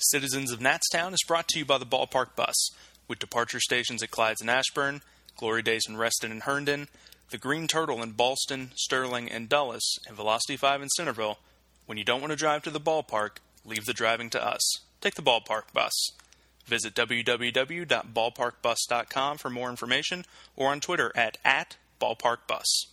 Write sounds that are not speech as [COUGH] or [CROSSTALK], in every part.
Citizens of Natstown is brought to you by the Ballpark Bus, with departure stations at Clydes and Ashburn, Glory Days in Reston and Herndon, the Green Turtle in Ballston, Sterling, and Dulles, and Velocity 5 in Centreville. When you don't want to drive to the ballpark, leave the driving to us. Take the Ballpark Bus. Visit www.ballparkbus.com for more information or on Twitter at, at ballparkbus.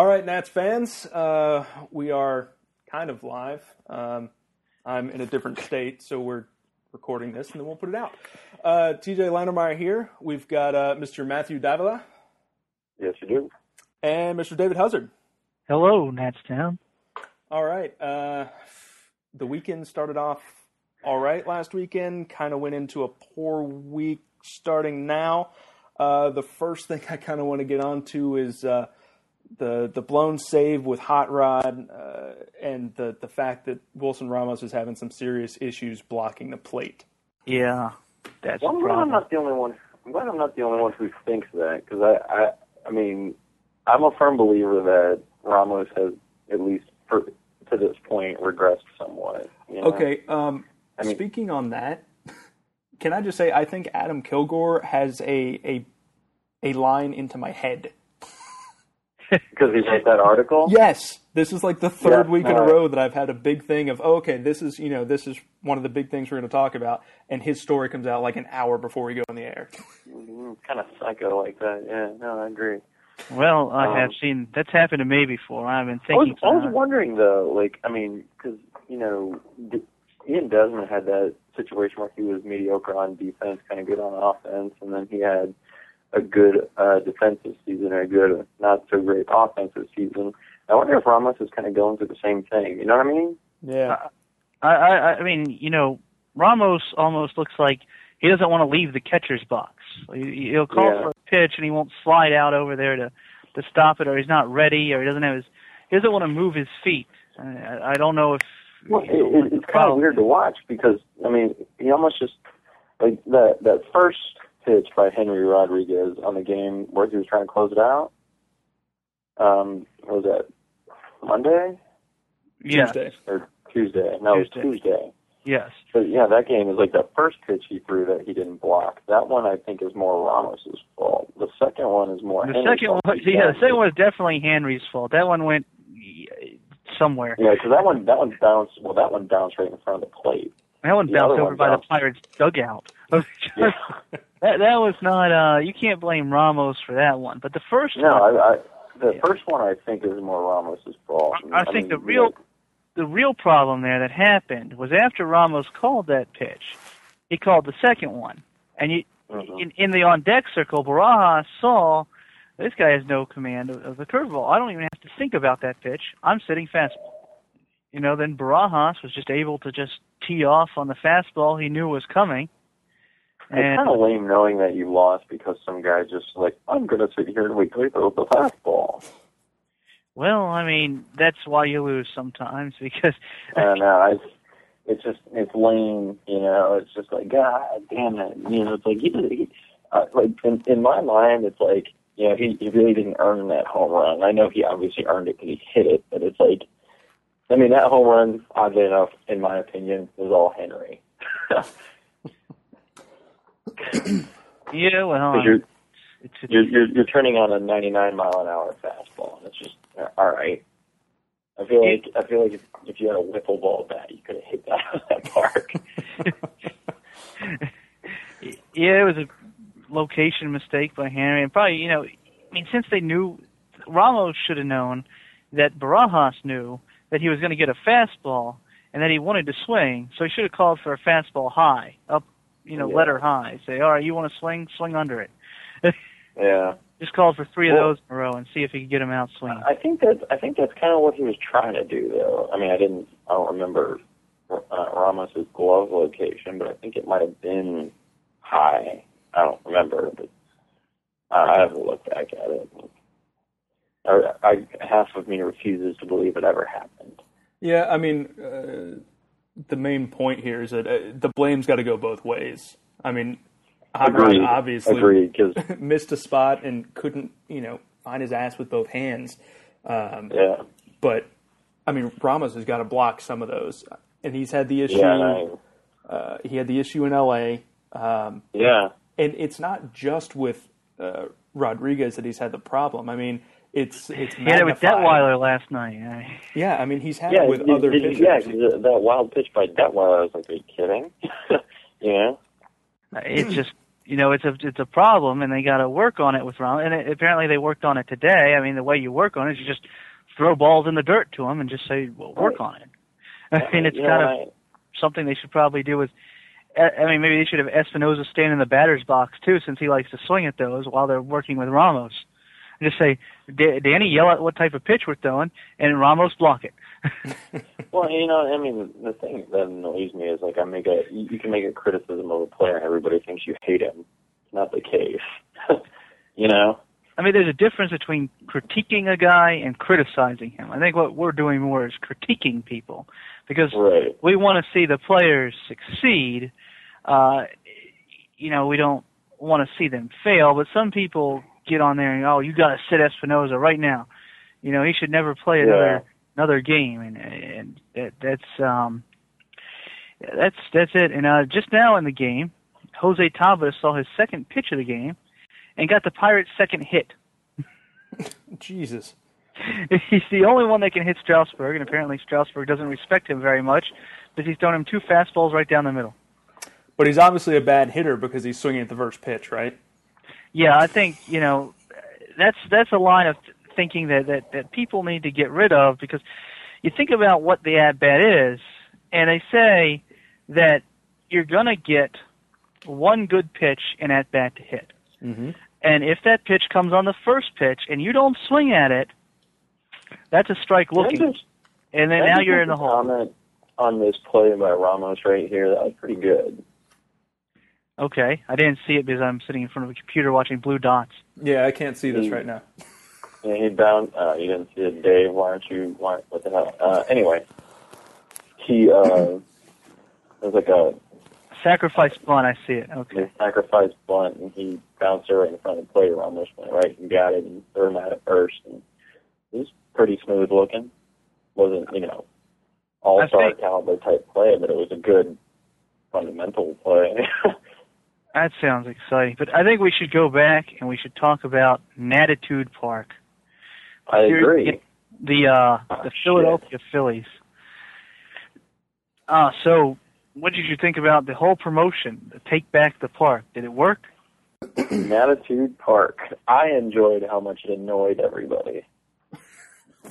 All right, Nats fans, uh, we are kind of live. Um, I'm in a different state, so we're recording this and then we'll put it out. Uh, TJ Landermeyer here. We've got uh, Mr. Matthew Davila Yes, you do. and Mr. David Huzzard. Hello, Nats Town. All right. Uh, the weekend started off all right last weekend, kind of went into a poor week starting now. Uh, the first thing [LAUGHS] I kind of want to get onto is uh, the the blown save with Hot Rod uh, and the, the fact that Wilson Ramos is having some serious issues blocking the plate. Yeah, that's Well, a I'm glad I'm not the only one. I'm glad I'm not the only one who thinks that because I, I, I mean, I'm a firm believer that Ramos has at least for, to this point regressed somewhat. You know? Okay, um, I mean- speaking on that, [LAUGHS] can I just say I think Adam Kilgore has a a a line into my head. [LAUGHS] because he wrote that article. Yes, this is like the third Yeah, week in a row that I've had a big thing of oh, okay, this is you know this is one of the big things we're going to talk about, and his story comes out like an hour before we go on the air. kind of psycho like that. Yeah, no, I agree. Well, I Um, have seen that's happened to me before. I've been I was, thinking. I was wondering though, like, I mean, because you know, D- Ian Desmond had that situation where he was mediocre on defense, kind of good on offense, and then he had a good uh, defensive season and a good, not so great offensive season. I wonder if Ramos is kind of going through the same thing. You know what I mean? Yeah, I, I, I mean, you know, Ramos almost looks like he doesn't want to leave the catcher's box. He, he'll call Yeah. for a pitch and he won't slide out over there to to stop it, or he's not ready, or he doesn't have his he doesn't want to move his feet. I, I don't know if Well, you know, it, it, it's kind of weird to watch because I mean, he almost just like that that first pitch by Henry Rodriguez on the game where he was trying to close it out. Um, what was that Monday Yeah. Tuesday. or Tuesday? No, it was Tuesday. Yes. But yeah, that game is like the first pitch he threw that he didn't block. That one I think is more Ramos's fault. The second one is more The Henry's second fault. one, yeah, the second one was definitely Henry's fault. That one went somewhere. Yeah, because that one that one bounced. Well, that one bounced right in front of the plate. That one The bounced over one by bounced. the Pirates' dugout. [LAUGHS] Yeah. [LAUGHS] that that was not. uh You can't blame Ramos for that one. But the first No, one, I, I the Yeah. first one I think is more Ramos's fault. I think mean, the real the real problem there that happened was after Ramos called that pitch, he called the second one, and you, Mhm. in, in the on deck circle, Barajas saw this guy has no command of, of the curveball. I don't even have to think about that pitch. I'm sitting fastball. You know, then Barajas was just able to just tee off on the fastball he knew was coming. It's kind of lame knowing that you lost because some guy just like I'm going to sit here and wait till throws the fastball. Well, I mean, that's why you lose sometimes [LAUGHS] because And know. I, it's just it's lame. You know, it's just like God damn it. You know, it's like did- he uh, like in, in my mind, it's like you know he, he really didn't earn that home run. I know he obviously earned it because he hit it, but it's like. I mean, that home run, oddly enough, in my opinion, was all Henry. [LAUGHS] yeah, well, you're, it's, it's, you're you're you're turning on a 99 mile an hour fastball, and it's just uh, all right. I feel like I feel like if, if you had a wiffle ball bat, you could have hit that out [LAUGHS] of that park. [LAUGHS] yeah, it was a location mistake by Henry, and probably you know, I mean, since they knew Ramos should have known that Barajas knew that he was going to get a fastball and that he wanted to swing, so he should have called for a fastball high, up, you know, Yeah. letter high. Say, all right, you want to swing, swing under it. [LAUGHS] yeah, Just call for three Well- of those in a row and see if he can get them out swinging. I think that's I think that's kind of what he was trying to do, though. I mean, I didn't I don't remember uh, Ramos's glove location, but I think it might have been high. I don't remember, but I have to look back at it. I, I half of me refuses to believe it ever happened. Yeah, I mean, uh, the main point here is that uh, the blame's got to go both ways. I mean, Agreed. obviously Agreed, because [LAUGHS] missed a spot and couldn't, you know, find his ass with both hands. Um, yeah, but I mean, Ramos has got to block some of those, and he's had the issue. yeah, I, uh, he had the issue in L.A. Um, yeah. and it's not just with uh, Rodriguez that he's had the problem. I mean, it's it's He had it with magnified. Detwiler last night. I- Yeah, I mean, he's had Yeah, it with did- other did pitchers. yeah, 'cause that wild pitch by Detwiler, I was like, are you kidding? [LAUGHS] you know? It's just you know it's a it's a problem, and they got to work on it with Ron. And it, apparently they worked on it today. I mean, the way you work on it is you just throw balls in the dirt to them and just say, "Well, work on it." [LAUGHS] I mean, it's You know, kind of I- something they should probably do with. I mean, maybe they should have Espinosa stand in the batter's box too, since he likes to swing at those while they're working with Ramos. Just say, "Da- Danny, yell out what type of pitch we're throwing, and Ramos block it. [LAUGHS] Well, you know, I mean, the thing that annoys me is like I make a you you can make a criticism of a player and everybody thinks you hate him. It's not the case. [LAUGHS] you know? I mean, there's a difference between critiquing a guy and criticizing him. I think what we're doing more is critiquing people because Right. we want to see the players succeed. Uh, you know, we don't want to see them fail, but some people get on there and oh, you got to sit Espinosa right now. You know, he should never play another another game, and and that, that's um, that's that's it. And uh, just now in the game, Jose Tavares saw his second pitch of the game and got the Pirates' second hit. [LAUGHS] Jesus. [LAUGHS] he's the only one that can hit Strasburg, and apparently Strasburg doesn't respect him very much because he's thrown him two fastballs right down the middle. But he's obviously a bad hitter because he's swinging at the first pitch, right? Yeah, I think you know that's that's a line of thinking that that that people need to get rid of because you think about what the at bat is, and they say that you're gonna get one good pitch in at bat to hit, Mm-hmm. and if that pitch comes on the first pitch and you don't swing at it, that's a strike looking, just- and then now you're in the hole. Comment on this play by Ramos right here. That was pretty good. Okay, I didn't see it because I'm sitting in front of a computer watching blue dots. Yeah, I can't see this Mm. right now. Yeah, he bound. Uh, you didn't see it, Dave. Why aren't you? Why, what the hell? Uh, anyway, he uh, it was like a Sacrifice bunt, I see it. Okay. Sacrifice sacrificed bunt, and he bounced it right in front of the plate. Ramos went right and got it, and threw him out at first. And it was pretty smooth looking. wasn't you know all star caliber type play, but it was a good fundamental play. [LAUGHS] That sounds exciting. But I think we should go back and we should talk about Natitude Park. I Here- agree. The uh Oh, the shit. Philadelphia Phillies. Uh so what did you think about the whole promotion? The take back the park. Did it work? [CLEARS THROAT] Natitude Park. I enjoyed how much it annoyed everybody. [LAUGHS]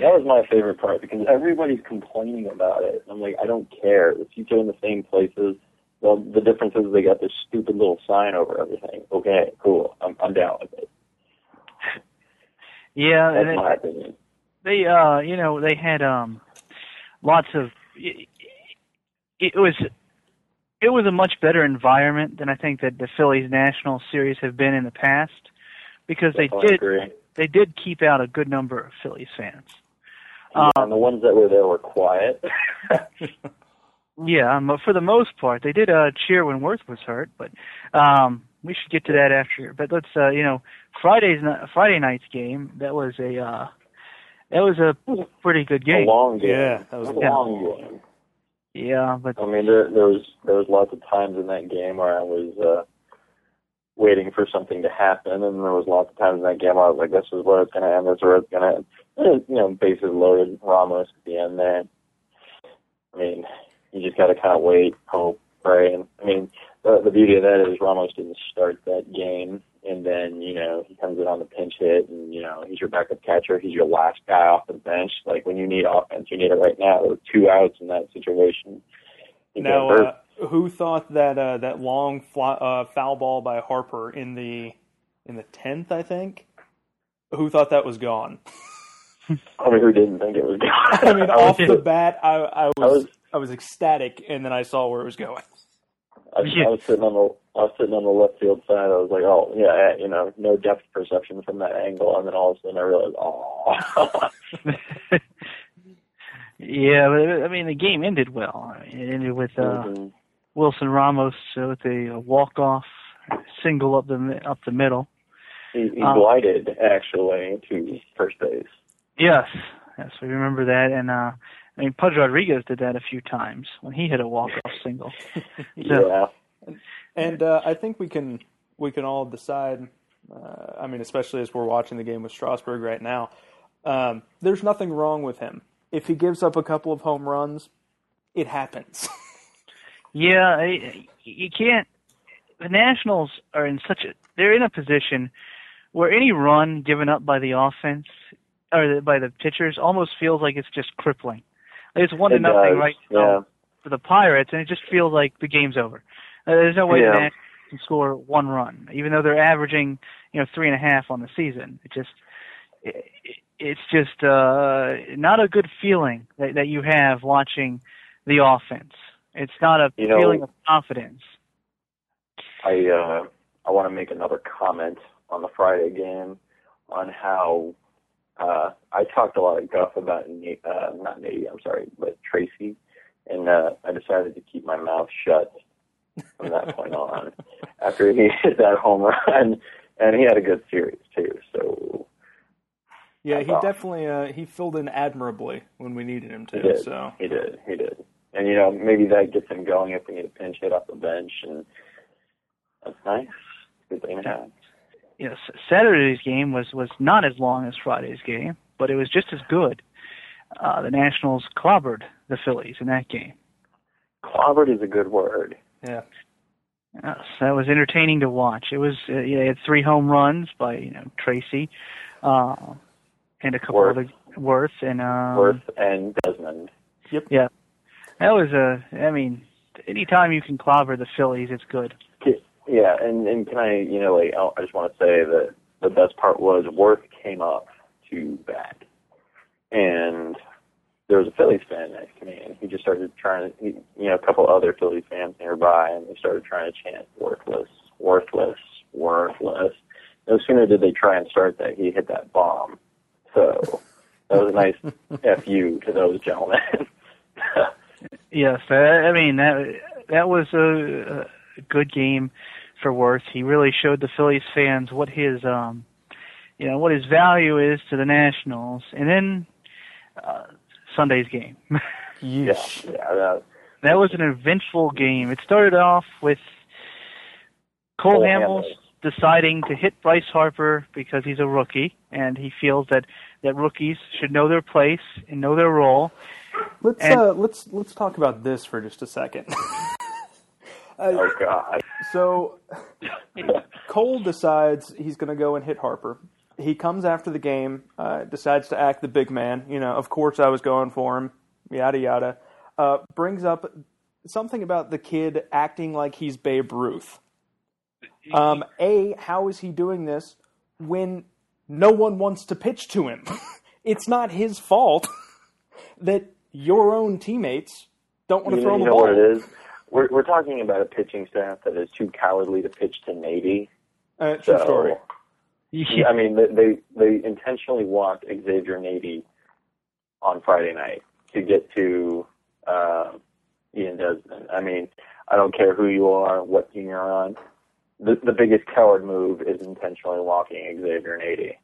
That was my favorite part because everybody's complaining about it. I'm like, I don't care. The seats are in the same places. Well, the difference is they got this stupid little sign over everything. Okay, cool. I'm I'm down with it. [LAUGHS] yeah, That's and my opinion. they uh you know, they had um lots of it, it was it was a much better environment than I think that the Phillies National Series have been in the past because they Definitely did agree. they did keep out a good number of Phillies fans. Yeah, Um, and the ones that were there were quiet. [LAUGHS] Yeah, um, for the most part, they did uh, cheer when Werth was hurt, but um, we should get to that after. But let's, uh, you know, Friday's ni- Friday night's game. That was a uh, that was a pretty good game. a game. long game. Yeah, that was a a long game. Yeah, but I mean, there, there was there was lots of times in that game where I was uh, waiting for something to happen, and there was lots of times in that game where I was like, "This is where it's going to end. This is where it's going to end." You know, bases loaded, Ramos at the end there. I mean, you just got to kind of wait, hope, pray, and I mean, the, the beauty of that is Ramos didn't start that game, and then you know he comes in on the pinch hit, and you know he's your backup catcher, he's your last guy off the bench. Like when you need offense, you need it right now. There were two outs in that situation. Now, uh, who thought that uh, that long fly, uh, foul ball by Harper in the in the tenth, I think. Who thought that was gone? [LAUGHS] I mean, who didn't think it was gone? [LAUGHS] I mean, [LAUGHS] I off was, the bat, I, I was, I was- I was ecstatic, and then I saw where it was going. I, I was sitting on the I was sitting on the left field side. I was like, oh yeah, you know, no depth perception from that angle, and then all of a sudden I realized, oh. [LAUGHS] yeah, but I mean the game ended well. I mean, It ended with uh, Mhm. Wilson Ramos uh, with a walk off single up the up the middle. He, he Um, glided actually to first base. Yes, yes, we remember that. And uh, I mean, Pudge Rodriguez did that a few times when he hit a walk off single. [LAUGHS] Yeah. And uh, I think we can we can all decide. Uh, I mean, especially as we're watching the game with Strasburg right now, um, there's nothing wrong with him. If he gives up a couple of home runs, it happens. [LAUGHS] Yeah, I, you can't. The Nationals are in such a they're in a position where any run given up by the offense or by the pitchers almost feels like it's just crippling. It's one to It nothing does, right yeah. for the Pirates, and it just feels like the game's over. Uh, there's no way Yeah. the Nationals can score one run, even though they're averaging you know three and a half on the season. It just it, it's just uh, not a good feeling that, that you have watching the offense. It's not a You know- feeling of confidence. I uh, I want to make another comment on the Friday game on how uh, I talked a lot of guff about Na- uh, not Nady, I'm sorry, but Tracy, and uh, I decided to keep my mouth shut from that point [LAUGHS] on after he [LAUGHS] hit that home run, and he had a good series too. So yeah, he definitely uh, he filled in admirably when we needed him he to. did, So he did, he did, and you know maybe that gets him going if we need a pinch hit off the bench, and that's nice. Good thing to have. Yes, Saturday's game was was not as long as Friday's game, but it was just as good. Uh, the Nationals clobbered the Phillies in that game. Clobbered is a good word. yeah, Yes, that was entertaining to watch. It was uh, you know, they had three home runs by you know Tracy, uh, and a couple Werth. other Werth and um, Werth and Desmond. Yep. Yeah, that was a. I mean, anytime you can clobber the Phillies, it's good. Yeah, and and can I, you know, like I just want to say that the best part was Werth came up to bat, and there was a Phillies fan next to me, and he just started trying to, you know, a couple other Phillies fans nearby, and they started trying to chant "worthless, worthless, worthless." No sooner did they try and start that, he hit that bomb. So that was a nice [LAUGHS] fu to those gentlemen. [LAUGHS] Yes, I, mean that that was a, a good game for Werth. He really showed the Phillies fans what his um you know what his value is to the Nationals. And then uh, Sunday's game. [LAUGHS] yeah, yeah, that, that was an eventful game. It started off with Cole Cole Hamels Hamels. deciding to hit Bryce Harper because he's a rookie and he feels that that rookies should know their place and know their role. Let's And- uh, let's let's talk about this for just a second. [LAUGHS] oh god. So Cole decides he's going to go and hit Harper. He comes after the game, uh, decides to act the big man. You know, of course I was going for him. Yada yada. Uh, brings up something about the kid acting like he's Babe Ruth. Um, a, how is he doing this when no one wants to pitch to him? [LAUGHS] it's not his fault [LAUGHS] that your own teammates don't want to you throw him you the know ball. what it is? We're we're talking about a pitching staff that is too cowardly to pitch to Nady. Uh, true So, story. yeah, [LAUGHS] I mean, they, they they intentionally walked Xavier Nady on Friday night to get to uh, Ian Desmond. I mean, I don't care who you are, what team you're on. The the biggest coward move is intentionally walking Xavier Nady.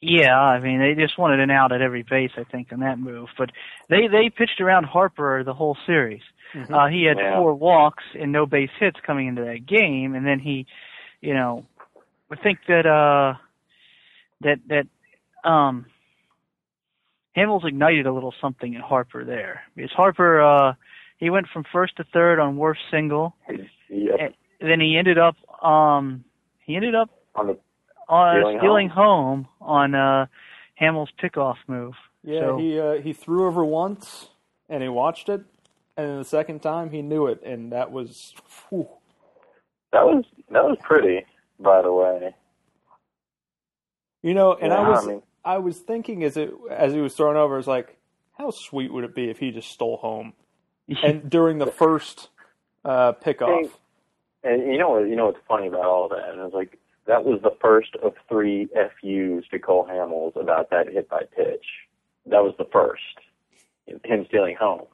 Ye- Yeah, I mean they just wanted an out at every base, I think, on that move. But they they pitched around Harper the whole series. Uh, he had Yeah. four walks and no base hits coming into that game, and then he, you know, I think that uh that that um Hamels ignited a little something in Harper there because Harper uh he went from first to third on worst single, Yep. and then he ended up um he ended up On the uh, Stealing stealing, home. on uh, Hamels' pickoff move. Yeah, So- he uh, he threw over once, and he watched it, and then the second time he knew it, and that was. Whew. That was that was pretty, by the way. You know, and I was I mean- I was thinking as it as he was thrown over, I was like, how sweet would it be if he just stole home [LAUGHS] and during the first uh, pickoff? Hey, And you know what? You know what's funny about all that? And it's like that was the first of three FUs to Cole Hamels about that hit by pitch. That was the first, him stealing home.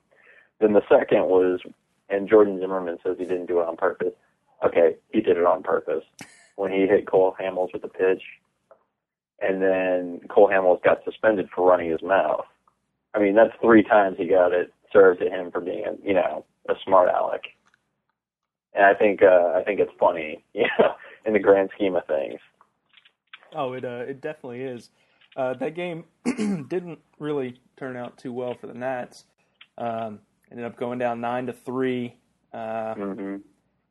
Then the second was, and Jordan Zimmermann says he didn't do it on purpose. Okay, he did it on purpose when he hit Cole Hamels with the pitch, and then Cole Hamels got suspended for running his mouth. I mean, that's three times he got it served to him for being, you know, a smart aleck. And I think uh, I think it's funny, [LAUGHS] you know, in the grand scheme of things. Oh, it uh, it definitely is. Uh, that game [CLEARS THROAT] didn't really turn out too well for the Nats. Um, ended up going down nine to three. Uh, hmm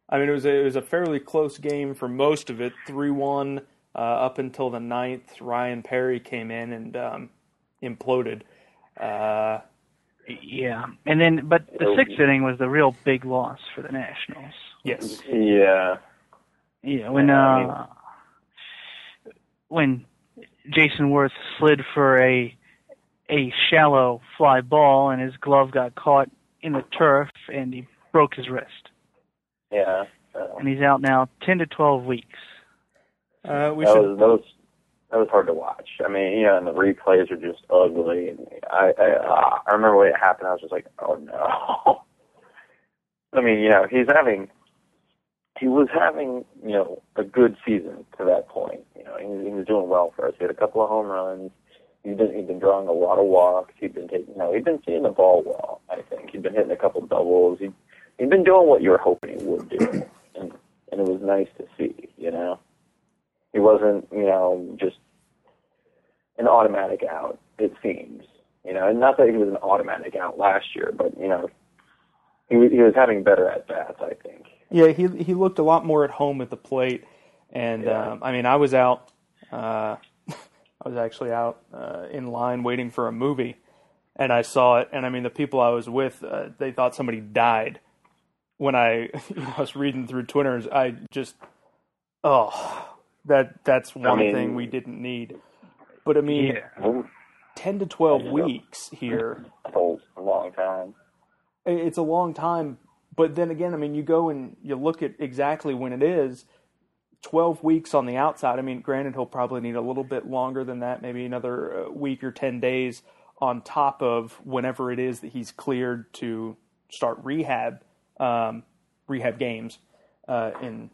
I mean, it was a, it was a fairly close game for most of it, three one uh, up until the ninth. Ryan Perry came in and um, imploded. Uh, yeah, and then but the sixth inning was the real big loss for the Nationals. yes, Yeah, Yeah, when Yeah, uh, when Jayson Werth slid for a a shallow fly ball and his glove got caught in the turf and he broke his wrist yeah. Uh, and he's out now ten to twelve weeks. uh, we that should. was that was that was hard to watch. I mean, you know, and the replays are just ugly. And I I, uh, I remember when it happened. I was just like, oh no. [LAUGHS] I mean, you know, he's having he was having you know a good season to that point. You know, he was, he was doing well for us. He had a couple of home runs. He'd been he'd been drawing a lot of walks. He'd been taking you know he'd been seeing the ball well. I think he'd been hitting a couple of doubles. He he'd been doing what you were hoping he would do, [CLEARS THROAT] and and it was nice to see. You know. He wasn't, you know, just an automatic out, it seems. You know, and not that he was an automatic out last year, but, you know, he, he was having better at bats, I think. Yeah, he he looked a lot more at home at the plate, and Yeah. um, I mean, I was out. Uh, [LAUGHS] I was actually out uh, in line waiting for a movie, and I saw it. And I mean, the people I was with, uh, they thought somebody died. When I, [LAUGHS] you know, I was reading through Twitter, I just, oh, that that's one mean- thing we didn't need. But I mean, Yeah. ten to twelve Yeah. weeks here For a long time. it's a long time. But then again, I mean, you go and you look at exactly when it is. Twelve weeks on the outside. I mean, granted, he'll probably need a little bit longer than that, maybe another uh, week or ten days on top of whenever it is that he's cleared to start rehab, um, rehab games uh, in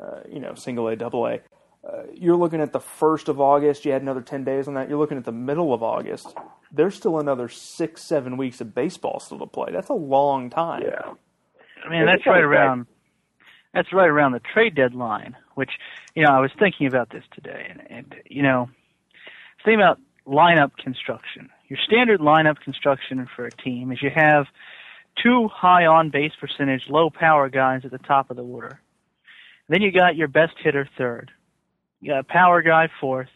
uh, you know single A, double A. Uh, you're looking at the first of August. You had another ten days on that. You're looking at the middle of August. There's still another six, seven weeks of baseball still to play. That's a long time. Yeah. I mean, that's right around. That's right around the trade deadline, which you know I was thinking about this today, and, and you know, think about lineup construction. Your standard lineup construction for a team is you have two high on base percentage, low power guys at the top of the order. Then you got your best hitter third. You got a power guy fourth.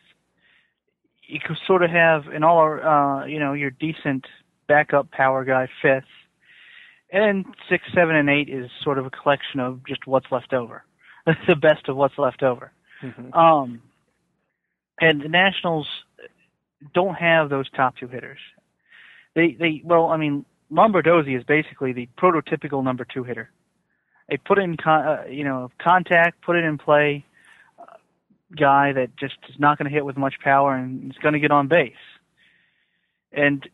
You could sort of have an all, uh, you know, your decent backup power guy fifth. And then six, seven, and eight is sort of a collection of just what's left over. [LAUGHS] the best of what's left over. Mhm. Um, and the Nationals don't have those top two hitters. They, they, well, I mean, Lombardozzi is basically the prototypical number two hitter. A put in, con- uh, you know, contact, put it in play uh, guy that just is not going to hit with much power and is going to get on base. And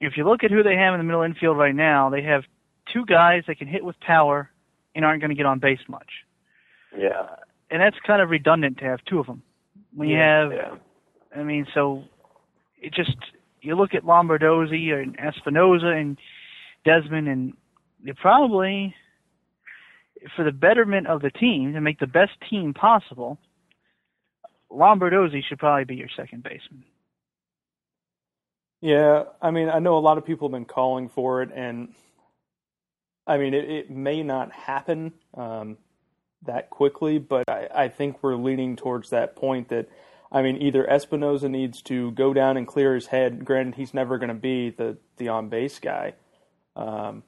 if you look at who they have in the middle infield right now, they have two guys that can hit with power and aren't going to get on base much. Yeah. And that's kind of redundant to have two of them. When you Yeah, have, Yeah. I mean, so it just you look at Lombardozzi and Espinosa and Desmond, and you probably, for the betterment of the team to make the best team possible, Lombardozzi should probably be your second baseman. Yeah, I mean, I know a lot of people have been calling for it, and I mean, it, it may not happen um, that quickly, but I, I think we're leaning towards that point that, I mean, either Espinosa needs to go down and clear his head. Granted, he's never going to be the the on base guy, um,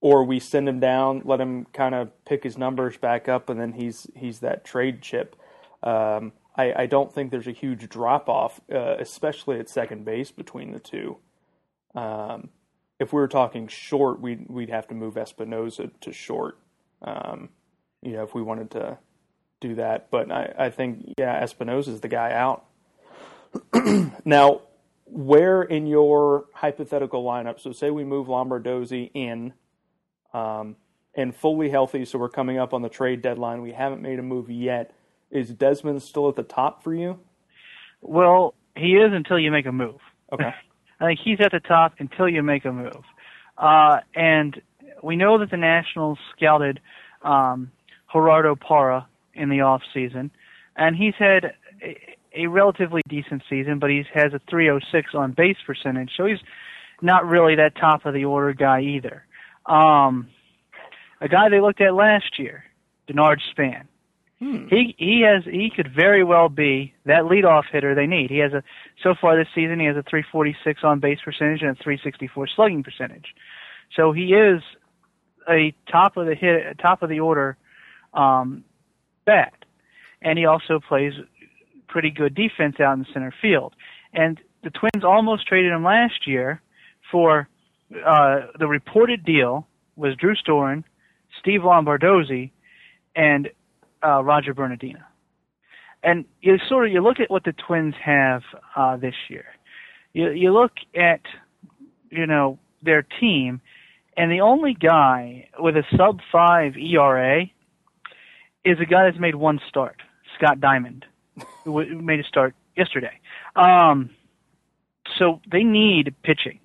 or we send him down, let him kind of pick his numbers back up, and then he's he's that trade chip. Um, I, I, don't think there's a huge drop off, uh, especially at second base between the two. Um, if we were talking short, we'd we'd have to move Espinosa to short. Um, you know, if we wanted to do that, but I, I think yeah, Espinosa is the guy out. [CLEARS THROAT] now, where in your hypothetical lineup? So, say we move Lombardozzi in, um, and fully healthy. So we're coming up on the trade deadline. We haven't made a move yet. Is Desmond still at the top for you? Well, he is until you make a move. Okay. [LAUGHS] I think he's at the top until you make a move. Uh, and we know that the Nationals scouted um, Gerardo Parra in the off season, and he's had a, a relatively decent season, but he has a 306 on base percentage, so he's not really that top of the order guy either. Um, a guy they looked at last year, Denard Span. Hmm. He he has he could very well be that leadoff hitter they need. He has a so far this season he has a 346 on base percentage and a 364 slugging percentage. So he is a top of the hit top of the order um, bat, and he also plays pretty good defense out in the center field. And the Twins almost traded him last year for uh, the reported deal was Drew Storen, Steve Lombardozzi, and uh, Roger Bernadina. And you sort of you look at what the Twins have uh, this year. You you look at you know their team, and the only guy with a sub five ERA is a guy that's made one start, Scott Diamond, who made a start yesterday. Um, so they need pitching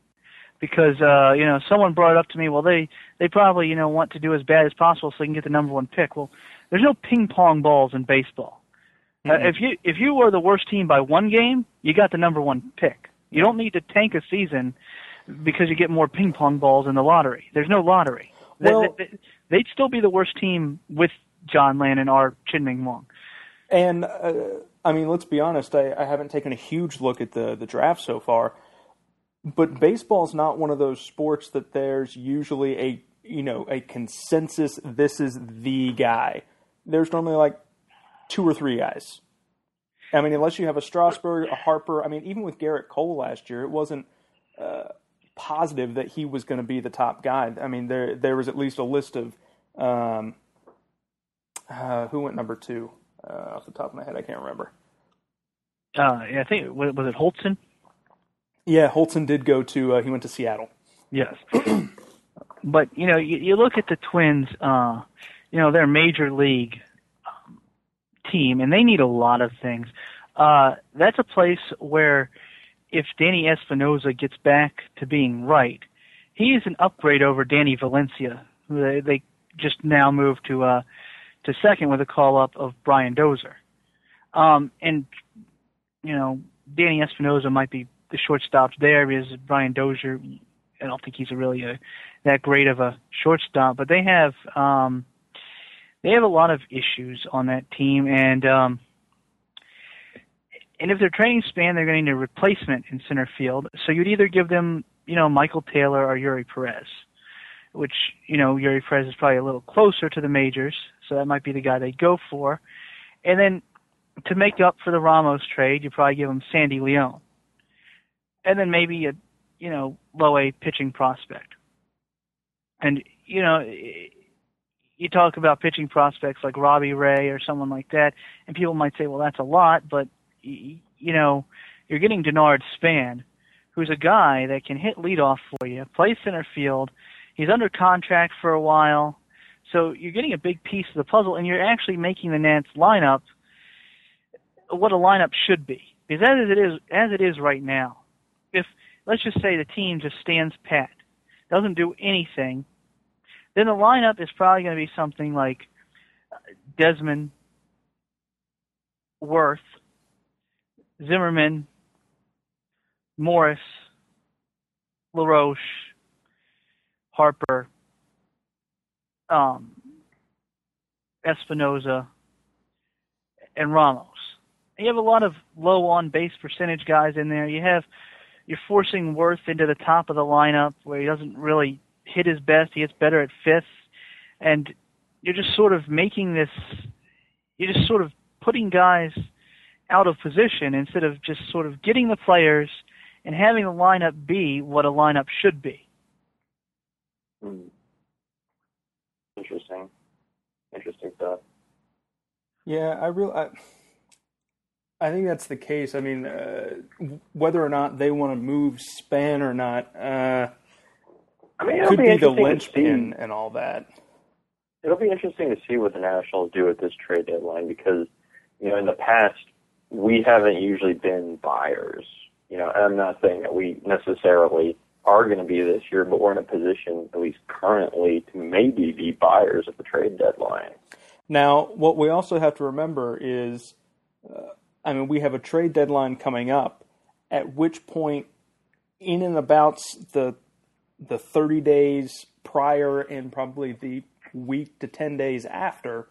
because uh, you know someone brought it up to me. Well, they they probably you know want to do as bad as possible so they can get the number one pick. Well, there's no ping pong balls in baseball. Mm-hmm. Uh, if you if you were the worst team by one game, you got the number one pick. You don't need to tank a season because you get more ping pong balls in the lottery. There's no lottery. Well- they, they'd still be the worst team with John Lannan or Chien-Ming Wang. And uh, I mean, let's be honest. I, I haven't taken a huge look at the the draft so far, but baseball is not one of those sports that there's usually a you know a consensus. This is the guy. There's normally like two or three guys. I mean, unless you have a Strasburg, a Harper. I mean, even with Gerrit Cole last year, it wasn't uh, positive that he was going to be the top guy. I mean, there there was at least a list of um, uh, who went number two uh, off the top of my head. I can't remember. Uh, yeah, I think was was it Hultzen? Yeah, Hultzen did go to. Uh, he went to Seattle. Yes. [CLEARS THROAT] but you know, you, you look at the Twins. You know, they're a major league um, team, and they need a lot of things. Uh, that's a place where, if Danny Espinosa gets back to being right, he is an upgrade over Danny Valencia, who they, they just now moved to uh, to second with a call up of Brian Dozier. Um, and you know, Danny Espinosa might be the shortstop there Brian Dozier, I don't think he's really a, that great of a shortstop, but they have um, they have a lot of issues on that team, and um, and if they're trading Span, they're going to need a replacement in center field. So you'd either give them, you know, Michael Taylor or Eury Perez, which you know Eury Perez is probably a little closer to the majors, so that might be the guy they go for, and then to make up for the Ramos trade, you probably give them Sandy Leon, and then maybe a you know low A pitching prospect. And you know, you talk about pitching prospects like Robbie Ray or someone like that, and people might say, well, that's a lot, but you know, you're getting Denard Span, who's a guy that can hit leadoff for you, play center field. He's under contract for a while, so you're getting a big piece of the puzzle, and you're actually making the Nats lineup what a lineup should be. Because as it is, as it is right now, if let's just say the team just stands pat, doesn't do anything, then the lineup is probably going to be something like Desmond, Werth, Zimmerman, Morse, LaRoche, Harper, um, Espinosa, and Ramos. You have a lot of low on base percentage guys in there. You have you're forcing Werth into the top of the lineup where he doesn't really hit his best. He gets better at fifth, and you're just sort of making this. You're just sort of putting guys out of position instead of just sort of getting the players and having the lineup be what a lineup should be. Hmm. Interesting. Interesting thought. Yeah, I really, I, I think that's the case. I mean, uh, whether or not they want to move Span or not, uh, I mean, could be, be the linchpin and all that. It'll be interesting to see what the Nationals do at this trade deadline because, you know, in the past we haven't usually been buyers. You know, and I'm not saying that we necessarily are going to be this year, but we're in a position, at least currently, to maybe be buyers at the trade deadline. Now, what we also have to remember is, uh, I mean, we have a trade deadline coming up. At which point, in and about the the 30 days prior and probably the week to 10 days after,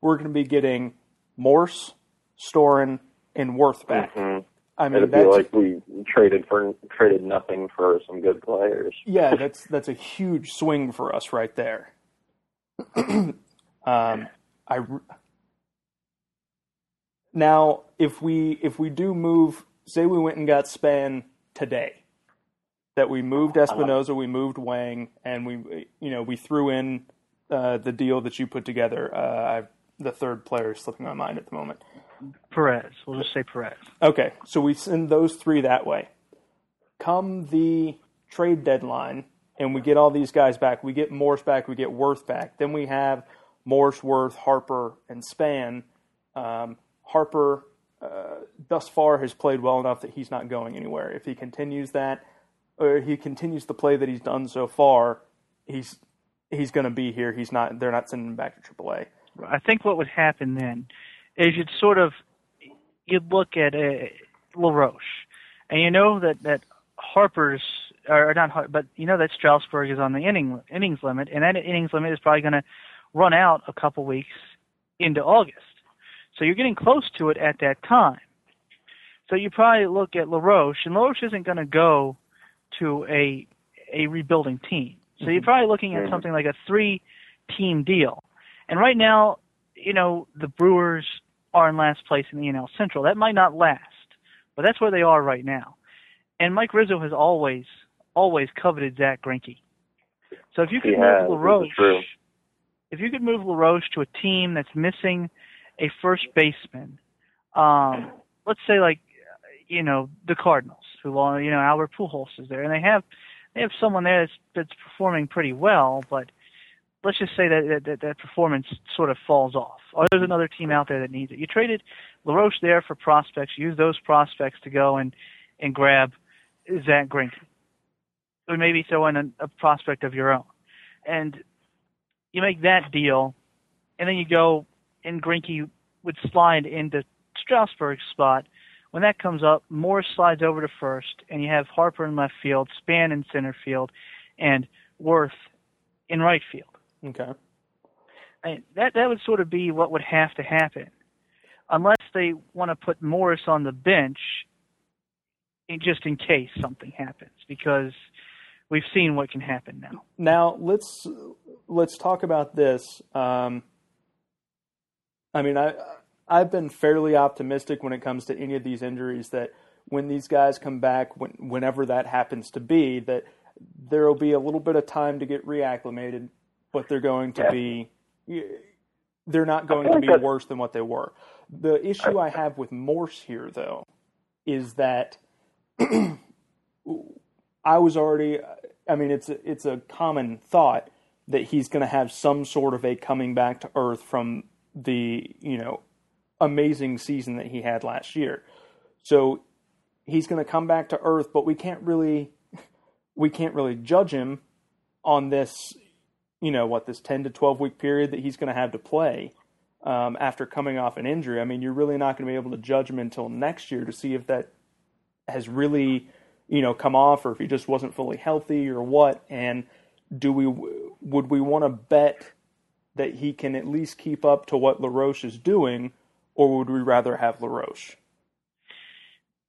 we're going to be getting Morse, Storen, and Werth back. Mhm. I mean, It'd be like we traded for traded nothing for some good players. yeah, that's that's a huge swing for us right there. [CLEARS THROAT] um, I now if we if we do move, say we went and got Span today, that we moved Espinosa, we moved Wang, and we you know we threw in uh, the deal that you put together. Uh, I've, the third player is slipping my mind at the moment. Perez. We'll just say Perez. Okay, so we send those three that way. Come the trade deadline, and we get all these guys back. We get Morse back. We get Werth back. Then we have Morse, Werth, Harper, and Span. Um, Harper, uh, thus far, has played well enough that he's not going anywhere. If he continues that, or he continues the play that he's done so far, he's he's going to be here. He's not. They're not sending him back to AAA. I think what would happen then is you'd sort of you'd look at uh, LaRoche, and you know that that Harper's or not, but you know that Strasburg is on the inning innings limit, and that innings limit is probably going to run out a couple weeks into August. So you're getting close to it at that time. So you probably look at LaRoche, and LaRoche isn't going to go to a a rebuilding team. So you're probably looking at something like a three team deal. And right now, you know, the Brewers are in last place in the NL Central. That might not last, but that's where they are right now. And Mike Rizzo has always, always coveted Zack Greinke. So if you could He move LaRoche, if you could move LaRoche to a team that's missing a first baseman, um, let's say like, you know, the Cardinals, who are, you know, Albert Pujols is there, and they have, they have someone there that's, that's performing pretty well, but let's just say that that, that performance sort of falls off. Or there's another team out there that needs it. You traded LaRoche there for prospects. Use those prospects to go and and grab Zack Greinke, or maybe throw in a, a prospect of your own, and you make that deal, and then you go and Greinke would slide into Strasburg's spot. When that comes up, Morse slides over to first, and you have Harper in left field, Span in center field, and Werth in right field. Okay. Mean, that that would sort of be what would have to happen, unless they want to put Morse on the bench, in, just in case something happens, because we've seen what can happen now. Now let's let's talk about this. Um, I mean, I I've been fairly optimistic when it comes to any of these injuries that when these guys come back, when, whenever that happens to be, that there will be a little bit of time to get reacclimated, but they're going to Yeah. be they're not going to be that's- worse than what they were. The issue I have with Morse here, though, is that [CLEARS THROAT] I was already. I mean, it's a, it's a common thought that he's going to have some sort of a coming back to earth from the you know amazing season that he had last year. So he's going to come back to earth, but we can't really we can't really judge him on this you know what this 10 to 12 week period that he's going to have to play um, after coming off an injury. I mean, you're really not going to be able to judge him until next year to see if that has really you know come off or if he just wasn't fully healthy or what. And do we would we want to bet that he can at least keep up to what LaRoche is doing, or would we rather have LaRoche?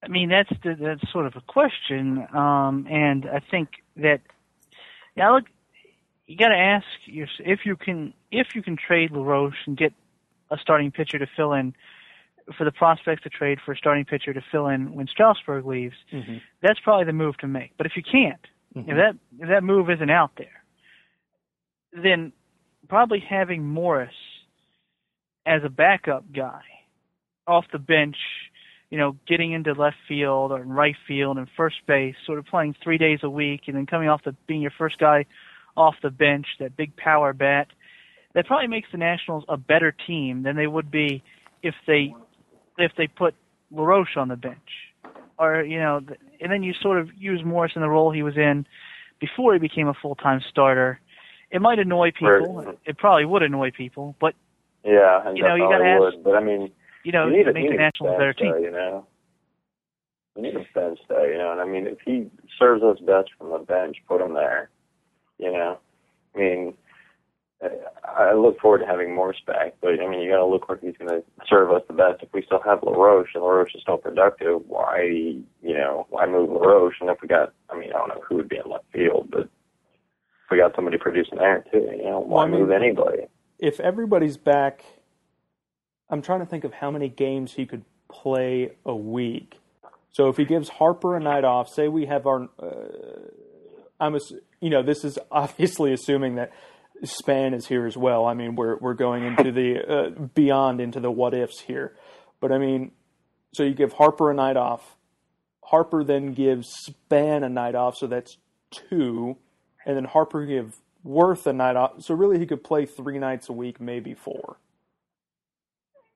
I mean, that's the, that's sort of a question, um, and I think that yeah, look, you got to ask your, if you can if you can trade LaRoche and get a starting pitcher to fill in for the prospects to trade for a starting pitcher to fill in when Strasburg leaves. Mm-hmm. That's probably the move to make. But if you can't, Mm-hmm. if that if that move isn't out there, then probably having Morse as a backup guy off the bench, you know, getting into left field or right field and first base, sort of playing three days a week, and then coming off the being your first guy off the bench, that big power bat, that probably makes the Nationals a better team than they would be if they if they put LaRoche on the bench, or you know, and then you sort of use Morse in the role he was in before he became a full time starter. It might annoy people. Right. It probably would annoy people, but Yeah, and You know, you definitely gotta ask- would. But I mean, you know, you need, a, make the Nationals a better team. though, you know. You need a bench though, you know, and I mean, if he serves us best from the bench, put him there. You know, I mean, I I look forward to having Morse back, but I mean, you got to look where he's going to serve us the best. If we still have LaRoche and LaRoche is still productive, why, you know, why move LaRoche? And if we got, I mean, I don't know who would be in left field, but if we got somebody producing there too, you know, why Well, I mean- move anybody? if everybody's back, I'm trying to think of how many games he could play a week. So if he gives Harper a night off, say we have our, uh, I'm, ass- you know, this is [LAUGHS] obviously assuming that Span is here as well. I mean, we're we're going into the uh, beyond into the what ifs here, but I mean, so you give Harper a night off. Harper then gives Span a night off, so that's two, and then Harper give Werth a night off. So really, he could play three nights a week, maybe four.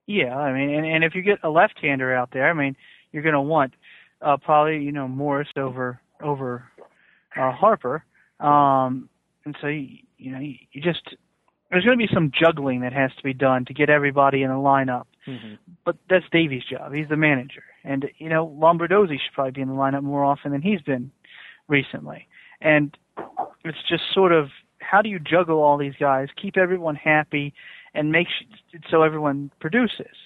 Yeah, I mean, and, and if you get a left-hander out there, I mean, you're going to want uh, probably you know Morse over over uh, Harper, um, and so you, you know you, you just there's going to be some juggling that has to be done to get everybody in a lineup. Mm-hmm. But that's Davey's job. He's the manager, and you know Lombardozzi should probably be in the lineup more often than he's been recently. And it's just sort of how do you juggle all these guys, keep everyone happy, and make so everyone produces.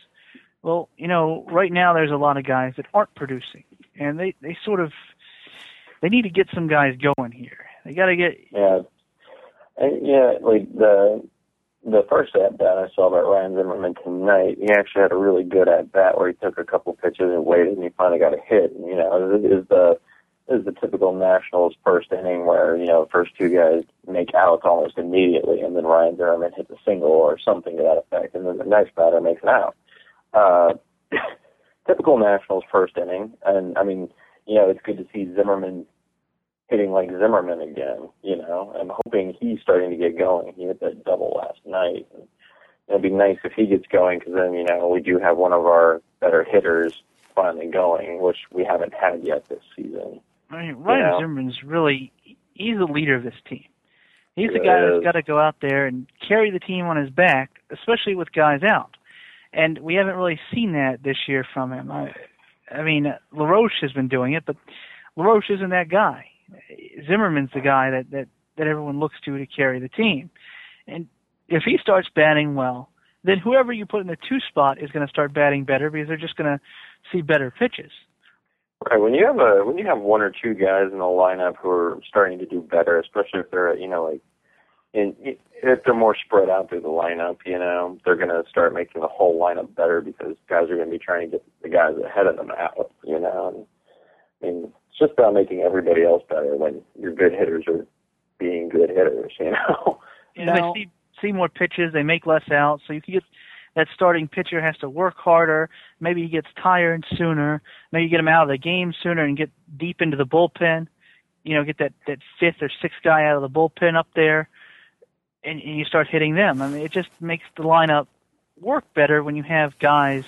Well, you know, right now there's a lot of guys that aren't producing, and they they sort of they need to get some guys going here. They got to get Yeah, and yeah, like the the first at bat I saw about Ryan Zimmerman tonight, he actually had a really good at bat where he took a couple pitches and waited, and he finally got a hit. And, you know, is the is the typical Nationals first inning where you know first two guys make outs almost immediately, and then Ryan Zimmerman hits a single or something to that effect, and then the next batter makes an out. Uh, [LAUGHS] typical Nationals first inning, and I mean, you know, it's good to see Zimmerman hitting like Zimmerman again. You know, I'm hoping he's starting to get going. He hit that double last night. And it'd be nice if he gets going because then you know we do have one of our better hitters finally going, which we haven't had yet this season. I mean, Ryan Yeah. Zimmerman's really he's the leader of this team. He's the guy that's got to go out there and carry the team on his back, especially with guys out. And we haven't really seen that this year from him. I, I mean, LaRoche has been doing it, but LaRoche isn't that guy. Zimmerman's the guy that that that everyone looks to to carry the team. And if he starts batting well, then whoever you put in the two spot is going to start batting better because they're just going to see better pitches. Right. When you have a when you have one or two guys in the lineup who are starting to do better, especially if they're you know like in if they're more spread out through the lineup, you know they're going to start making the whole lineup better because guys are going to be trying to get the guys ahead of them out. You know, and I mean it's just about making everybody else better when your good hitters are being good hitters. You know. And Now- they see see more pitches, they make less outs, so you can get that starting pitcher has to work harder. Maybe he gets tired sooner. Maybe you get him out of the game sooner and get deep into the bullpen. You know, get that that fifth or sixth guy out of the bullpen up there, and, and you start hitting them. I mean, it just makes the lineup work better when you have guys,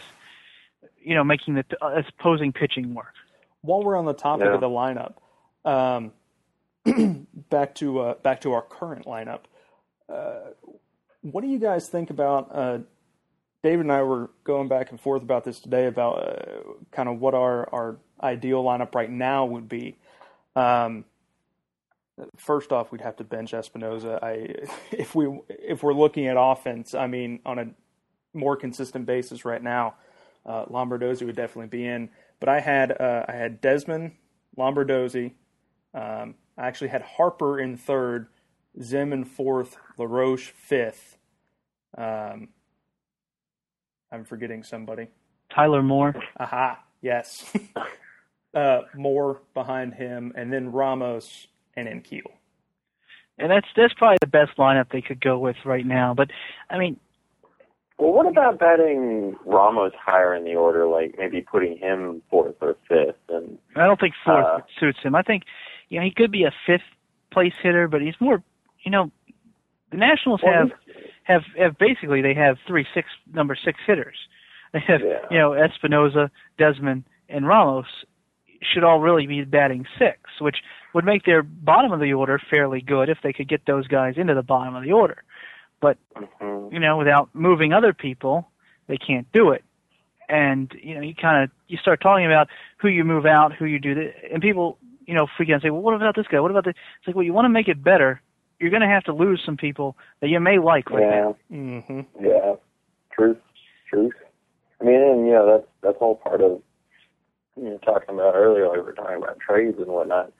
you know, making the uh, opposing pitching work. While we're on the topic Yeah. of the lineup, um, [CLEARS THROAT] back to uh, back to our current lineup. Uh, what do you guys think about? David and I were going back and forth about this today about uh, kind of what our our ideal lineup right now would be. Um, first off, we'd have to bench Espinosa. I [LAUGHS] if we if we're looking at offense, I mean on a more consistent basis right now, uh, Lombardozzi would definitely be in. But I had uh, I had Desmond, Lombardozzi. Um, I actually had Harper in third, Zim in fourth, LaRoche fifth. Um, I'm forgetting somebody. Tyler Moore. Aha, yes. [LAUGHS] uh, Moore behind him, and then Ramos and then Keel. And that's that's probably the best lineup they could go with right now. But I mean, Well, what about batting Ramos higher in the order, like maybe putting him fourth or fifth? And I don't think fourth Uh, suits him. I think you know he could be a fifth place hitter, but he's more you know the Nationals Well, have have have basically they have three six number six hitters. [LAUGHS] They have Yeah. you know Espinosa, Desmond, and Ramos should all really be batting six, which would make their bottom of the order fairly good if they could get those guys into the bottom of the order. mhm. You know, without moving other people, they can't do it. And you know, you kind of you start talking about who you move out, who you do, th- and people you know freak out and say, well, what about this guy? What about this? It's like, well, you want to make it better. You're going to have to lose some people that you may like right yeah, now. Mm-hmm. yeah, truth, truth. I mean, and you know that's that's all part of you know talking about earlier. Like we were talking about trades and whatnot.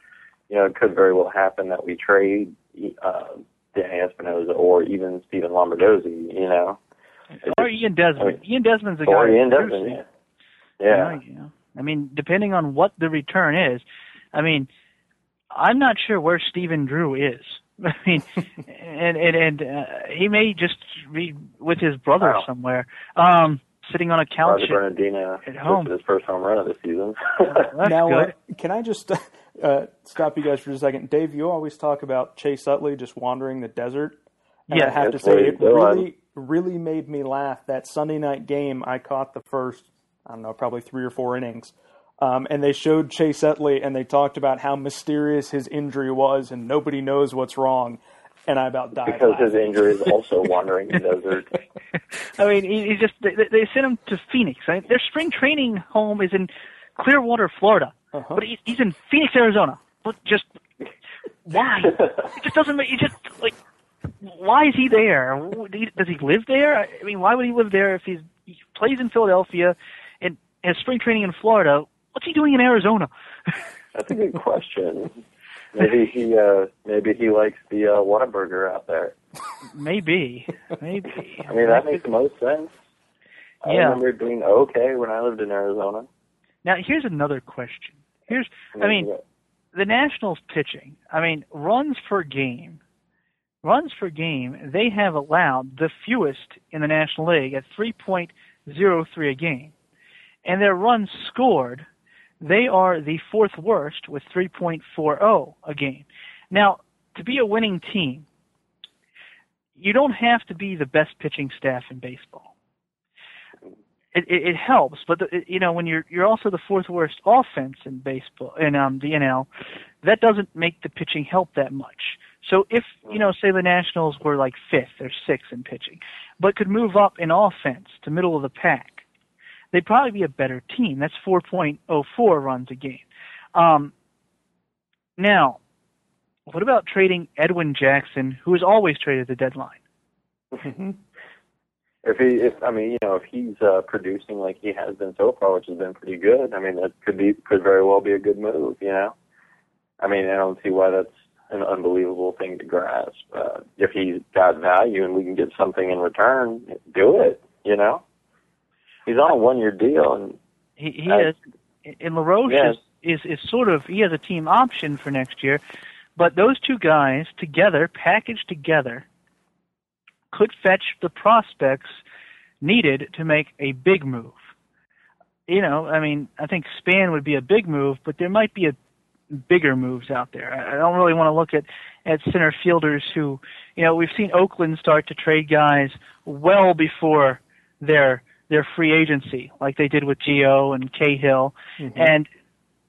You know, it could very well happen that we trade uh, Danny Espinosa or even Stephen Lombardozzi. You know, Or Ian Desmond. Ian Desmond's the guy. or Ian Desmond. producing. Yeah, yeah. You know, you know. I mean, depending on what the return is, I mean, I'm not sure where Stephen Drew is. [LAUGHS] I mean, and and and uh, he may just be with his brother Wow. somewhere, um, sitting on a couch. Roger Bernadina at home. his first home run of the season. [LAUGHS] That's [LAUGHS] now, uh, can I just uh, stop you guys for a second? Dave, you always talk about Chase Utley just wandering the desert. And I have to say, it really, really made me laugh. That Sunday night game, I caught the first, I don't know, probably three or four innings. Um, and they showed Chase Utley, and they talked about how mysterious his injury was, and nobody knows what's wrong. And I about died. because his injury is also [LAUGHS] wandering the desert. I mean, he, he just they, they sent him to Phoenix. Right? Their spring training home is in Clearwater, Florida, Uh-huh. but he, he's in Phoenix, Arizona. But just why? it just doesn't make. You just like why is he there? Does he live there? I mean, why would he live there if he's he plays in Philadelphia and has spring training in Florida? What's he doing in Arizona? That's a good question. Maybe he uh maybe he likes the uh Whataburger out there. maybe, maybe. I mean that makes the most sense. I Yeah. remember being okay when I lived in Arizona. Now, here's another question. Here's, I mean, the Nationals pitching, I mean, runs per game, runs per game, they have allowed the fewest in the National League at 3.03 a game. And their runs scored, they are the fourth worst with 3.40 a game. Now, to be a winning team, you don't have to be the best pitching staff in baseball. It, it, it helps, but the, it, you know when you're you're also the fourth worst offense in baseball in um, the NL, that doesn't make the pitching help that much. So if you know, say the Nationals were like fifth or sixth in pitching, but could move up in offense to middle of the pack, they'd probably be a better team. That's 4.04 runs a game. Um, now, what about trading Edwin Jackson, who is always traded the deadline? Mhm. If he if I mean, you know, if he's uh producing like he has been so far, which has been pretty good, I mean that could be could very well be a good move, you know? I mean, I don't see why that's an unbelievable thing to grasp. Uh, if he's got value and we can get something in return, do it, you know? He's on a one year deal and He, he I- is, and LaRoche Yes. is, is is sort of he has a team option for next year, but those two guys together, packaged together, could fetch the prospects needed to make a big move. You know, I mean, I think Span would be a big move, but there might be a bigger moves out there. I don't really want to look at at center fielders who, you know, we've seen Oakland start to trade guys well before their their free agency, like they did with Gio and Cahill, and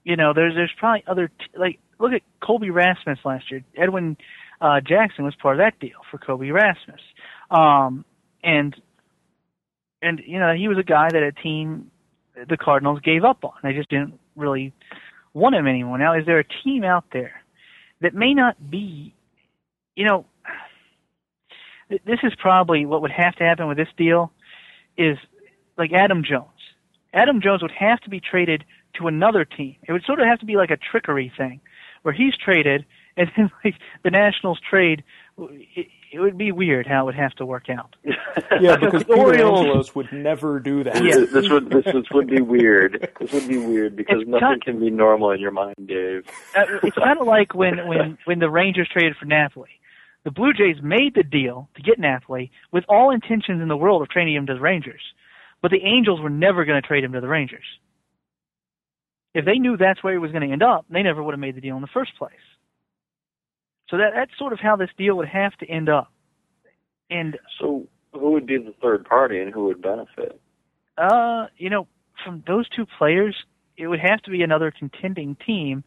you know, there's there's probably other t- like look at Colby Rasmus last year. Edwin uh, Jackson was part of that deal for Colby Rasmus, um, and and you know he was a guy that a team the Cardinals gave up on. They just didn't really want him anymore. Now, is there a team out there that may not be, you know, this is probably what would have to happen with this deal is like Adam Jones. Adam Jones would have to be traded to another team. It would sort of have to be like a trickery thing where he's traded and then [LAUGHS] like the Nationals trade it, it would be weird how it would have to work out. [LAUGHS] Yeah, because the Orioles- would never do that. Yeah. This, this would this, this would be weird. This would be weird because It's nothing kind- can be normal in your mind, Dave. Uh, it's kind of like when when when the Rangers traded for Napoli. The Blue Jays made the deal to get Napoli with all intentions in the world of trading him to the Rangers, but the Angels were never going to trade him to the Rangers. If they knew that's where he was going to end up, they never would have made the deal in the first place. So that that's sort of how this deal would have to end up. And So who would be the third party and who would benefit? Uh, you know, from those two players, it would have to be another contending team.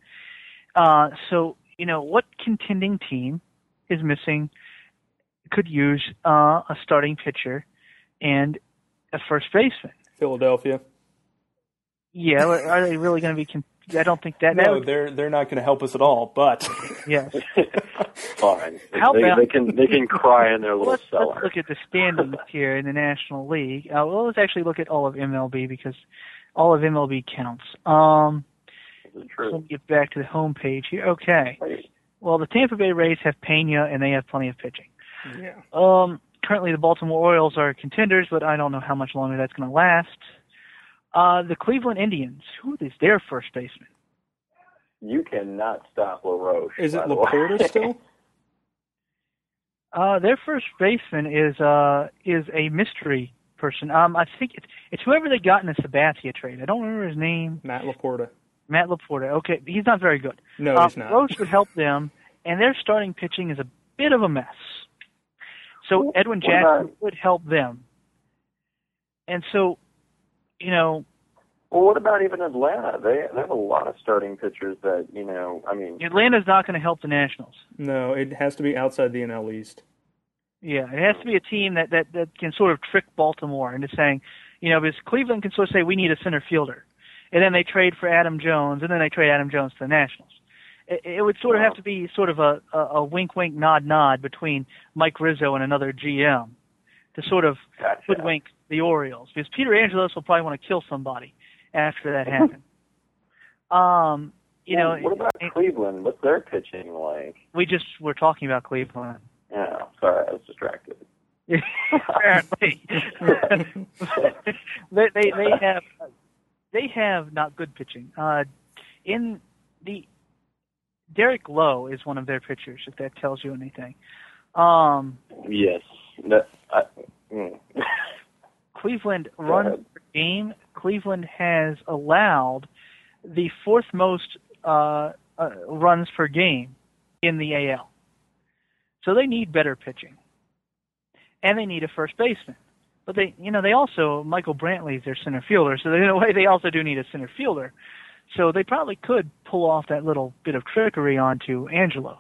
Uh, so, you know, what contending team is missing could use uh, a starting pitcher and a first baseman? Philadelphia. Yeah, are are they really going to be? Con- I don't think that. that No, would- they're they're not going to help us at all. But [LAUGHS] yes. [LAUGHS] Fine. How they, about- they can they can cry in their little let's, cellar. let's look at the standings [LAUGHS] here in the National League. Uh, well, let's actually look at all of MLB because all of MLB counts. Um, This is let true. me get back to the home page here. Okay. Well, the Tampa Bay Rays have Pena, and they have plenty of pitching. yeah, Um, currently, the Baltimore Orioles are contenders, but I don't know how much longer that's going to last. Uh, the Cleveland Indians, who is their first baseman? You cannot stop LaRoche. is it by the. Laporta still? [LAUGHS] Uh, their first baseman is uh is a mystery person. Um, I think it's it's whoever they got in the Sabathia trade. I don't remember his name. Matt Laporta. Matt Laporta. Okay, he's not very good. No, uh, he's not. Roach would help them, and their starting pitching is a bit of a mess. So Edwin Jackson about- would help them. And so, you know, Well, what about even Atlanta? They they have a lot of starting pitchers that you know. I mean, Atlanta's not going to help the Nationals. No, it has to be outside the NL East. Yeah, it has to be a team that that that can sort of trick Baltimore into saying, you know, because Cleveland can sort of say we need a center fielder, and then they trade for Adam Jones, and then they trade Adam Jones to the Nationals. It, it would sort of have to be sort of a, a a wink, wink, nod, nod between Mike Rizzo and another GM to sort of gotcha. hoodwink the Orioles because Peter Angelos will probably want to kill somebody after that happens. [LAUGHS] um, you Well, know, what about it- Cleveland? What's their pitching like? we just were talking about Cleveland. Yeah, sorry, I was distracted. Apparently, [LAUGHS] they, they they have they have not good pitching. Uh, in the Derek Lowe is one of their pitchers. If that tells you anything. Um, Yes, that. I, mm. [LAUGHS] Cleveland runs per game. Cleveland has allowed the fourth most uh, uh, runs per game in the AL. So they need better pitching, and they need a first baseman. But they, you know, they also Michael Brantley is their center fielder, so in a way they also do need a center fielder. So they probably could pull off that little bit of trickery onto Angelos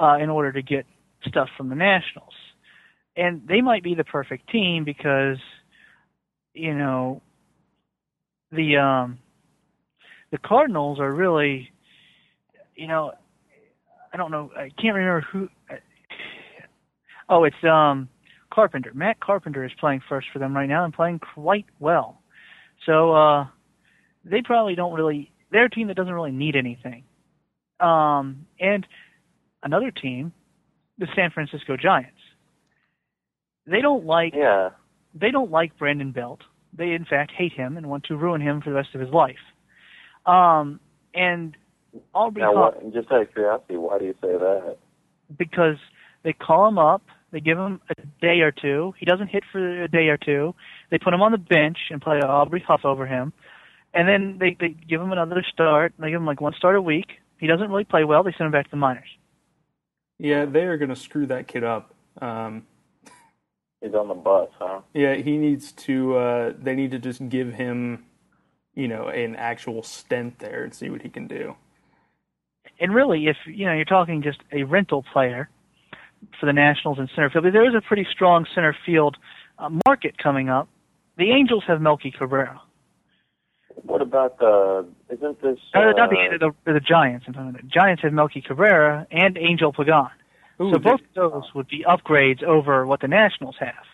uh, in order to get stuff from the Nationals, and they might be the perfect team because, you know, the um, the Cardinals are really, you know, I don't know, I can't remember who. Oh, it's um Carpenter. Matt Carpenter is playing first for them right now and playing quite well. So uh they probably don't really they're a team that doesn't really need anything. Um and another team, the San Francisco Giants. They don't like Yeah, they don't like Brandon Belt. They in fact hate him and want to ruin him for the rest of his life. Um and Aubrey now Hall- what? Just out of curiosity, why do you say that? because they call him up, they give him a day or two. He doesn't hit for a day or two. They put him on the bench and play Aubrey Huff over him, and then they they give him another start. They give him like one start a week. He doesn't really play well. They send him back to the minors. Yeah, they are going to screw that kid up. Um, He's on the bus, huh? yeah, he needs to. Uh, they need to just give him, you know, an actual stent there and see what he can do. And really, if you know you're talking just a rental player for the Nationals in center field, But there is a pretty strong center field uh, market coming up. The Angels have Melky Cabrera. What about the? Isn't this? Uh, Uh, not the, the the Giants. I'm talking about. The Giants have Melky Cabrera and Angel Pagan. Ooh, so both of those would be upgrades over what the Nationals have.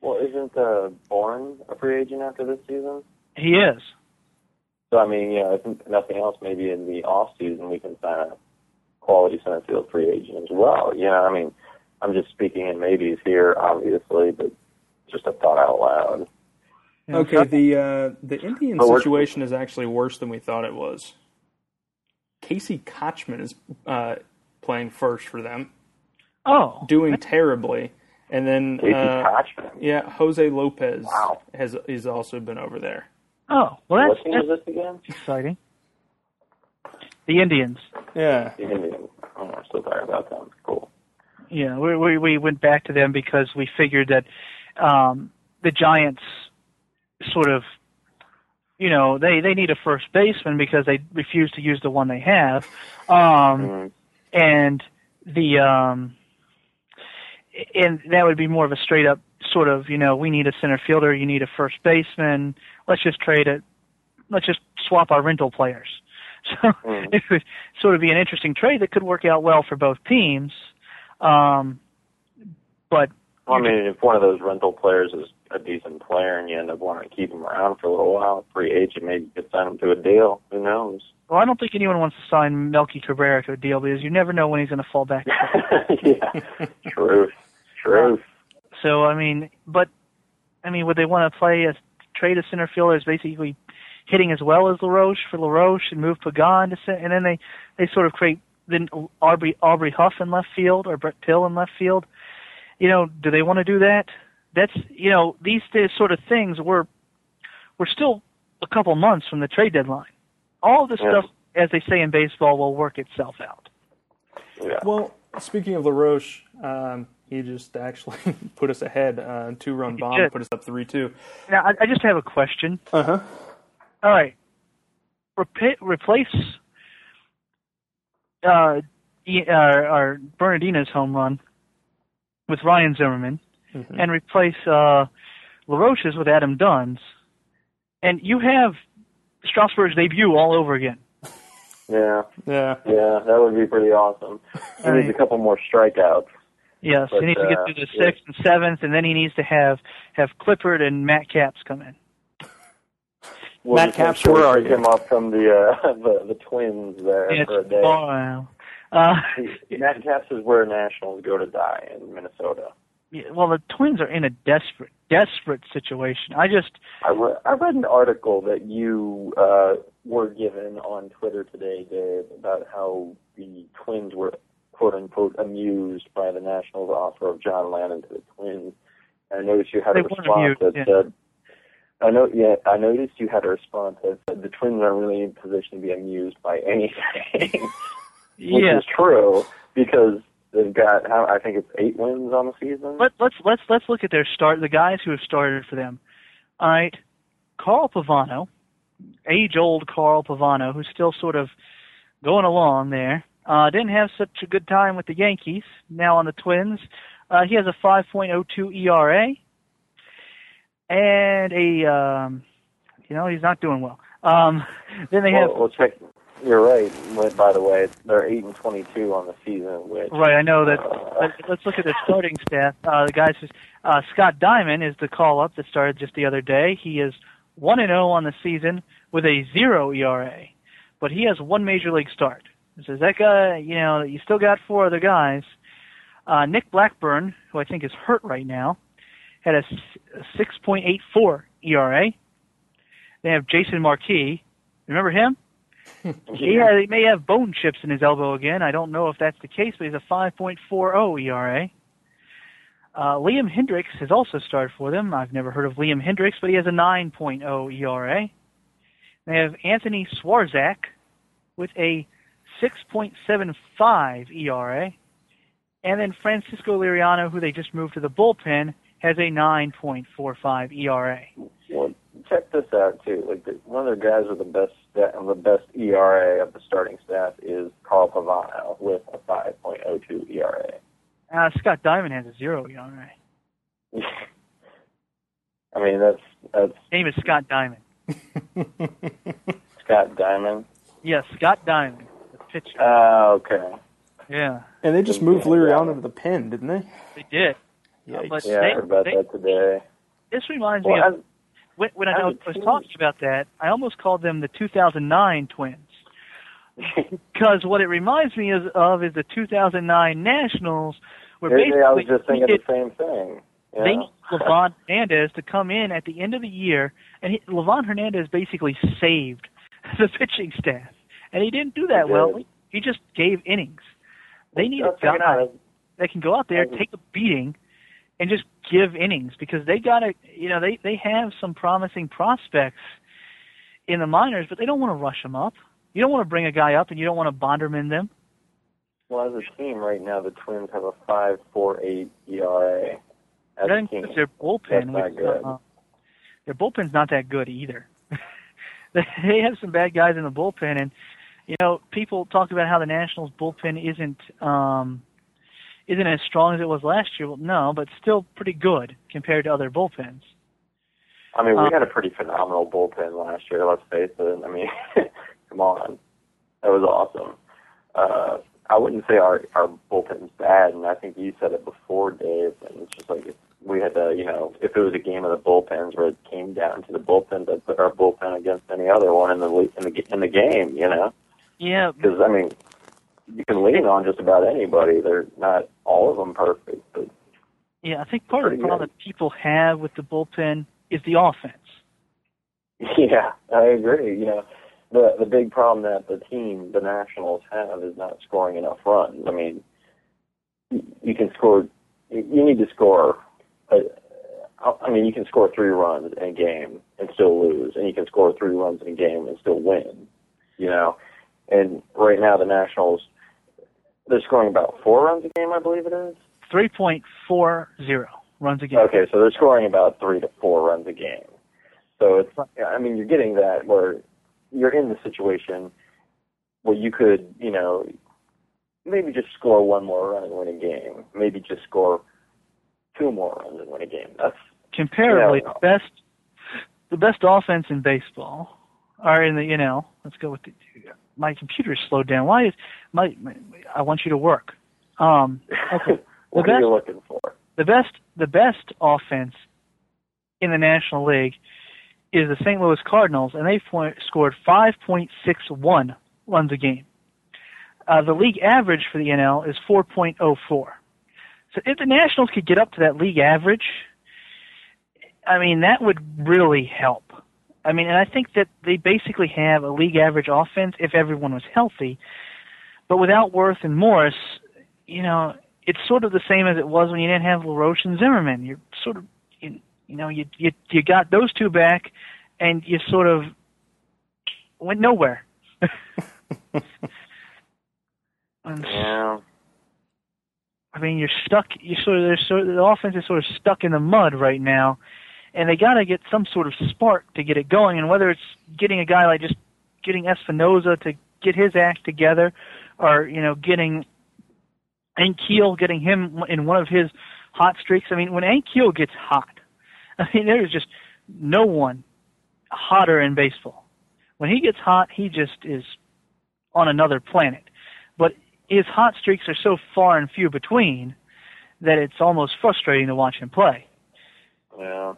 well, isn't uh, Bourn a free agent after this season? He is. So I mean, you know, if nothing else, maybe in the off season we can sign a quality center field free agent as well. You know, I mean, I'm just speaking in maybes here, obviously, but just a thought out loud. Yeah, Okay, the uh, the Indian But we're- situation is actually worse than we thought it was. Casey Kotchman is uh, playing first for them, oh, doing terribly, and then Casey uh, Kotchman. yeah, Jose Lopez Wow. has has also been over there. oh, well, What that's, team that's is this again? exciting. The Indians. Yeah, The Indians. Oh, I'm so sorry about them. Cool. Yeah, we, we we went back to them because we figured that um, the Giants sort of, you know, they they need a first baseman because they refuse to use the one they have, um, Mm. and the um, and that would be more of a straight up sort of, you know, we need a center fielder, you need a first baseman. Let's just trade it. Let's just swap our rental players. [LAUGHS] So Mm. it would sort of be an interesting trade that could work out well for both teams. Um, but Well, I mean, if one of those rental players is a decent player and you end up wanting to keep him around for a little while, free agent, maybe you could sign him to a deal. Who knows? well, I don't think anyone wants to sign Melky Cabrera to a deal because you never know when he's going to fall back. [LAUGHS] yeah. Truth. Truth. so I mean, but I mean, would they want to play a trade a center fielder as basically hitting as well as LaRoche for LaRoche and move Pagan to center, and then they they sort of create then Aubrey Aubrey Huff in left field or Brett Pill in left field. You know, do they want to do that? That's you know these th- sort of things. We're we're still a couple months from the trade deadline. All this Yeah. stuff, as they say in baseball, will work itself out. Yeah. Well, speaking of LaRoche, um, he just actually [LAUGHS] put us ahead. Uh, two run bomb did. put us up 3 2. Now, I, I just have a question. Uh huh. All right. Repa- replace uh, E- uh, our Bernadina's home run with Ryan Zimmerman, Mhm. and replace uh, LaRoche's with Adam Dunn's, and you have Strasburg's debut all over again. Yeah. Yeah. Yeah. That would be pretty awesome. He needs a couple more strikeouts. Yes, But, he needs to get uh, through the yeah. sixth and seventh, and then he needs to have have Clippard and Matt Capps come in. We'll Matt just Capps, sure we where are you? him up from the uh, [LAUGHS] the the Twins there Yeah, for a day. wow. Uh, Matt Capps is where Nationals go to die in Minnesota. Well, the Twins are in a desperate, desperate situation. I just, I re- I read an article that you uh, were given on Twitter today, Dave, about how the Twins were quote unquote amused by the Nationals' offer of John Lannan to the Twins. And I noticed you had They a response amused, that yeah. said. I know. Yeah, I noticed you had a response that said the Twins aren't really in position to be amused by anything, [LAUGHS] which yeah. is true because they've got. I think it's eight wins on the season. Let, let's let's let's look at their start. The guys who have started for them. All right, Carl Pavano, age-old Carl Pavano, who's still sort of going along there. Uh, didn't have such a good time with the Yankees. Now on the Twins, uh, he has a 5.02 ERA and a, um, you know, he's not doing well. Um, [LAUGHS] then they have well, well, check. You're right. But by the way, they're eight and twenty-two on the season, which Right, I know that. uh, let's look at the starting staff. Uh, the guys, uh, Scott Diamond is the call-up that started just the other day. He is one and zero on the season with a zero ERA, but he has one major league start. So that guy, you know, you still got four other guys. Uh, Nick Blackburn, who I think is hurt right now, had a 6.84 ERA. They have Jason Marquis. Remember him? He, had, he may have bone chips in his elbow again. I don't know if that's the case, but he's a 5.40 ERA. Uh, Liam Hendriks has also started for them. I've never heard of Liam Hendriks, but he has a 9.0 ERA. They have Anthony Swarzak with a 6.75 ERA. And then Francisco Liriano, who they just moved to the bullpen, has a 9.45 ERA. Check this out too. Like the, one of their guys with the best stat, the best ERA of the starting staff is Carl Pavano with a 5.02 ERA. Uh, Scott Diamond has a zero ERA. [LAUGHS] I mean, that's that's His name is Scott Diamond. [LAUGHS] Scott Diamond. Yes, Scott Diamond, the pitcher. Ah, okay. Yeah, And they just moved Liriano to the pen, didn't they? they did. Yikes. Yeah, I heard about they- that today. This reminds Well, me of as, when, when I was, was talking about that. I almost called them the 2009 Twins [LAUGHS] because what it reminds me is, of is the 2009 Nationals Where Maybe I was basically just thinking did- the same thing. you They need Livan Hernandez to come in at the end of the year, and he, Livan Hernandez basically saved [LAUGHS] the pitching staff, and he didn't do that He well. He just gave innings. They need a That's guy that can go out there, take a beating, and just give innings because they got to, you know, they they have some promising prospects in the minors, but they don't want to rush them up. You don't want to bring a guy up and you don't want to Bonderman them. Well, as a team right now, the Twins have a five four eight ERA. As That includes their bullpen, That's not good. uh, their bullpen's not that good either. [LAUGHS] they have some bad guys in the bullpen, and you know, people talk about how the Nationals bullpen isn't um isn't as strong as it was last year. Well, no, but still pretty good compared to other bullpens. I mean, we Um, had a pretty phenomenal bullpen last year. Let's face it. I mean, [LAUGHS] come on, that was awesome. Uh, I wouldn't say our our bullpen's bad, and I think you said it before, Dave. And it's just like if we had to, you know, if it was a game of the bullpens where it came down to the bullpen, to put our bullpen against any other one in the in the in the game, you know. Yeah, Because I mean, you can lean on just about anybody. They're not all of them perfect, but yeah. I think part of the problem that people have with the bullpen is the offense. [LAUGHS] Yeah, I agree. You know, the the big problem that the team, the Nationals, have is not scoring enough runs. I mean, you, can score. You you need to score. uh I mean, you can score three runs in a game and still lose, and you can score three runs in a game and still win. You know, and right now the Nationals, they're scoring about four runs a game, I believe it is. Three point four zero runs a game. Okay, so they're scoring about three to four runs a game. So it's, I mean, you're getting that where you're in the situation where you could, you know, maybe just score one more run and win a game. Maybe just score two more runs and win a game. That's Comparably, Yeah. the best the best offense in baseball are in the you know. Let's go with the. My computer's slowed down. Why is my, my I want you to work. Um, okay. [LAUGHS] what The are you best- looking for? the best the best offense in the National League is the St. Louis Cardinals, and they've point, scored 5.61 runs a game. Uh, the league average for the NL is 4.04. So if the Nationals could get up to that league average, I mean that would really help. I mean, and I think that they basically have a league average offense if everyone was healthy. But without Werth and Morse, you know, it's sort of the same as it was when you didn't have LaRoche and Zimmerman. You're sort of, you, you know, you you you got those two back, and you sort of went nowhere. [LAUGHS] Yeah. I mean, you're stuck. You sort of, sort of, the offense is sort of stuck in the mud right now, and they got to get some sort of spark to get it going. And whether it's getting a guy like just getting Espinosa to get his act together, or you know, getting Ankiel, getting him in one of his hot streaks. I mean, when Ankiel gets hot, [LAUGHS] I mean, there is just no one hotter in baseball. When he gets hot, he just is on another planet. But his hot streaks are so far and few between that it's almost frustrating to watch him play. Yeah,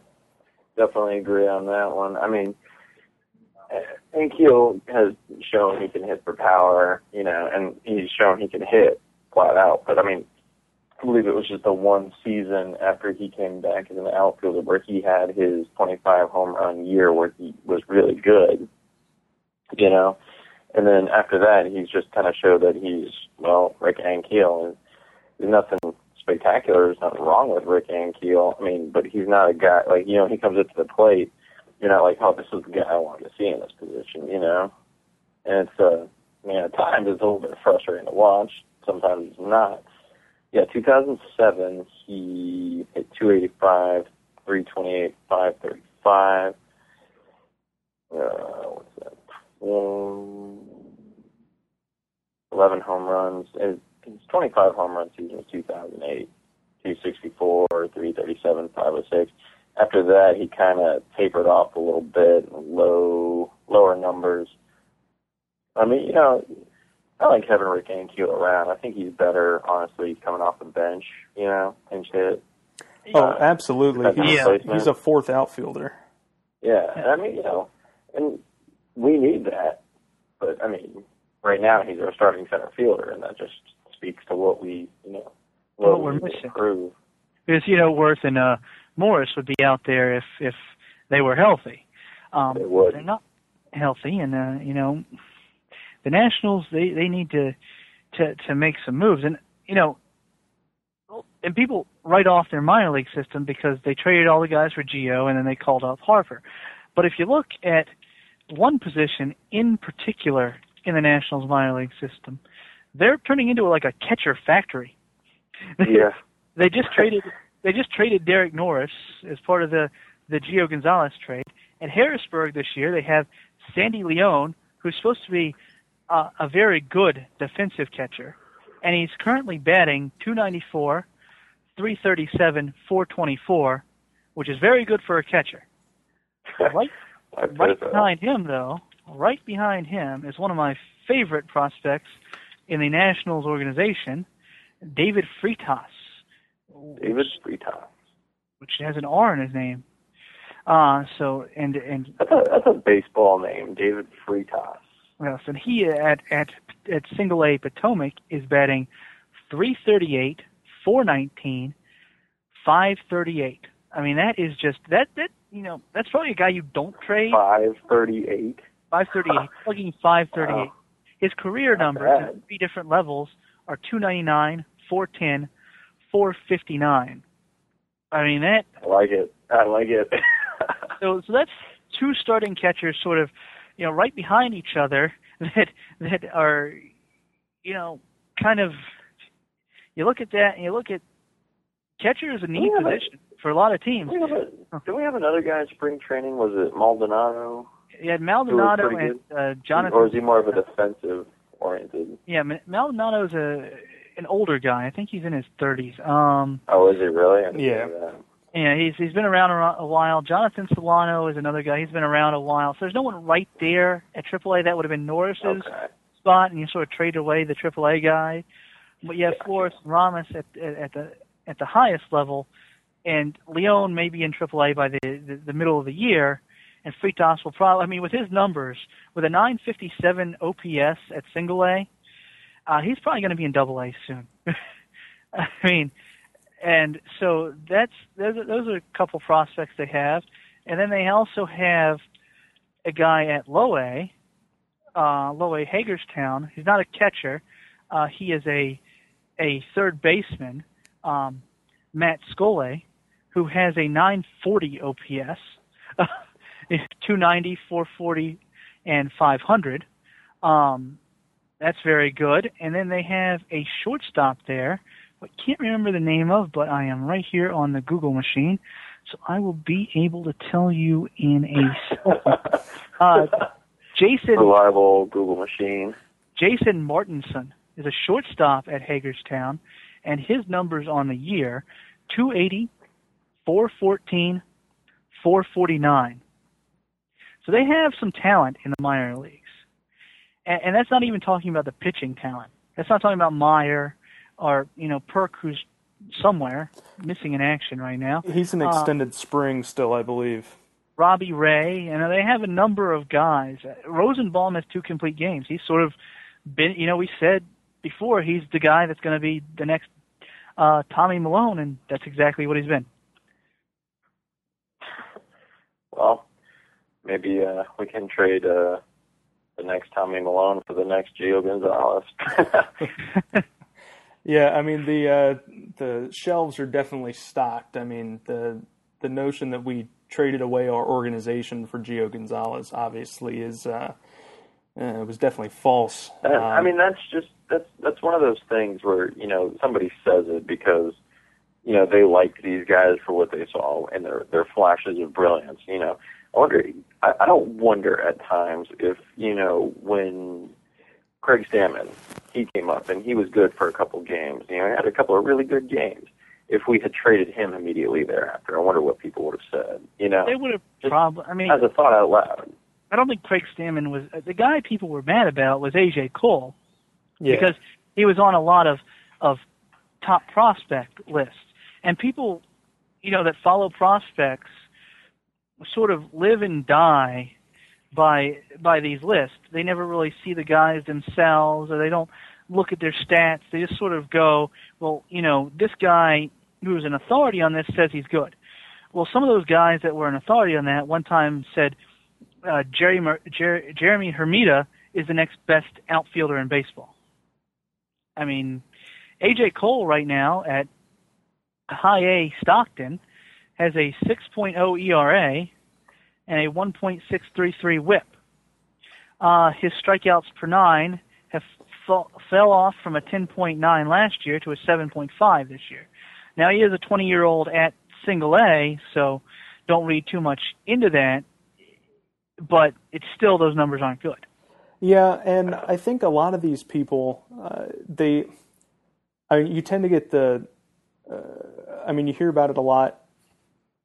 definitely agree on that one. I mean, Ankiel has shown he can hit for power, you know, and he's shown he can hit flat out. But I mean, I believe it was just the one season after he came back as an outfielder where he had his 25 home run year where he was really good, you know. And then after that, he's just kind of showed that he's well, Rick Ankiel, and there's nothing spectacular. There's nothing wrong with Rick Ankiel. I mean, but he's not a guy like you know he comes up to the plate. You're not like, oh, this is the guy I wanted to see in this position, you know. And it's uh, I mean, at times it's a little bit frustrating to watch. Sometimes it's not. Yeah, 2007 he hit 285, 328, 535. Uh, what's that? Um, 11 home runs. And his 25 home run season was 2008. 264, 337, 506. After that, he kind of tapered off a little bit, low, lower numbers. I mean, you know, I like having Rick Ankiel around. I think he's better, honestly, coming off the bench, you know, pinch hit. Oh, Uh, absolutely. He's, on he's a fourth outfielder. Yeah, and I mean, you know, and we need that. But I mean, right now he's our starting center fielder, and that just speaks to what we, you know, what we're missing. Improve. Because you know Werth and uh, Morse would be out there if if they were healthy. Um, They would. They're not healthy, and uh, you know the Nationals they they need to to to make some moves, and you know. And people write off their minor league system because they traded all the guys for Gio and then they called up Harper. But if you look at one position in particular in the Nationals minor league system, they're turning into like a catcher factory. [LAUGHS] Yeah. they just traded they just traded Derek Norris as part of the the Gio Gonzalez trade. At Harrisburg this year, they have Sandy Leon, who's supposed to be uh, a very good defensive catcher, and he's currently batting 294, 337, 424, which is very good for a catcher. [LAUGHS] Right right behind him, though, right behind him is one of my favorite prospects in the Nationals organization, David Freitas, David Fritas. which has an R in his name. Uh, so and and That's a that's a baseball name, David Fritas. yes, and he at at at Single A Potomac is batting 338, 419, 538. I mean that is just that that you know that's probably a guy you don't trade. Five thirty eight. 538, plugging 538. Wow. His career Not numbers bad. at three different levels are 299, 410, 459. I mean that. I like it. I like it. [LAUGHS] So so that's two starting catchers, sort of, you know, right behind each other [LAUGHS] that that are, you know, kind of. You look at that and you look at catcher is a neat Yeah, position for a lot of teams. Do we have a, do we have another guy in spring training? Was it Maldonado? Had Maldonado and uh, Or is he more of a defensive oriented? Yeah, Ma- Maldonado's a an older guy. I think he's in his 30s. Um, Oh, is he really? Yeah. Yeah, he's he's been around a, a while. Jonathan Solano is another guy. He's been around a while. So there's no one right there at AAA. That would have been Norris's Okay. spot, and you sort of trade away the AAA guy. But you have Flores and Ramos at, at at the at the highest level, and Leon may be in AAA by the, the the middle of the year, and Fritas will probably. I mean, with his numbers, with a 957 OPS at Single A, uh, he's probably going to be in Double A soon. [LAUGHS] I mean, and so that's those are, those are a couple prospects they have, and then they also have a guy at Low A, uh, Low A Hagerstown. He's not a catcher. Uh, he is a a third baseman, um, Matt Skole, who has a 940 OPS, [LAUGHS] 290, 440, and 500. Um, that's very good. And then they have a shortstop there. I can't remember the name of, but I am right here on the Google machine, so I will be able to tell you in a second. [LAUGHS] Uh, Jason Reliable Google machine. Jason Martinson is a shortstop at Hagerstown, and his numbers on the year 280, 414, 449. So they have some talent in the minor leagues. And, and that's not even talking about the pitching talent. That's not talking about Meyer or, you know, Purke, who's somewhere missing in action right now. He's an Uh, extended spring still, I believe. Robbie Ray, and they have a number of guys. Rosenbaum has two complete games. He's sort of been, you know, we said before he's the guy that's going to be the next uh, Tommy Milone, and that's exactly what he's been. Well, maybe uh, we can trade uh, the next Tommy Milone for the next Gio Gonzalez. [LAUGHS] Yeah, I mean the uh, the shelves are definitely stocked. I mean the the notion that we traded away our organization for Gio Gonzalez obviously is uh, uh, was definitely false. Um, I mean, that's just that's that's one of those things where you know somebody says it because you know they liked these guys for what they saw and their their flashes of brilliance. You know, I wonder. I, I don't wonder at times if you know when Craig Stammen he came up and he was good for a couple games. You know, he had a couple of really good games. If we had traded him immediately thereafter, I wonder what people would have said. You know, They would have probably. I mean, as a thought out loud. I don't think Craig Stammen was the guy people were mad about was AJ Cole yeah. because he was on a lot of of top prospect lists, and people, you know, that follow prospects sort of live and die by by these lists. They never really see the guys themselves, or they don't look at their stats. They just sort of go, well, you know, this guy who's an authority on this says he's good. Well, some of those guys that were an authority on that one time said uh, Jerry, Jer- Jeremy Hermida is the next best outfielder in baseball. I mean, AJ Cole right now at high A Stockton has a 6.0 ERA and a 1.633 WHIP. Uh, his strikeouts per nine have fell off from a 10.9 last year to a 7.5 this year. Now he is a 20 year old at single A, so don't read too much into that. But it's still those numbers aren't good. Yeah, and I think a lot of these people, uh, they, I mean, you tend to get the, uh, I mean, you hear about it a lot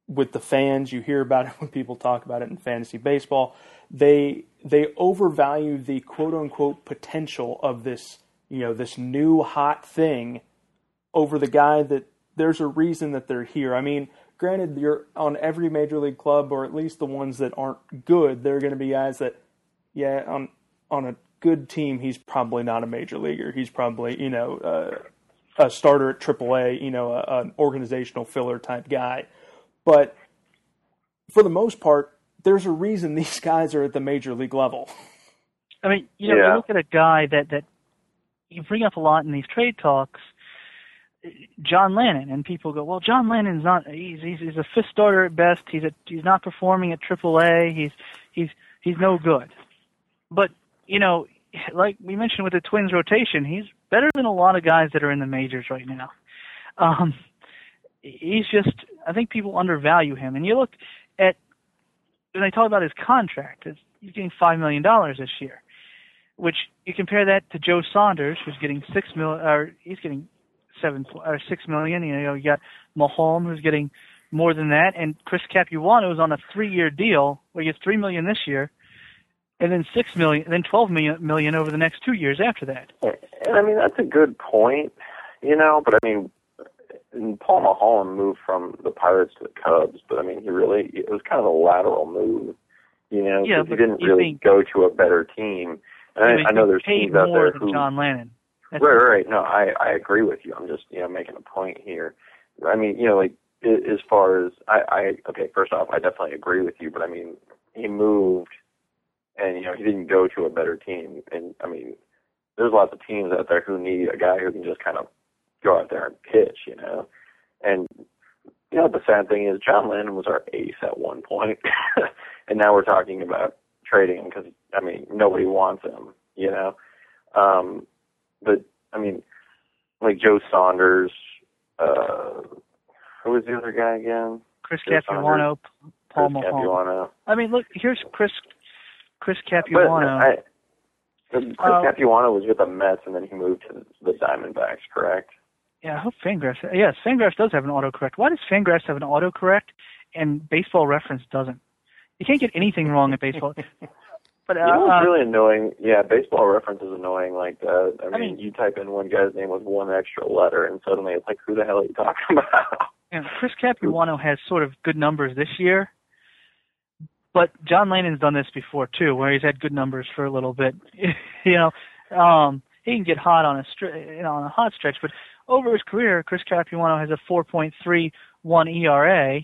with the fans. You hear about it [LAUGHS] when people talk about it in fantasy baseball. They they overvalue the quote unquote potential of this, you know, this new hot thing over the guy that there's a reason that they're here. I mean, granted, you're on every major league club, or at least the ones that aren't good. There are going to be guys that, yeah, on on a good team, he's probably not a major leaguer. He's probably you know uh, a starter at AAA, you know, a, an organizational filler type guy. But for the most part, there's a reason [LAUGHS] these guys are at the major league level. I mean, you know, Yeah. you look at a guy that that you bring up a lot in these trade talks. John Lannan, and people go, "Well, John Lannan's not. He's he's, he's a fifth starter at best. He's a he's not performing at AAA. He's he's he's no good." But you know, [LAUGHS] like we mentioned with the Twins rotation, he's better than a lot of guys that are in the majors right now. Um, he's just. I think people undervalue him, and you look at when they talk about his contract. He's getting five million dollars this year, which you compare that to Joe Saunders, who's getting six mil, or he's getting seven or six million. You know, you got Maholm, who's getting more than that, and Chris Capuano is on a three-year deal where he gets three million this year, and then six million, then twelve million, million over the next two years after that. I mean, that's a good point, you know, but I mean, and Paul Maholm moved from the Pirates to the Cubs, but I mean, he really, it was kind of a lateral move, you know, Yeah, he didn't really think- go to a better team. And I mean, I, know there's teams out there who, John Lannan. That's- Right, right. No, I I agree with you. I'm just you know making a point here. I mean, you know, like i- as far as I I okay, first off, I definitely agree with you, but I mean, he moved, and you know, he didn't go to a better team, and I mean, there's lots of teams out there who need a guy who can just kind of go out there and pitch, you know, and you know, the sad thing is John Lannan was our ace at one point, [LAUGHS] and now we're talking about trading him because I mean nobody wants him, you know. Um, but I mean, like Joe Saunders, uh, who was the other guy again? Chris Joe Capuano, Paul Chris. Capuano. I mean, look, here's Chris Chris But Capuano. I, Chris Uh, Capuano was with the Mets, and then he moved to the Diamondbacks, correct? Yeah, I hope Fangraphs. Yes, Fangraphs does have an autocorrect. Why does Fangraphs have an autocorrect and Baseball Reference doesn't? You can't get anything wrong at baseball. [LAUGHS] But uh, you know what's uh, really annoying? Yeah, baseball reference is annoying like that. I mean, mean- you type in one guy's name with one extra letter, and suddenly it's like, who the hell are you talking [LAUGHS] about? And Chris Capuano has sort of good numbers this year, but John Lannan's done this before too, where he's had good numbers for a little bit. [LAUGHS] you know, um, he can get hot on a str- you know on a hot stretch, but over his career, Chris Capuano has a 4.31 ERA,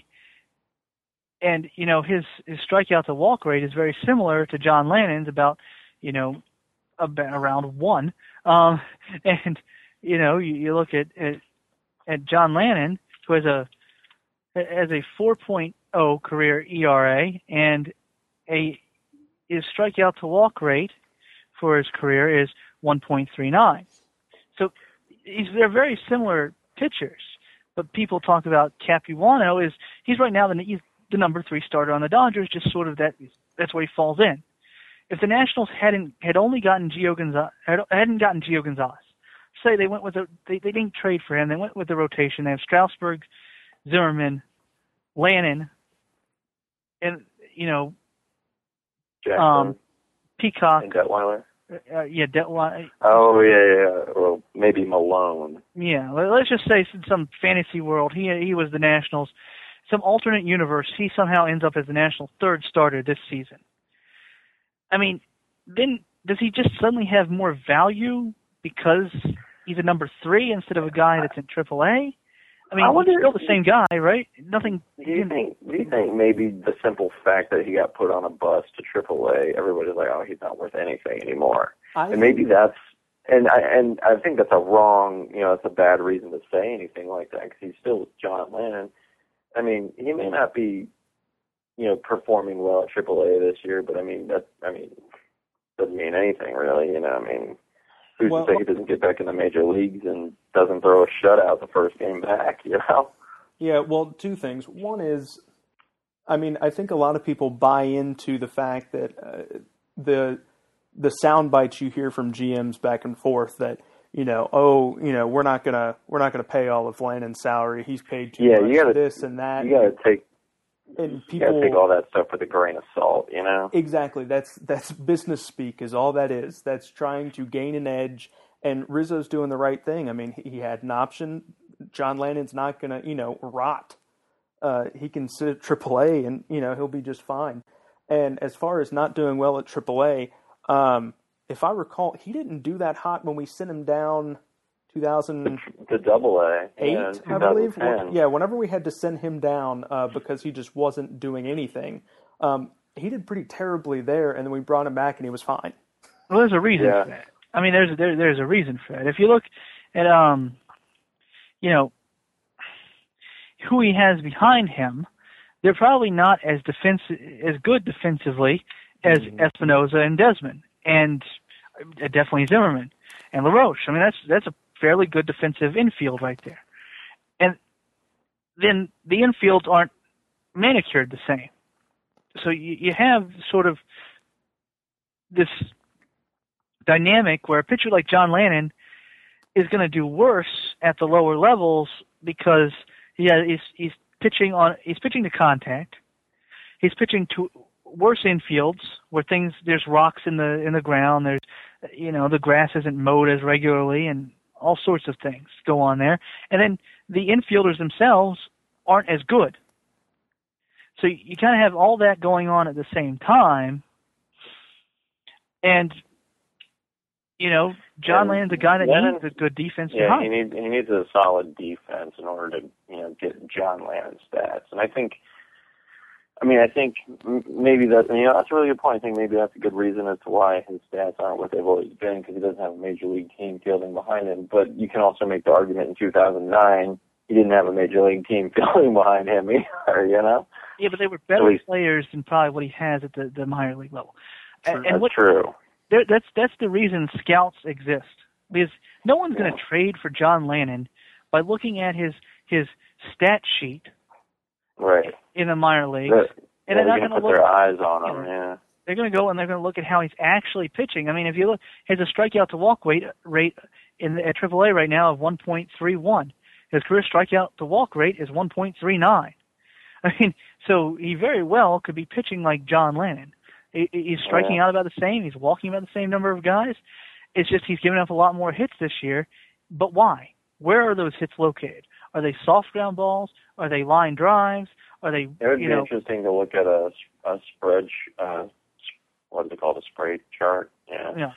and you know his his strikeout to walk rate is very similar to John Lannan's, about you know about around one. Um, [LAUGHS] and you know you, you look at, at at John Lannan, who has a has a 4.0 career ERA and a his strikeout to walk rate for his career is 1.39. So they're very similar pitchers, but people talk about Capuano is he's right now the he's the number three starter on the Dodgers, just sort of that that's where he falls in. If the Nationals hadn't had only gotten Gio Gonzalez, had, hadn't gotten Gio Gonzalez, say they went with a they they didn't trade for him, they went with the rotation. They have Strasburg, Zimmermann, Lannan, and you know Jackson um, Peacock. and Detwiler. Uh, yeah, Detwi- Oh yeah, yeah, yeah. Well, maybe Milone. Yeah, let- let's just say in some fantasy world, he he was the Nationals. Some alternate universe, he somehow ends up as the National third starter this season. I mean, then does he just suddenly have more value because he's a number three instead of a guy that's in AAA? I mean, I wonder he's still if- the same guy, right? Nothing. Do you think? Do you think maybe the simple fact that he got put on a bus to AAA, everybody's like, oh, he's not worth anything anymore, I and maybe that's. And I and I think that's a wrong, you know, it's a bad reason to say anything like that because he's still John Lannan. I mean, he may not be, you know, performing well at AAA this year, but I mean that. I mean, doesn't mean anything really. You know, I mean, who's Well- to say he doesn't get back in the major leagues and doesn't throw a shutout the first game back? [LAUGHS] You know. Yeah, well, two things. One is, I mean, I think a lot of people buy into the fact that uh, the the sound bites you hear from GMs back and forth that you know, oh, you know, we're not gonna we're not gonna pay all of Lannan's salary. He's paid too Yeah, much you gotta- this and that. You got to take and you people take all that stuff with a grain of salt. You know. Exactly. That's that's business speak is all that is. That's trying to gain an edge and Rizzo's doing the right thing. I mean, he, he had an option. John Lannan's not going to, you know, rot. Uh, he can sit at AAA and, you know, he'll be just fine. And as far as not doing well at AAA, um, if I recall, he didn't do that hot when we sent him down 2008, The double A. yeah, in I believe. Yeah, whenever we had to send him down uh, because he just wasn't doing anything, um, he did pretty terribly there, and then we brought him back and he was fine. Well, there's a reason Yeah. for that. I mean, there's there, there's a reason for that. If you look at um, you know, who he has behind him, they're probably not as defense as good defensively as Espinosa and Desmond, and uh, definitely Zimmerman and LaRoche. I mean, that's that's a fairly good defensive infield right there. And then the infields aren't manicured the same. So you, you have sort of this dynamic where a pitcher like John Lannan is going to do worse at the lower levels because he has, he's, he's pitching on he's pitching to contact. He's pitching to worse infields where things there's rocks in the in the ground. There's you know the grass isn't mowed as regularly and all sorts of things go on there. And then the infielders themselves aren't as good. So you kind of have all that going on at the same time. And you know, John And Lannan's a guy that Lannan- needs a good defense Yeah, behind. he needs he needs a solid defense in order to you know get John Lannan's stats. And I think, I mean, I think maybe that you know that's a really good point. I think maybe that's a good reason as to why his stats aren't what they've always been because he doesn't have a major league team fielding behind him. But you can also make the argument in 2009 he didn't have a major league team [LAUGHS] fielding behind him either. You know, Yeah, but they were better least- players than probably what he has at the, the minor league level. And, and that's what true. there, that's that's the reason scouts exist because no one's going to trade for John Lannan by looking at his his stat sheet Right. in the minor leagues. They're, and they're not going to put look. their eyes on him. Yeah. They're going to go and they're going to look at how he's actually pitching. I mean, if you look, he has a strikeout to walk rate rate in the, at AAA right now of 1.31. His career strikeout to walk rate is 1.39. [LAUGHS] I mean, so he very well could be pitching like John Lannan. He- He's striking Yeah. out about the same. He's walking about the same number of guys. It's just he's giving up a lot more hits this year. But why? Where are those hits located? Are they soft ground balls? Are they line drives? Are they, It would you be know, interesting to look at a, a spread, uh, what is it called, a spray chart. Yeah. Yeah.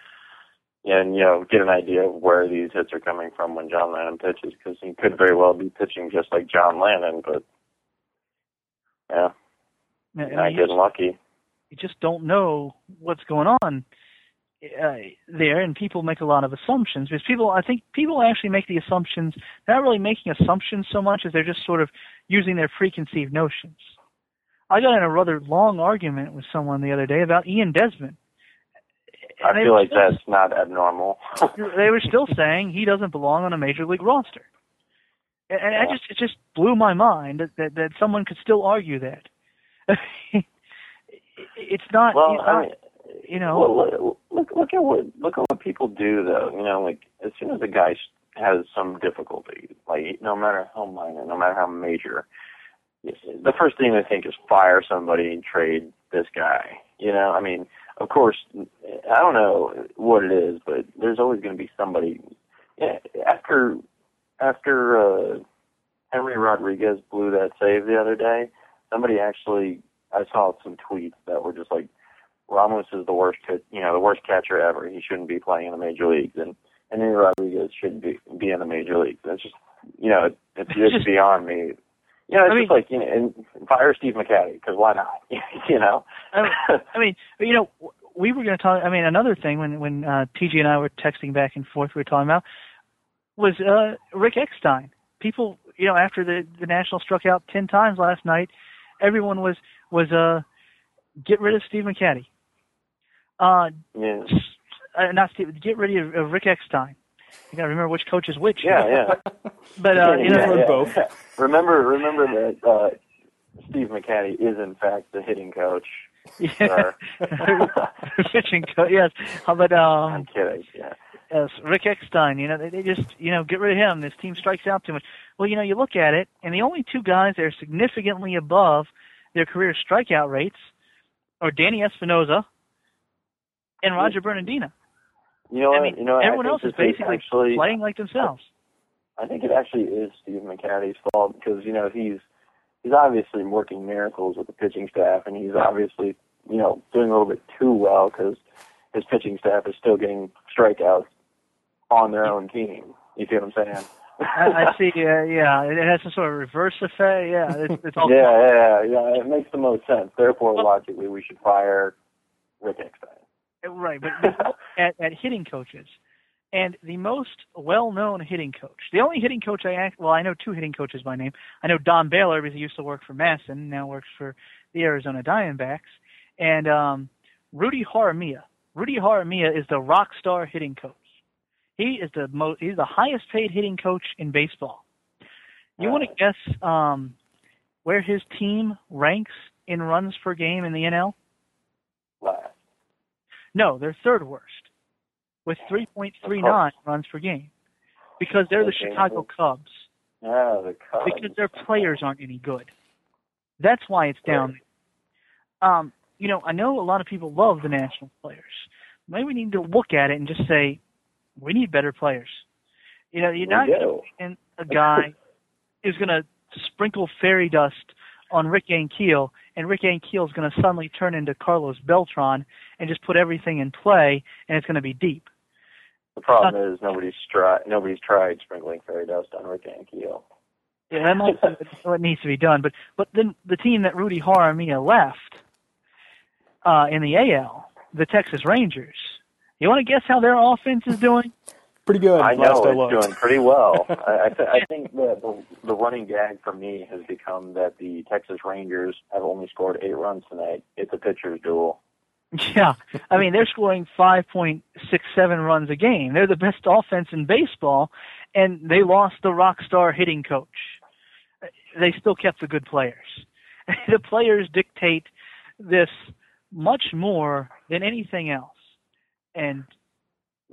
And, you know, get an idea of where these hits are coming from when John Lannan pitches, because he could very well be pitching just like John Lannan, but, yeah, and not you getting lucky. you just don't know what's going on uh, there, and people make a lot of assumptions. Because people, I think people actually make the assumptions. They're not really making assumptions so much as they're just sort of using their preconceived notions. I got in a rather long argument with someone the other day about Ian Desmond. I feel like still- that's not abnormal. [LAUGHS] they were still saying he doesn't belong on a major league roster. And, and I just it just blew my mind that, that that someone could still argue that. [LAUGHS] it's not. well, he's I mean, you know. well, look, look, at what look at what people do though. You know, like as soon as a guy has some difficulty, like no matter how minor, no matter how major, the first thing they think is fire somebody and trade this guy. You know, I mean, of course, I don't know what it is, but there's always going to be somebody. Yeah, after after uh, Henry Rodriguez blew that save the other day, somebody actually I saw some tweets that were just like Ramos is the worst, you know, the worst catcher ever. He shouldn't be playing in the major leagues. And Henry Rodriguez shouldn't be be in the major league. That's just you know it, it's [LAUGHS] just beyond me. You know, it's I mean- just like you know, and fire Steve McCatty because why not? [LAUGHS] you know. I mean, I mean, you know, we were going to talk. I mean, another thing when when uh, TG and I were texting back and forth, we were talking about was uh, Rick Eckstein. People, you know, after the the National struck out ten times last night, everyone was was uh get rid of Steve McCatty. Uh, yeah. uh, not Steve. Get rid of, of Rick Eckstein. You got to remember which coach is which. Yeah, yeah. [LAUGHS] But uh, you know, yeah. both. remember, remember that uh, Steve McCatty is in fact the hitting coach. yeah, [LAUGHS] pitching coach. Yes, Uh, but um, I'm kidding. Yeah. Yes, Rick Eckstein. You know, they, they just you know get rid of him. This team strikes out too much. Well, you know, you look at it, and the only two guys that are significantly above their career strikeout rates are Danny Espinosa and Roger Bernadina. You know what? I mean, you know everyone else is basically actually, playing like themselves. I think it actually is Steve McCatty's fault because you know he's he's obviously working miracles with the pitching staff, and he's obviously you know doing a little bit too well because his pitching staff is still getting strikeouts on their own team. You see what I'm saying? I, I see. Uh, yeah, it has some sort of reverse effect. Yeah, it's, it's all. [LAUGHS] yeah, yeah, yeah. It makes the most sense. Therefore, logically, we should fire Rick Eckstein. Right, but [LAUGHS] at, at hitting coaches, and the most well-known hitting coach, the only hitting coach I act, well, I know two hitting coaches by name. I know Don Baylor because he used to work for Masson, now works for the Arizona Diamondbacks, and um, Rudy Jaramillo. Rudy Jaramillo is the rock star hitting coach. He is the most, he's the highest paid hitting coach in baseball. You want to guess um, where his team ranks in runs per game in the NL? No, they're third worst with 3.39 runs per game because they're the Chicago Cubs Yeah, the Cubs. because their players aren't any good. That's why it's down. Um, you know, I know a lot of people love the national players. Maybe we need to look at it and just say we need better players. You know, you're not do. going to and a guy is going to sprinkle fairy dust on Rick Ankiel, and Rick Ankiel is going to suddenly turn into Carlos Beltran and just put everything in play, and it's going to be deep. The problem is nobody's tried. Nobody's tried sprinkling fairy dust on Rick Ankiel. Yeah, that might be [LAUGHS] what needs to be done. But but then the team that Rudy Jaramillo left uh, in the AL, the Texas Rangers. You want to guess how their offense is doing? Pretty good. I know I it's looked. doing pretty well. [LAUGHS] I, I, th- I think the, the the running gag for me has become that the Texas Rangers have only scored eight runs tonight. It's a pitcher's duel. Yeah, I mean they're scoring 5.67 runs a game. They're the best offense in baseball, and they lost the rock star hitting coach. They still kept the good players. [LAUGHS] the players dictate this much more than anything else. And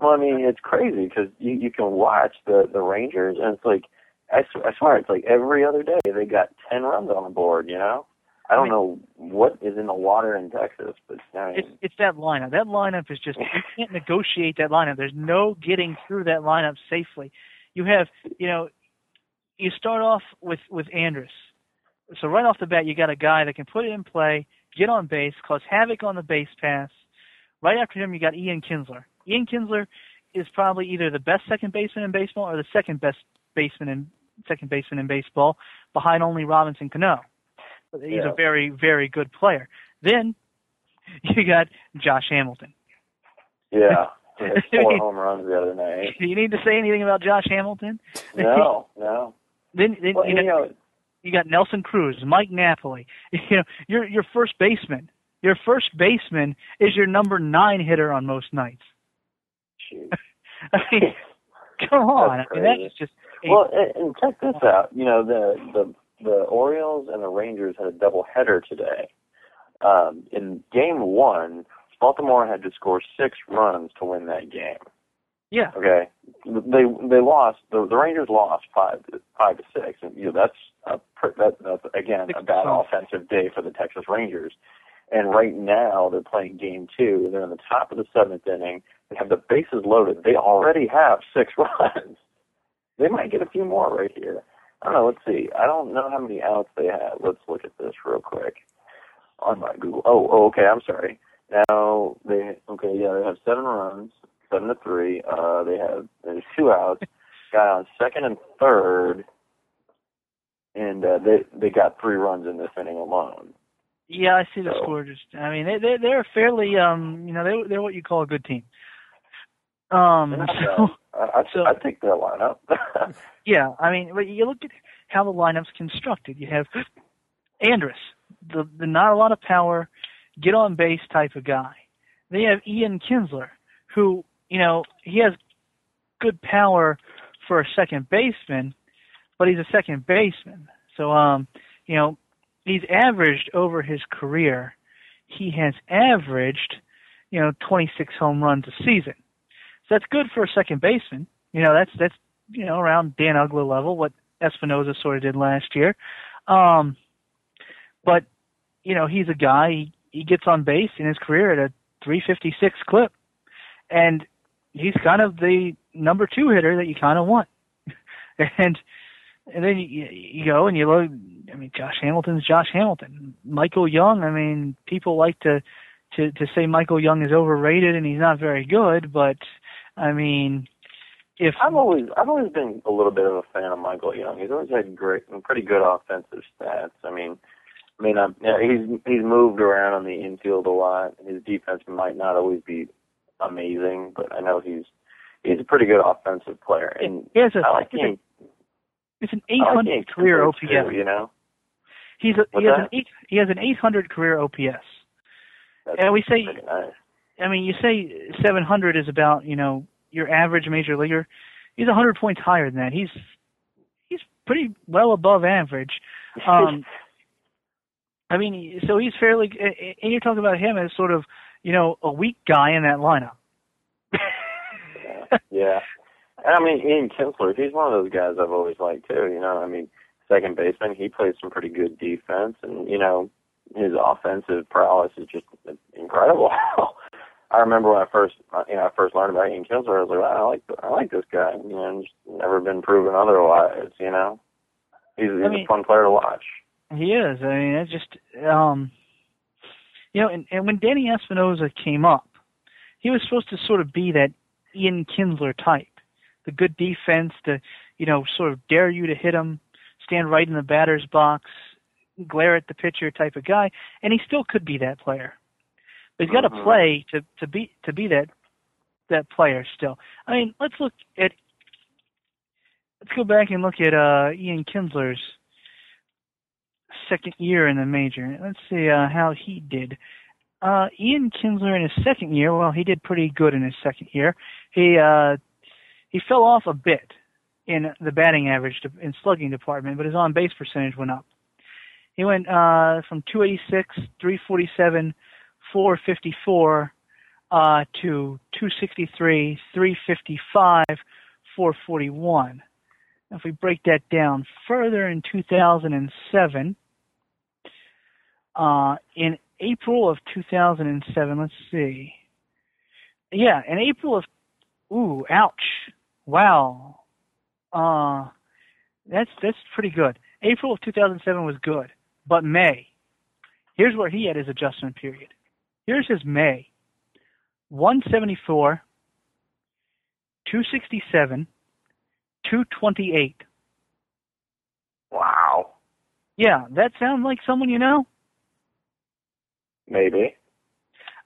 Well, I mean, it's crazy because you you can watch the the Rangers and it's like I, sw- I swear it's like every other day they got ten runs on the board. You know, I don't I mean- know what is in the water in Texas, but I mean, it's it's that lineup. That lineup is just you can't negotiate that lineup. There's no getting through that lineup safely. You have you know you start off with with Andrus. So right off the bat, you got a guy that can put it in play, get on base, cause havoc on the base pass. Right after him, you got Ian Kinsler. Ian Kinsler is probably either the best second baseman in baseball or the second best baseman in second baseman in baseball, behind only Robinson Cano. He's Yeah. a very very good player. Then [LAUGHS] you got Josh Hamilton. yeah, [LAUGHS] four home runs the other night. Do you need to say anything about Josh Hamilton? No, no. [LAUGHS] Then, then Well, you, you know, know, you got Nelson Cruz, Mike Napoli. You know, your your first baseman. Your first baseman is your number nine hitter on most nights. Shoot. [LAUGHS] I mean, [LAUGHS] come on. That's I mean, that's just a, Well, and, check this out. You know, the the the Orioles and the Rangers had a double header today. Um, in game one, Baltimore had to score six runs to win that game. yeah. Okay, they they lost. The, the Rangers lost five to, five to six, and you know that's a pr- that, that's again a bad offensive day for the Texas Rangers. And right now they're playing game two. They're in the top of the seventh inning. They have the bases loaded. They already have six [LAUGHS] runs. They might get a few more right here. I don't know. Let's see. I don't know how many outs they have. Let's look at this real quick on my Google. Oh, oh okay. I'm sorry. Now they okay. Yeah, they have seven runs. seven to three. Uh, they have there's two outs, guy on second and third, and uh, they they got three runs in this inning alone. Yeah, I see the So- score. Just, I mean, they they they're fairly um, you know, they they're what you call a good team. Um, so. I, I, so- I think their lineup. [LAUGHS] yeah, I mean, but you look at how the lineup's constructed. You have Andrus, the the not a lot of power, get on base type of guy. They have Ian Kinsler, who you know he has good power for a second baseman, but he's a second baseman. So um, you know, he's averaged over his career. He has averaged, you know, 26 home runs a season. So that's good for a second baseman. You know, that's that's you know around Dan Uggla level, what Espinosa sort of did last year. Um, but you know, he's a guy. He, he gets on base in his career at a 356 clip, and he's kind of the number two hitter that you kind of want. [LAUGHS] and and then you, you go and you look. I mean, Josh Hamilton's Josh Hamilton. Michael Young. I mean, people like to to to say Michael Young is overrated and he's not very good, but I mean, if I've always I've always been a little bit of a fan of Michael Young. He's always had great and pretty good offensive stats. I mean, I mean, I'm, yeah, he's he's moved around on the infield a lot. His defense might not always be amazing, but I know he's he's a pretty good offensive player. And he has a I like a, it's an I like 800 career OPS. too, you know, He's a, he has that? an eight he has an 800 career OPS. That's And we say nice. I mean, you say 700 is about you know your average major leaguer. He's 100 points higher than that. He's he's pretty well above average. [LAUGHS] Um, I mean, so he's fairly. And you're talking about him as sort of you know a weak guy in that lineup. yeah. [LAUGHS] yeah. And I mean, Ian Kinsler, he's one of those guys I've always liked too. You know, I mean, second baseman, he plays some pretty good defense, and you know, his offensive prowess is just incredible. [LAUGHS] I remember when I first, you know, I first learned about Ian Kinsler, I was like, wow, I like, I like this guy. You know, and just never been proven otherwise. You know, he's, he's I mean- a fun player to watch. He is. I mean, it's just um, you know, and, and when Danny Espinosa came up, he was supposed to sort of be that Ian Kinsler type, the good defense, the you know, sort of dare you to hit him, stand right in the batter's box, glare at the pitcher type of guy, and he still could be that player. But he's got to Mhm. play to to be to be that that player still. I mean, let's look at let's go back and look at uh Ian Kinsler's second year in the major. Let's see uh, how he did. Uh, Ian Kinsler in his second year, well, he did pretty good in his second year. He uh, he fell off a bit in the batting average to, in slugging department, but his on base percentage went up. He went uh, from 286, 347, 454 uh, to 263, 355, 441. Now, if we break that down further in 2007, uh, in April of 2007, let's see. Yeah, in April of, ooh, ouch, wow, uh, that's that's pretty good. April of 2007 was good, but May, here's where he had his adjustment period. Here's his May, 174, 267, 228. Wow. Yeah, that sounds like someone you know. Maybe.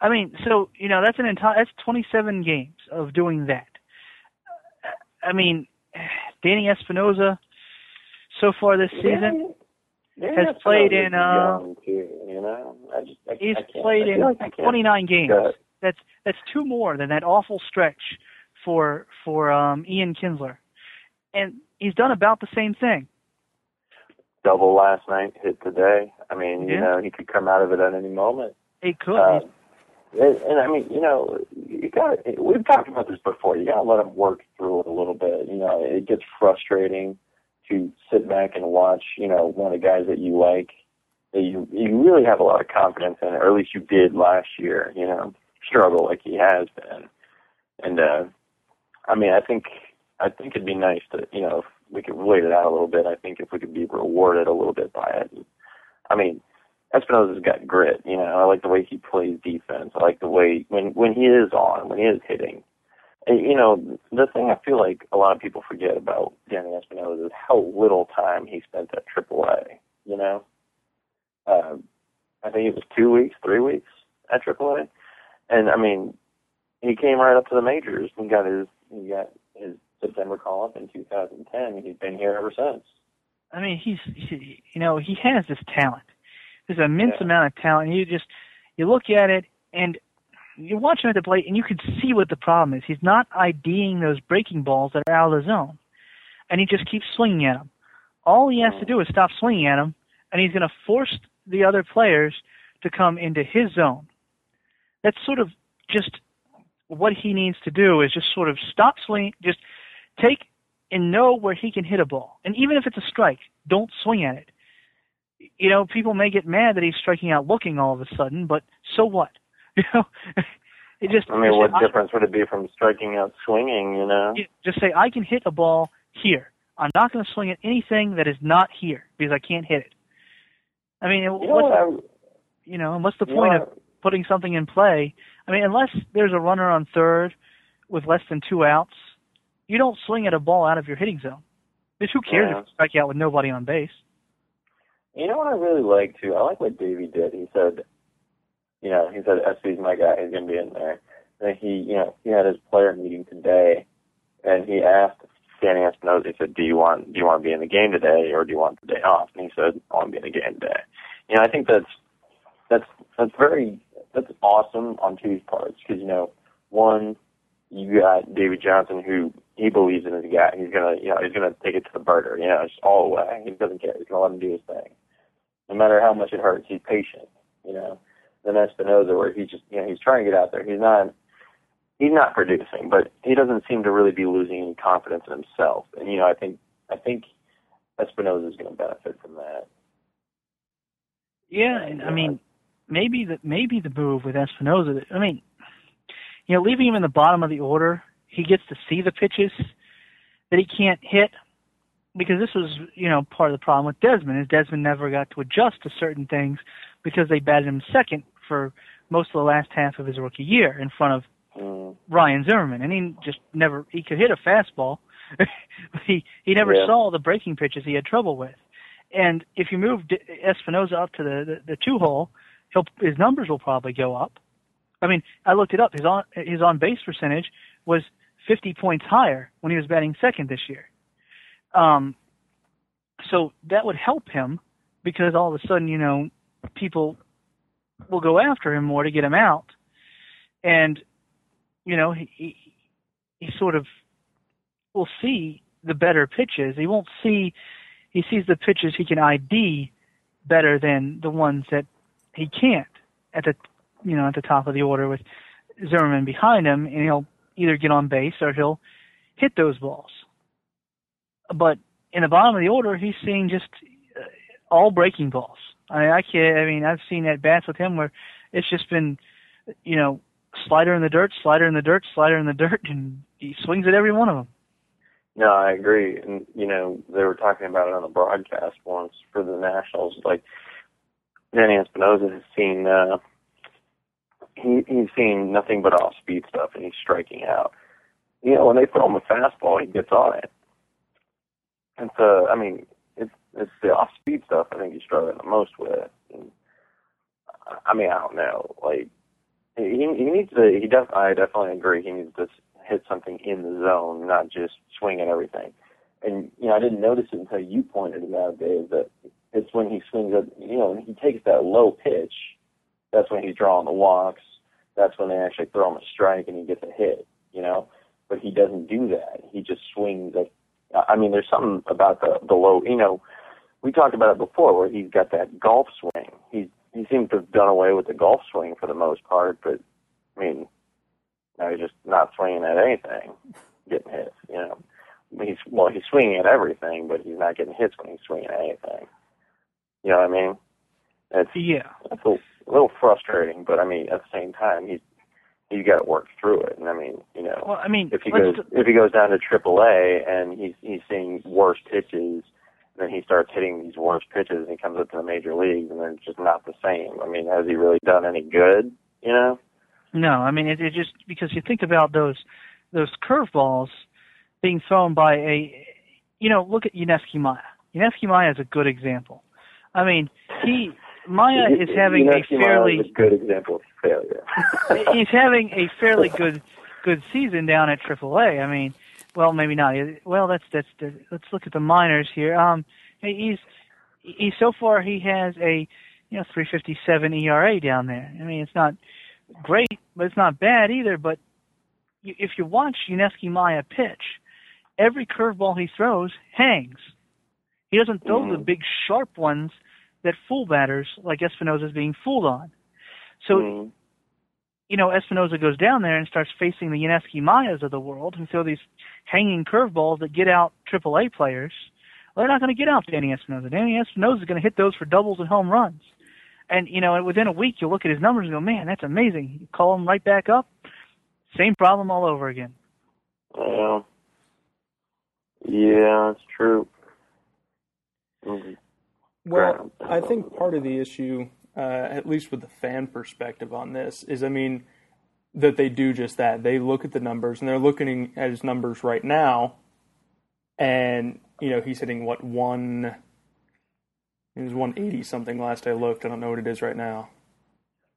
I mean, so you know that's an entire that's 27 games of doing that. I mean, Danny Espinosa so far this season Yeah, has played what I was in, uh, too, you know, I just, I, he's I played in like 29 games. That's that's two more than that awful stretch for for um, Ian Kinsler, and he's done about the same thing. double last night, hit today. I mean, you Yeah. know, he could come out of it at any moment. He could. Uh, and, and I mean, you know, you got we've talked about this before. You got to let him work through it a little bit. You know, it gets frustrating to sit back and watch. You know, one of the guys that you like, that you you really have a lot of confidence in, or at least you did last year. You know, struggle like he has been. And uh, I mean, I think I think it'd be nice to you know if we could wait it out a little bit. I think if we could be rewarded a little bit by it. I mean, Espinosa's got grit. You know, I like the way he plays defense. I like the way when when he is on, when he is hitting. you know, the thing I feel like a lot of people forget about Danny Espinosa is how little time he spent at AAA. You know, uh, I think it was two weeks, three weeks at AAA, and I mean, he came right up to the majors and got his he got his September call up in 2010. He's been here ever since. I mean, he's he, you know he has this talent. There's an immense Yeah. amount of talent. You just you look at it and you watch him at the plate, and you can see what the problem is. He's not IDing those breaking balls that are out of the zone, and he just keeps swinging at them. All he has to hmm. do is stop swinging at them, and he's going to force the other players to come into his zone. That's sort of just what he needs to do is just sort of stop swinging, just take and know where he can hit a ball. And even if it's a strike, don't swing at it. You know, people may get mad that he's striking out looking all of a sudden, but so what? [LAUGHS] You know, it just I mean, just what say, difference would it be from striking out swinging? You know. Just say I can hit a ball here. I'm not going to swing at anything that is not here because I can't hit it. I mean, You know what's what? the, I, you know, and what's the you know point of putting something in play? I mean, unless there's a runner on third with less than two outs, you don't swing at a ball out of your hitting zone. Because who cares Yeah. if you strike out with nobody on base? You know what I really like too? I like what Davey did. He said, you know, he said SB's my guy. He's gonna be in there. And he, you know, he had his player meeting today, and he asked Danny Espinosa. He said, "Do you want do you want to be in the game today, or do you want the day off?" And he said, "I want to be in the game today." You know, I think that's that's that's very that's awesome on two parts because you know, one, you got David Johnson who he believes in his guy. He's gonna, you know, he's gonna take it to the burger. You know, just all the way. He doesn't care. He's gonna let him do his thing, no matter how much it hurts. He's patient. You know, then Espinosa, where he just, you know, he's trying to get out there. He's not, he's not producing, but he doesn't seem to really be losing any confidence in himself. And you know, I think, I think Espinosa is going to benefit from that. Yeah, and I mean, maybe the maybe the move with Espinosa. I mean, you know, leaving him in the bottom of the order, he gets to see the pitches that he can't hit. Because this was, you know, part of the problem with Desmond is Desmond never got to adjust to certain things because they batted him second for most of the last half of his rookie year in front of Mm, Ryan Zimmerman, and he just never he could hit a fastball, but [LAUGHS] he he never Yeah. saw the breaking pitches he had trouble with. And if you move D- Espinosa up to the, the the two hole, he'll his numbers will probably go up. I mean, I looked it up. His on his on base percentage was 50 points higher when he was batting second this year. Um, so that would help him because all of a sudden, you know, people will go after him more to get him out, and you know, he, he he sort of will see the better pitches. He won't see he sees the pitches he can ID better than the ones that he can't at the you know at the top of the order with Zimmerman behind him, and he'll either get on base or he'll hit those balls. But in the bottom of the order, he's seeing just uh, all breaking balls. I mean, I can't. I mean, I've seen at bats with him where it's just been, you know, slider in the dirt, slider in the dirt, slider in the dirt, [LAUGHS] and he swings at every one of them. No, I agree. And, you know, they were talking about it on the broadcast once for the Nationals. Like, Danny Espinosa has seen, uh, he, he's seen nothing but off speed stuff and he's striking out. You know, when they throw him a fastball, he gets on it. And so, I mean, it's, it's the off speed stuff I think he's struggling the most with. And, I mean, I don't know. Like, he, he needs to, he def, I definitely agree. He needs to hit something in the zone, not just swing at everything. And you know, I didn't notice it until you pointed it out, Dave. That it's when he swings at, you know, when he takes that low pitch. That's when he's drawing the walks. That's when they actually throw him a strike and he gets a hit. You know, but he doesn't do that. He just swings at. I mean, there's something about the the low. You know, we talked about it before, where he's got that golf swing. He he seems to have done away with the golf swing for the most part, but I mean, now he's just not swinging at anything, getting hits. You know, he's well, he's swinging at everything, but he's not getting hits when he's swinging at anything. You know what I mean? It's Yeah. it's a, a little frustrating, but I mean, at the same time, he's he's got to work through it. And I mean, you know, Well, I mean, if he goes if he goes down to AAA and he's he's seeing worse pitches, then he starts hitting these worse pitches and he comes up to the major leagues and then it's just not the same. I mean, has he really done any good? You know? No, I mean it, it just because you think about those those curveballs being thrown by a, you know, look at Yuniesky Maya. Yuniesky Maya is a good example. I mean, he Maya is having a fairly a good example of failure. [LAUGHS] he's having a fairly good good season down at AAA. I mean, well, maybe not. Well, that's that's. Let's look at the minors here. Um, he's he so far he has a you know 357 ERA down there. I mean, it's not great, but it's not bad either. But if you watch Yuniesky Maya pitch, every curveball he throws hangs. He doesn't throw mm-hmm. the big sharp ones that fool batters like Espinosa is being fooled on. So, mm-hmm. you know, Espinosa goes down there and starts facing the Yuniesky Mayas of the world who throw these hanging curveballs that get out AAA players. Well, they're not going to get out Danny Espinosa. Danny Espinosa is going to hit those for doubles and home runs. And, you know, within a week, you'll look at his numbers and go, man, that's amazing. You call him right back up. Same problem all over again. Yeah. Yeah, that's true. Well, I think part of the issue, uh, at least with the fan perspective on this, is I mean, that they do just that. They look at the numbers and they're looking at his numbers right now, and you know he's hitting what one. It was 180 something last I looked. I don't know what it is right now.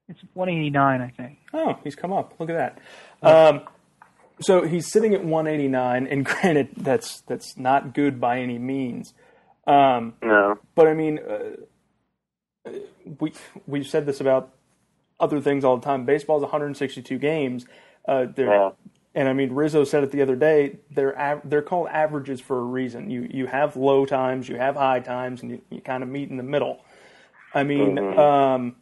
It's 189, I think. Oh, he's come up. Look at that. Um, so he's sitting at 189, and [LAUGHS] granted, that's that's not good by any means. Um, no. But I mean, uh, we we've said this about other things all the time. Baseball's 162 games. Uh, yeah. And I mean, Rizzo said it the other day. They're av- they're called averages for a reason. You you have low times, you have high times, and you, you kind of meet in the middle. I mean, mm-hmm. um,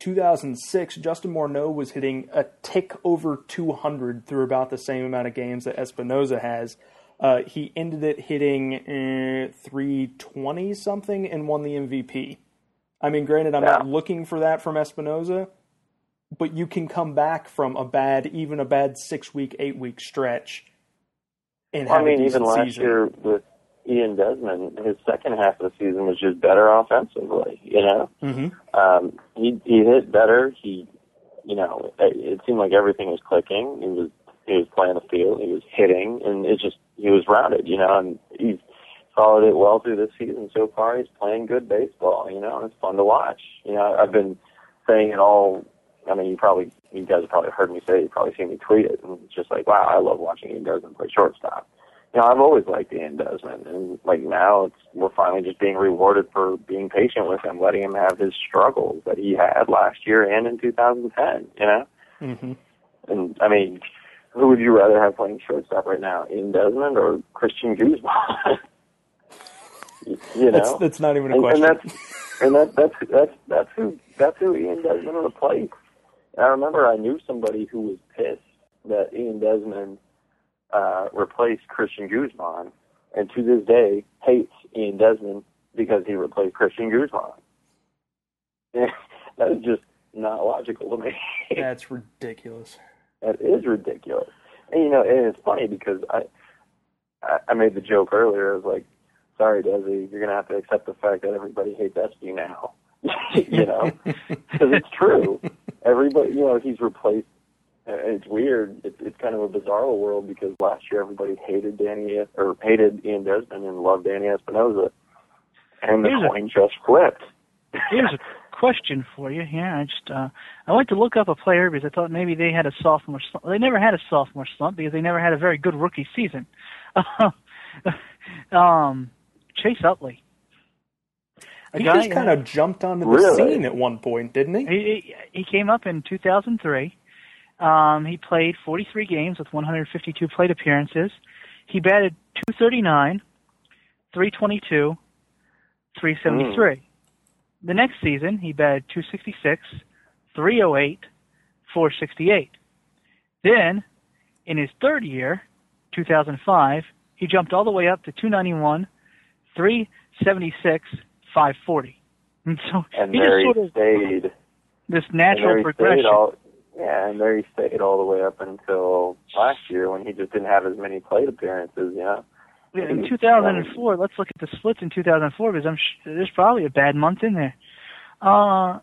2006, Justin Morneau was hitting a tick over 200 through about the same amount of games that Espinosa has. Uh, he ended it hitting uh, 320 something and won the MVP. I mean, granted, I'm yeah. not looking for that from Espinosa, but you can come back from a bad, even a bad six week, eight week stretch. And well, I mean, even last season. year with Ian Desmond, his second half of the season was just better offensively. You know, mm-hmm. um, he he hit better. He, you know, it, it seemed like everything was clicking. He was he was playing the field, he was hitting, and it just he was rounded, you know, and he's followed it well through this season so far. He's playing good baseball, you know, and it's fun to watch. You know, I've been saying it all. I mean, you probably you guys have probably heard me say it. You probably seen me tweet it, and it's just like, wow, I love watching Ian Desmond play shortstop. You know, I've always liked Ian Desmond, and like now, it's we're finally just being rewarded for being patient with him, letting him have his struggles that he had last year and in 2010. You know, mm-hmm. and I mean, who would you rather have playing shortstop right now, Ian Desmond or Cristian Guzman? [LAUGHS] you know, that's, that's, not even a and, question. And that's and that, that's that's that's who that's who Ian Desmond replaced. And I remember I knew somebody who was pissed that Ian Desmond uh, replaced Cristian Guzman, and to this day hates Ian Desmond because he replaced Cristian Guzman. [LAUGHS] that is just not logical to me. That's ridiculous. That is ridiculous. And you know, and it's funny because I I made the joke earlier. I was like, "Sorry, Desi, you're gonna have to accept the fact that everybody hates Espy now." [LAUGHS] you know, [LAUGHS] because it's true. Everybody, you know, he's replaced. It's weird. It's it's kind of a bizarre world because last year everybody hated Danny or hated Ian Desmond and loved Danny Espinosa, and the here's coin a, just flipped. Here's a [LAUGHS] question for you here. I just uh, I went to look up a player because I thought maybe they had a sophomore slump. They never had a sophomore slump because they never had a very good rookie season. [LAUGHS] um, Chase Utley. A he guy, just kind uh, of jumped onto the really? scene at one point, didn't he? He, he came up in 2003. Um, he played 43 games with 152 plate appearances. He batted 239, 322, 373. Mm. The next season, he batted 266, 308, 468. Then, in his third year, 2005, he jumped all the way up to 291, 376, 540. And so [LAUGHS] and he just sort of stayed. This natural progression. All, yeah, and there he stayed all the way up until last year when he just didn't have as many plate appearances. You know. In 2004, let's look at the splits in 2004 because I'm sh- there's probably a bad month in there. Uh,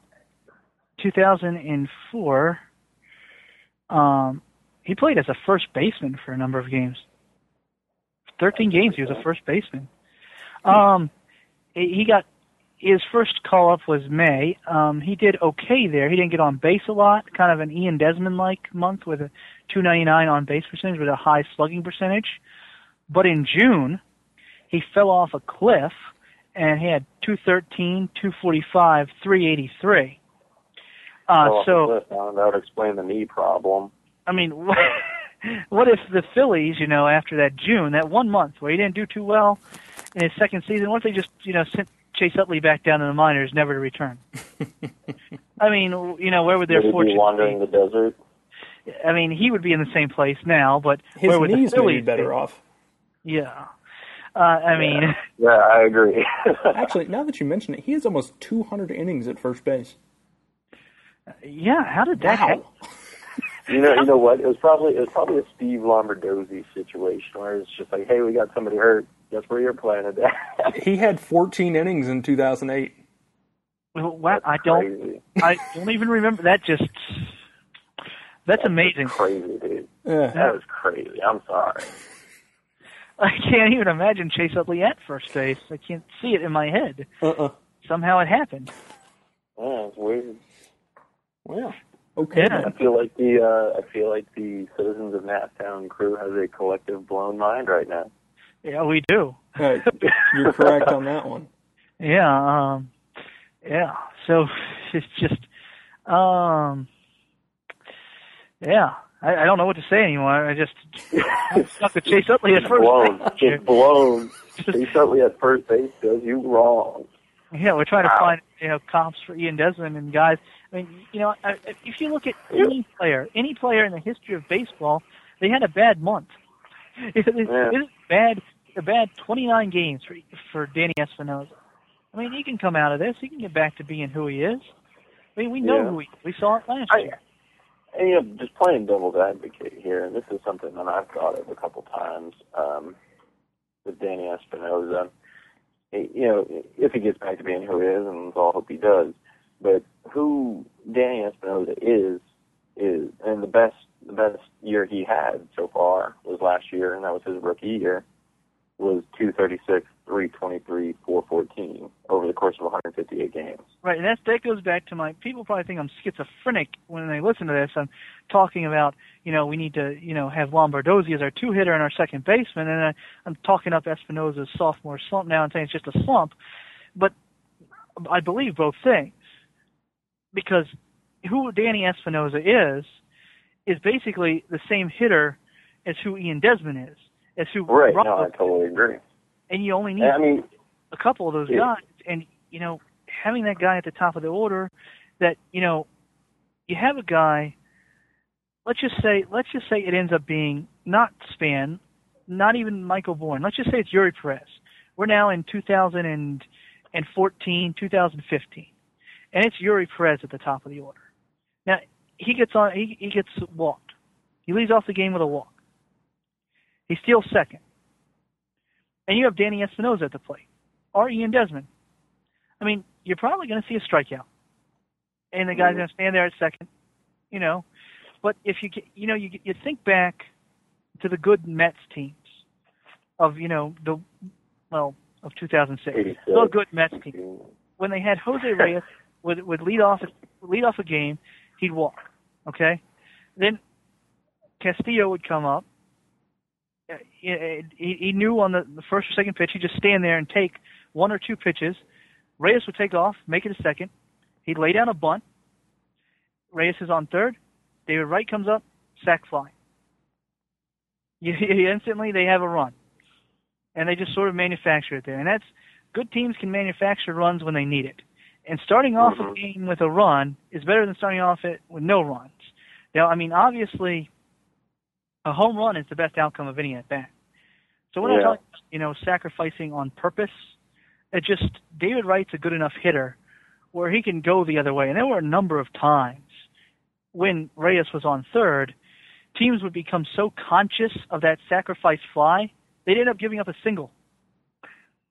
2004, um, he played as a first baseman for a number of games. Thirteen games, he was a first baseman. Um, he got his first call up was May. Um, he did okay there. He didn't get on base a lot, kind of an Ian Desmond like month with a 299 on base percentage with a high slugging percentage. But in June, he fell off a cliff and he had 213, 245, 383. Uh, well, so that would explain the knee problem. I mean, what, [LAUGHS] what if the Phillies, you know, after that June, that one month where he didn't do too well in his second season, what if they just, you know, sent Chase Utley back down to the minors, never to return? [LAUGHS] I mean, you know, where would their Would he fortune be wandering be? the desert? I mean, he would be in the same place now, but His where would knees the may Phillies be better off. Yeah. Uh, I mean, Yeah, [LAUGHS] I agree. [LAUGHS] Actually, now that you mention it, he has almost 200 innings at first base. yeah. How did that happen? [LAUGHS] You know, you know what? It was probably it was probably a Steve Lombardozzi situation where it's just like, hey, we got somebody hurt. Guess where you're playing today? He had 14 innings in 2008. Well, What? I don't. Crazy. I don't even remember. That just. That's amazing. Crazy, dude. Yeah. That was crazy. I'm sorry. [LAUGHS] I can't even imagine Chase Utley at first base. I can't see it in my head. Uh-uh. Somehow it happened. Yeah, it's weird. Well, okay. Yeah. I feel like the uh, I feel like the citizens of Natstown crew has a collective blown mind right now. Yeah, we do. Uh, you're correct on that one. [LAUGHS] Yeah. Um. Yeah. So it's just. Um. Yeah. I, I don't know what to say anymore. I just I'm [LAUGHS] stuck with Chase Utley at first. blown, base just blown. [LAUGHS] He certainly at first base does you wrong. Yeah, we're trying to find you know comps for Ian Desmond and guys. I mean, you know, if you look at any player, any player in the history of baseball, they had a bad month. [LAUGHS] It, it, Yeah. it is bad, a bad 29 games for for Danny Espinosa. I mean, he can come out of this. He can get back to being who he is. I mean, we know Yeah. who he. We saw it last I- year. And, you know, just playing devil's advocate here, and this is something that I've thought of a couple times um, with Danny Espinosa. He- You know, if he gets back to being who he is, and let's all hope he does. But who Danny Espinosa is is, and the best the best year he had so far was last year, and that was his rookie year. Was 236, 323, 414 over the course of 158 games. Right, and that that goes back to my people probably think I'm schizophrenic when they listen to this. I'm talking about you know we need to you know have Lombardozzi as our two hitter and our second baseman, and I, I'm talking up Espinosa's sophomore slump now and saying it's just a slump, but I believe both things because who Danny Espinosa is is basically the same hitter as who Ian Desmond is, as who Right? Rob- No, I totally agree. And you only need I mean, a couple of those Yeah. guys, and you know, having that guy at the top of the order, that you know, you have a guy. Let's just say, let's just say it ends up being not Span, not even Michael Bourn. Let's just say it's Eury Perez. We're now in 2014, 2015, and it's Eury Perez at the top of the order. Now he gets on, he, he gets walked. He leads off the game with a walk. He steals second, and you have Danny Espinosa at the plate or Ian Desmond. I mean, you're probably going to see a strikeout, and the guy's Mhm. going to stand there at second, you know. But if you get, you know, you you think back to the good Mets teams of you know the well of 2006, 86. the good Mets team when they had Jose Reyes [LAUGHS] would would lead off lead off a game, he'd walk. Okay, then Castillo would come up. He, he knew on the, the first or second pitch, he'd just stand there and take one or two pitches. Reyes would take off, make it a second. He'd lay down a bunt. Reyes is on third. David Wright comes up, sack fly. You, [LAUGHS] you instantly they have a run, and they just sort of manufacture it there. And that's good teams can manufacture runs when they need it. And starting off a Mhm. game with a run is better than starting off it with no runs. Now, I mean, obviously, a home run is the best outcome of any at bat. So not Yeah. talking, about, you know, sacrificing on purpose. It just David Wright's a good enough hitter where he can go the other way. And there were a number of times when Reyes was on third, teams would become so conscious of that sacrifice fly, they'd end up giving up a single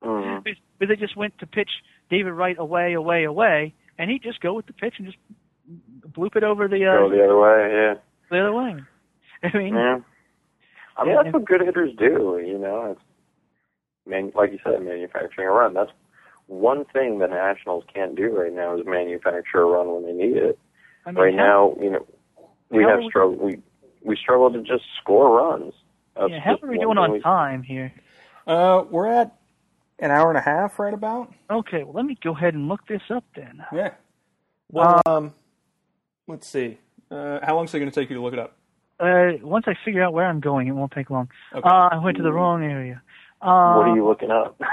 Mhm. because they just went to pitch David Wright away, away, away, and he'd just go with the pitch and just bloop it over the uh, Go the other way, yeah. the other way. [LAUGHS] I mean, Yeah. I mean, Yeah, that's what good hitters do. You know, it's man, like you said, manufacturing a run. That's one thing the Nationals can't do right now is manufacture a run when they need it. I mean, right how, now, you know, we have are we- struggle. We we struggle to just score runs. That's yeah, how are we doing on we, time here? Uh, we're at an hour and a half, right about. Okay, well, let me go ahead and look this up then. Yeah. Well, um, let's see. Uh, how long is it going to take you to look it up? Uh, once I figure out where I'm going, it won't take long. Okay. Uh, I went to the wrong area. Uh, What are you looking up? [LAUGHS]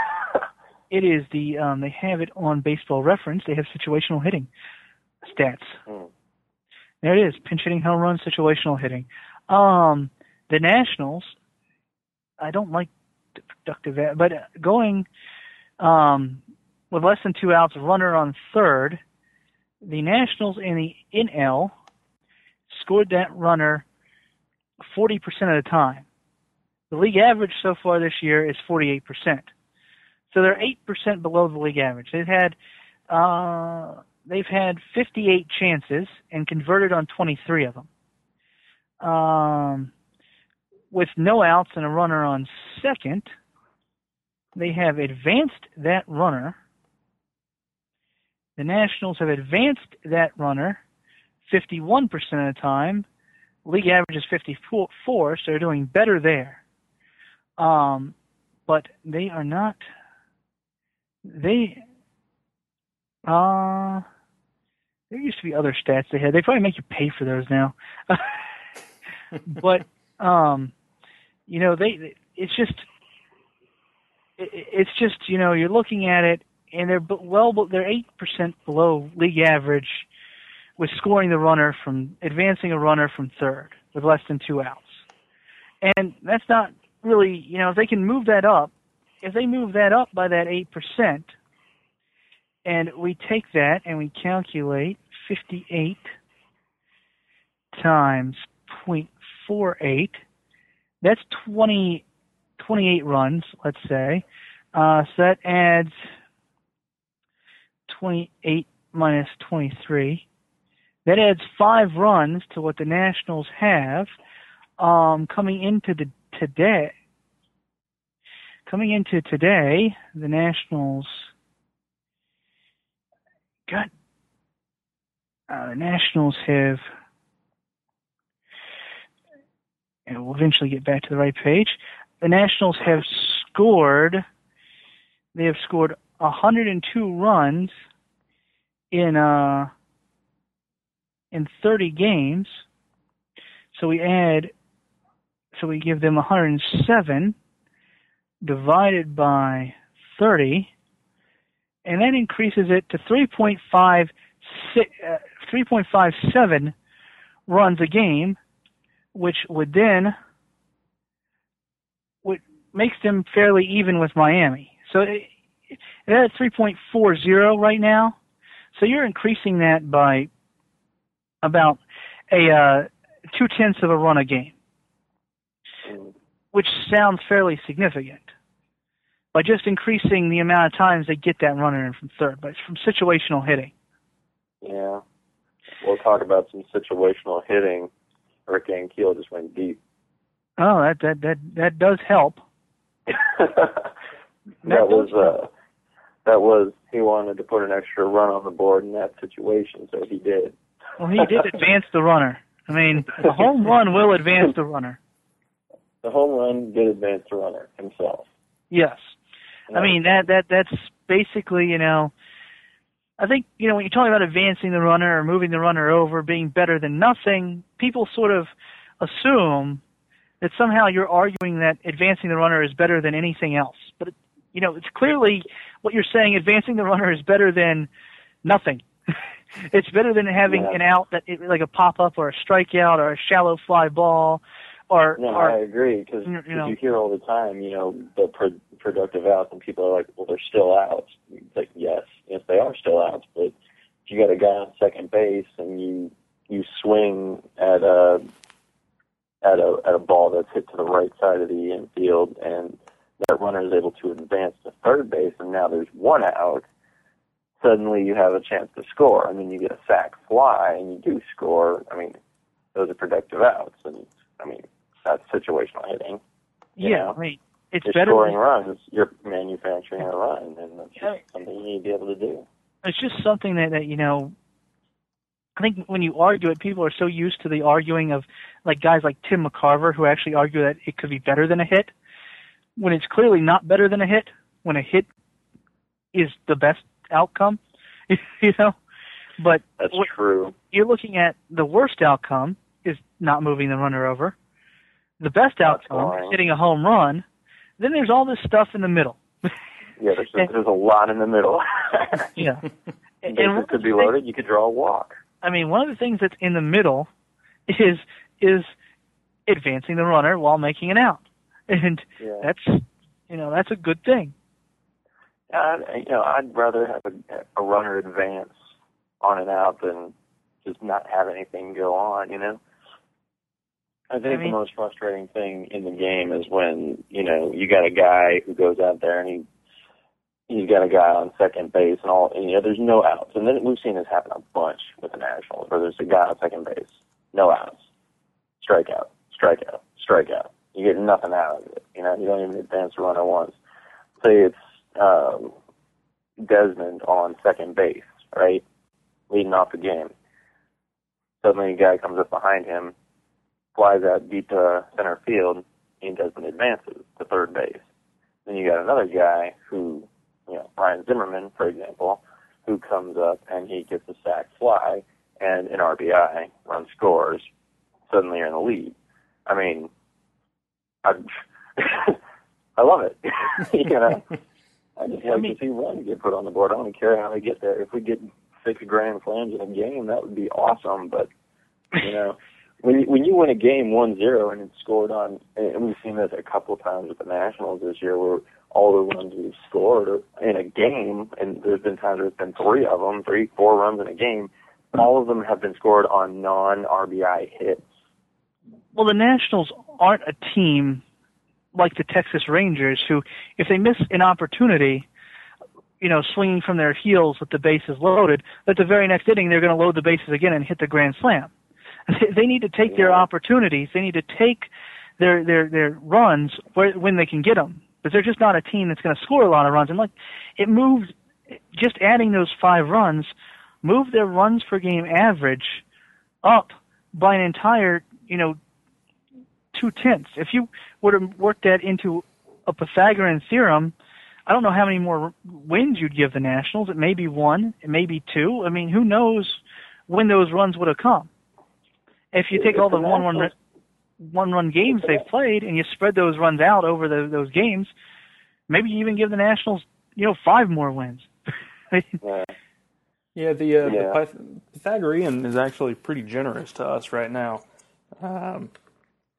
It is the um, they have it on Baseball Reference. They have situational hitting stats. Hmm. There it is: pinch hitting, home run, situational hitting. Um, the Nationals. I don't like the productive, but going um, with less than two outs, runner on third. The Nationals in the NL scored that runner 40% of the time. The league average so far this year is 48%. So they're 8% below the league average. They've had uh, they've had 58 chances and converted on 23 of them. Um, with no outs and a runner on second, they have advanced that runner. The Nationals have advanced that runner 51% of the time. League average is 54, so they're doing better there. Um, but they are not. They. Uh, there used to be other stats they had. They probably make you pay for those now. [LAUGHS] but um, you know, they. It's just. it- It's just you know you're looking at it and they're well they're eight percent below league average with scoring the runner from advancing a runner from third with less than two outs. And that's not really, you know, if they can move that up, if they move that up by that 8%, and we take that and we calculate 58 times 0.48, that's 20, 28 runs, let's say. Uh, so that adds 28 minus 23. That adds five runs to what the Nationals have um, coming into the today. Coming into today, the Nationals got uh, the Nationals have, and we'll eventually get back to the right page. The Nationals have scored. They have scored 102 runs in uh in 30 games. So we add, so we give them 107 divided by 30, and that increases it to 3.5, uh, 3.57 runs a game, which would then would makes them fairly even with Miami. So they're at 3.40 right now. So you're increasing that by about a uh, two tenths of a run a game, which sounds fairly significant. By just increasing the amount of times they get that runner in from third, but it's from situational hitting. Yeah. We'll talk about some situational hitting. Rick Ankiel just went deep. Oh, that that that that does help. [LAUGHS] that was uh that was he wanted to put an extra run on the board in that situation, so he did. Well, he did advance the runner. I mean, the home run will advance the runner. The home run did advance the runner himself. Yes. I mean that that that's basically you know, I think you know when you're talking about advancing the runner or moving the runner over, being better than nothing, people sort of assume that somehow you're arguing that advancing the runner is better than anything else. But it, you know, it's clearly what you're saying. Advancing the runner is better than nothing. [LAUGHS] it's better than having Yeah. an out that like a pop up or a strikeout or a shallow fly ball or No, or I agree because you know- you hear all the time, you know, the pro- productive outs, and people are like, "Well, they're still outs." It's like, yes, yes, they are still outs, but if you got a guy on second base and you you swing at a at a at a ball that's hit to the right side of the infield, and that runner is able to advance to third base, and now there's one out. Suddenly, you have a chance to score, and then you get a sac fly, and you do score. I mean, those are productive outs, and I mean, that's situational hitting. you Yeah, know? I mean, it's You're better. scoring Than, runs. You're manufacturing a run, and that's Yeah. something you need to be able to do. it's just something that, that you know. I think when you argue it, people are so used to the arguing of like guys like Tim McCarver who actually argue that it could be better than a hit, when it's clearly not better than a hit. When a hit is the best outcome, [LAUGHS] you know. But That's true. you're looking at the worst outcome is not moving the runner over. The best outcome is hitting a home run. Then there's all this stuff in the middle. [LAUGHS] Yeah, there's a, there's a lot in the middle. [LAUGHS] Yeah. and, one could be things- loaded. You could draw a walk. I mean, one of the things that's in the middle is is advancing the runner while making an out, and Yeah. that's you know that's a good thing. I, you know, I'd rather have a, a runner advance on and out than just not have anything go on. You know. I think I mean- the most frustrating thing in the game is when you know you got a guy who goes out there and he he's got a guy on second base and all, and, you know, there's no outs. And then we've seen this happen a bunch with the Nationals, where there's a guy on second base, no outs, strikeout, strikeout, strikeout. You get nothing out of it. You know, you don't even advance the runner once. Say it's um, Desmond on second base, right, leading off the game. Suddenly, a guy comes up behind him, flies out deep to center field, and Desmond advances to third base. Then you got another guy who you know, Ryan Zimmerman, for example, who comes up and he gets a sac fly and an RBI, run scores, suddenly you're in the lead. I mean, I, [LAUGHS] I love it. [LAUGHS] you know, [LAUGHS] I just I mean- to see runs get put on the board. I don't care how they get there. If we get six grand slams in a game, that would be awesome. But you know, [LAUGHS] when you, when you win a game one zero and it's scored on, and we've seen this a couple times with the Nationals this year, where all the runs we've scored in a game, and there's been times there's been three of them, three, four runs in a game. All of them have been scored on non RBI hits. Well, the Nationals aren't a team like the Texas Rangers, who, if they miss an opportunity, you know, swinging from their heels with the bases loaded, that the very next inning they're going to load the bases again and hit the grand slam. [LAUGHS] They- need to take their opportunities. They need to take their their their runs where, when they can get them. But they're just not a team that's going to score a lot of runs. And like, it moved. Just adding those five runs moved their runs per game average up by an entire, you know, two tenths. If you were to work that into a Pythagorean theorem, I don't know how many more wins you'd give the Nationals. It may be one, it may be two. I mean, who knows when those runs would have come? If you take If all the the one run Nationals- one run games they've played and you spread those runs out over the, those games, maybe you even give the Nationals, you know, five more wins. [LAUGHS] Yeah. Yeah, the, uh, Yeah. the Pyth- Pythagorean is actually pretty generous to us right now. Um,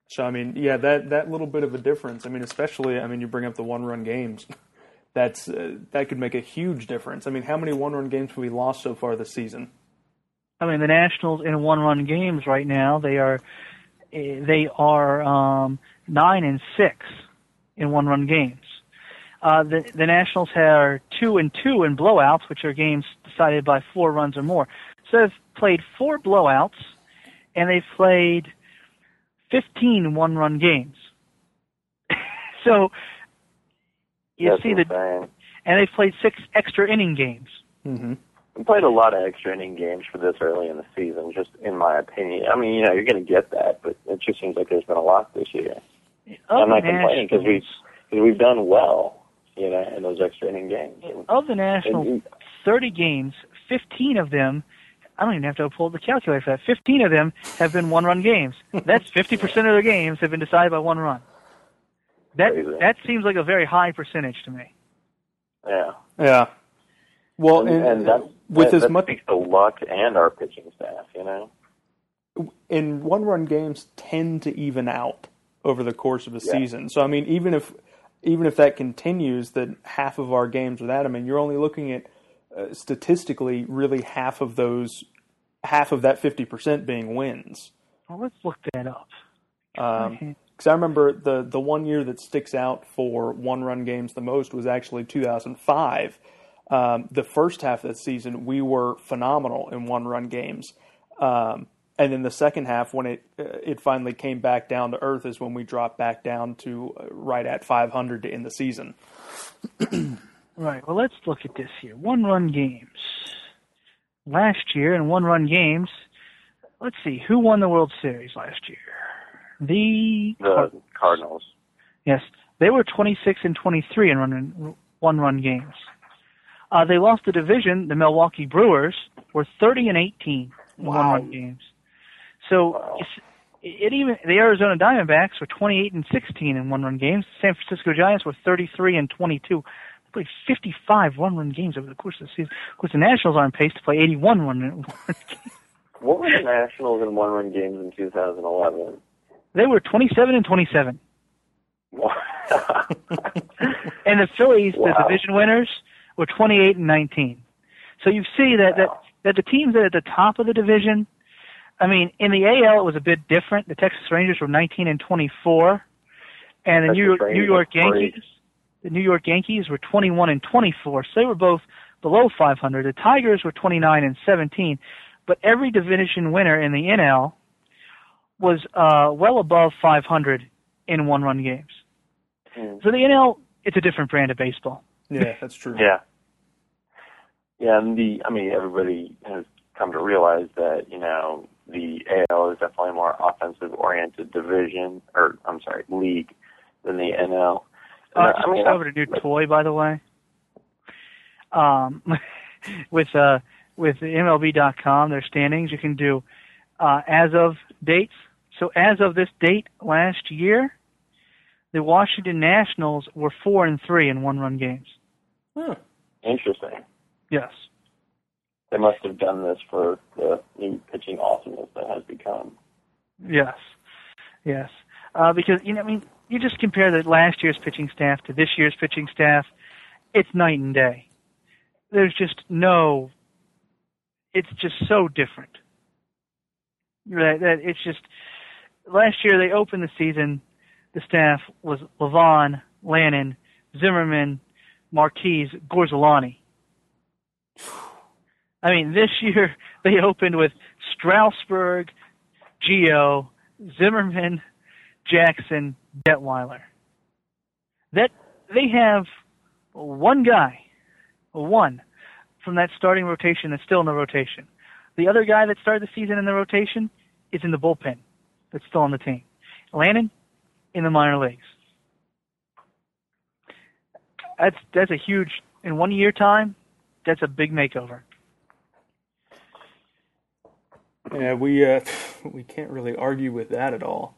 so I mean, yeah, that that little bit of a difference. I mean, especially I mean, you bring up the one-run games. [LAUGHS] That's uh, that could make a huge difference. I mean, how many one-run games have we lost so far this season? I mean, the Nationals in one-run games right now they are eh, they are um, nine and six in one-run games. Uh, the the Nationals are two and two in blowouts, which are games decided by four runs or more. So they've played four blowouts, and they've played 15 one-run games. [LAUGHS] so you That's see the insane. and they've played six extra inning games. Mm-hmm. We played a lot of extra inning games for this early in the season, just in my opinion. I mean, you know, you're going to get that, but it just seems like there's been a lot this year. Of I'm not the complaining because we've, cause we've done well, you know, in those extra inning games. Of the national and 30 games, 15 of them, I don't even have to pull the calculator for that. 15 of them have been one-run games. That's 50% of their games have been decided by one run. That Crazy. that seems like a very high percentage to me. yeah. Yeah. Well, And, and, and that, with that, as that much speaks to luck and our pitching staff, you know? and one-run games tend to even out over the course of a Yeah. season. So I mean, even if even if that continues, that half of our games without them, and you're only looking at uh, statistically really half of those, half of that fifty percent being wins. Well, let's look that up. Because I remember the the one year that sticks out for one run games the most was actually 2005. Um, the first half of that season, we were phenomenal in one run games. Um, and then the second half, when it uh, it finally came back down to earth, is when we dropped back down to uh, right at 500 to end the season. [CLEARS THROAT] Right. Well, let's look at this here. One run games. Last year in one run games, let's see, who won the World Series last year? The, The Cardinals. yes, they were 26 and 23 in one run games. Uh, they lost the division. The Milwaukee Brewers were 30 and 18 in one Wow. run games. So Wow. it even the Arizona Diamondbacks were 28 and 16 in one run games. San Francisco Giants were 33 and 22. Played 55 one run games over the course of the season. Of course, the Nationals are on pace to play 81 one run games. What were the Nationals in one-run games in 2011? They were 27 and 27. Wow. [LAUGHS] And the Phillies, Wow. the division winners, were 28 and 19. So you see that, that, Wow. that the teams that are at the top of the division, I mean, in the AL it was a bit different. The Texas Rangers were 19 and 24. And the New New York are great. Yankees, the New York Yankees were 21 and 24. So they were both below 500. The Tigers were 29 and 17. But every division winner in the NL was uh, well above 500 in one-run games. Hmm. So the NL, it's a different brand of baseball. Yeah, [LAUGHS] that's true. Yeah. Yeah, and the I mean everybody has come to realize that, you know, the AL is definitely a more offensive oriented division or I'm sorry, league than the NL. Uh, And, just I mean, discovered a new toy, by the way. Um, [LAUGHS] with uh, with MLB.com, their standings, you can do uh, as of dates. So as of this date last year, the Washington Nationals were four and three in one-run games. Huh. interesting. Yes. They must have done this for the new pitching awesomeness that has become. Yes, yes. Uh, because you know, I mean, you just compare the last year's pitching staff to this year's pitching staff. It's night and day. There's just no. It's just so different. That, that it's just last year they opened the season. The staff was Livan, Lannan, Zimmermann, Marquis, Gorzelanny. I mean, this year [LAUGHS] they opened with Strasburg, Gio, Zimmermann, Jackson, Detwiler. That they have one guy, one from that starting rotation that's still in the rotation. The other guy that started the season in the rotation is in the bullpen. That's still on the team. Lannan in the minor leagues. That's that's a huge in one year time. That's a big makeover. Yeah, we uh, [LAUGHS] we can't really argue with that at all.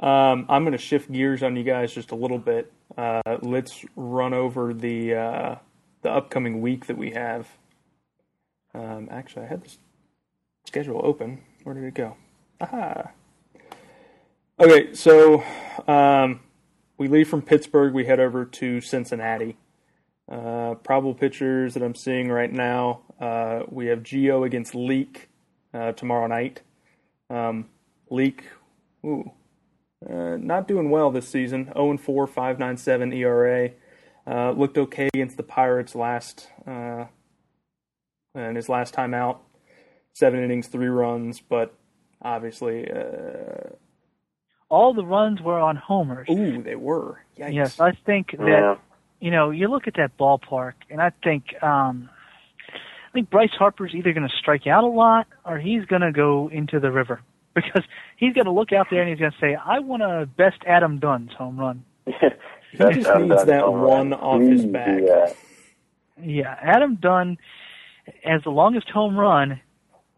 Um, I'm going to shift gears on you guys just a little bit. Uh, let's run over the uh, the upcoming week that we have. Um, actually, I had this schedule open. Where did it go? Aha. Okay, so um, we leave from Pittsburgh. We head over to Cincinnati. Uh, probable pitchers that I'm seeing right now. Uh, we have Gio against Leake uh, tomorrow night. Um, Leake, ooh, uh, not doing well this season. 0 4, 5.97 ERA. Uh, looked okay against the Pirates last, uh, and his last time out. Seven innings, three runs, but obviously, uh, All the runs were on homers. ooh, they were. Yikes. Yes, I think that Yeah. you know you look at that ballpark, and I think um, I think Bryce Harper's either going to strike out a lot or he's going to go into the river because he's going to look out there and he's going to say, "I want a best Adam Dunn's home run." [LAUGHS] He just needs that one off his mm, back. Yeah. Yeah, Adam Dunn has the longest home run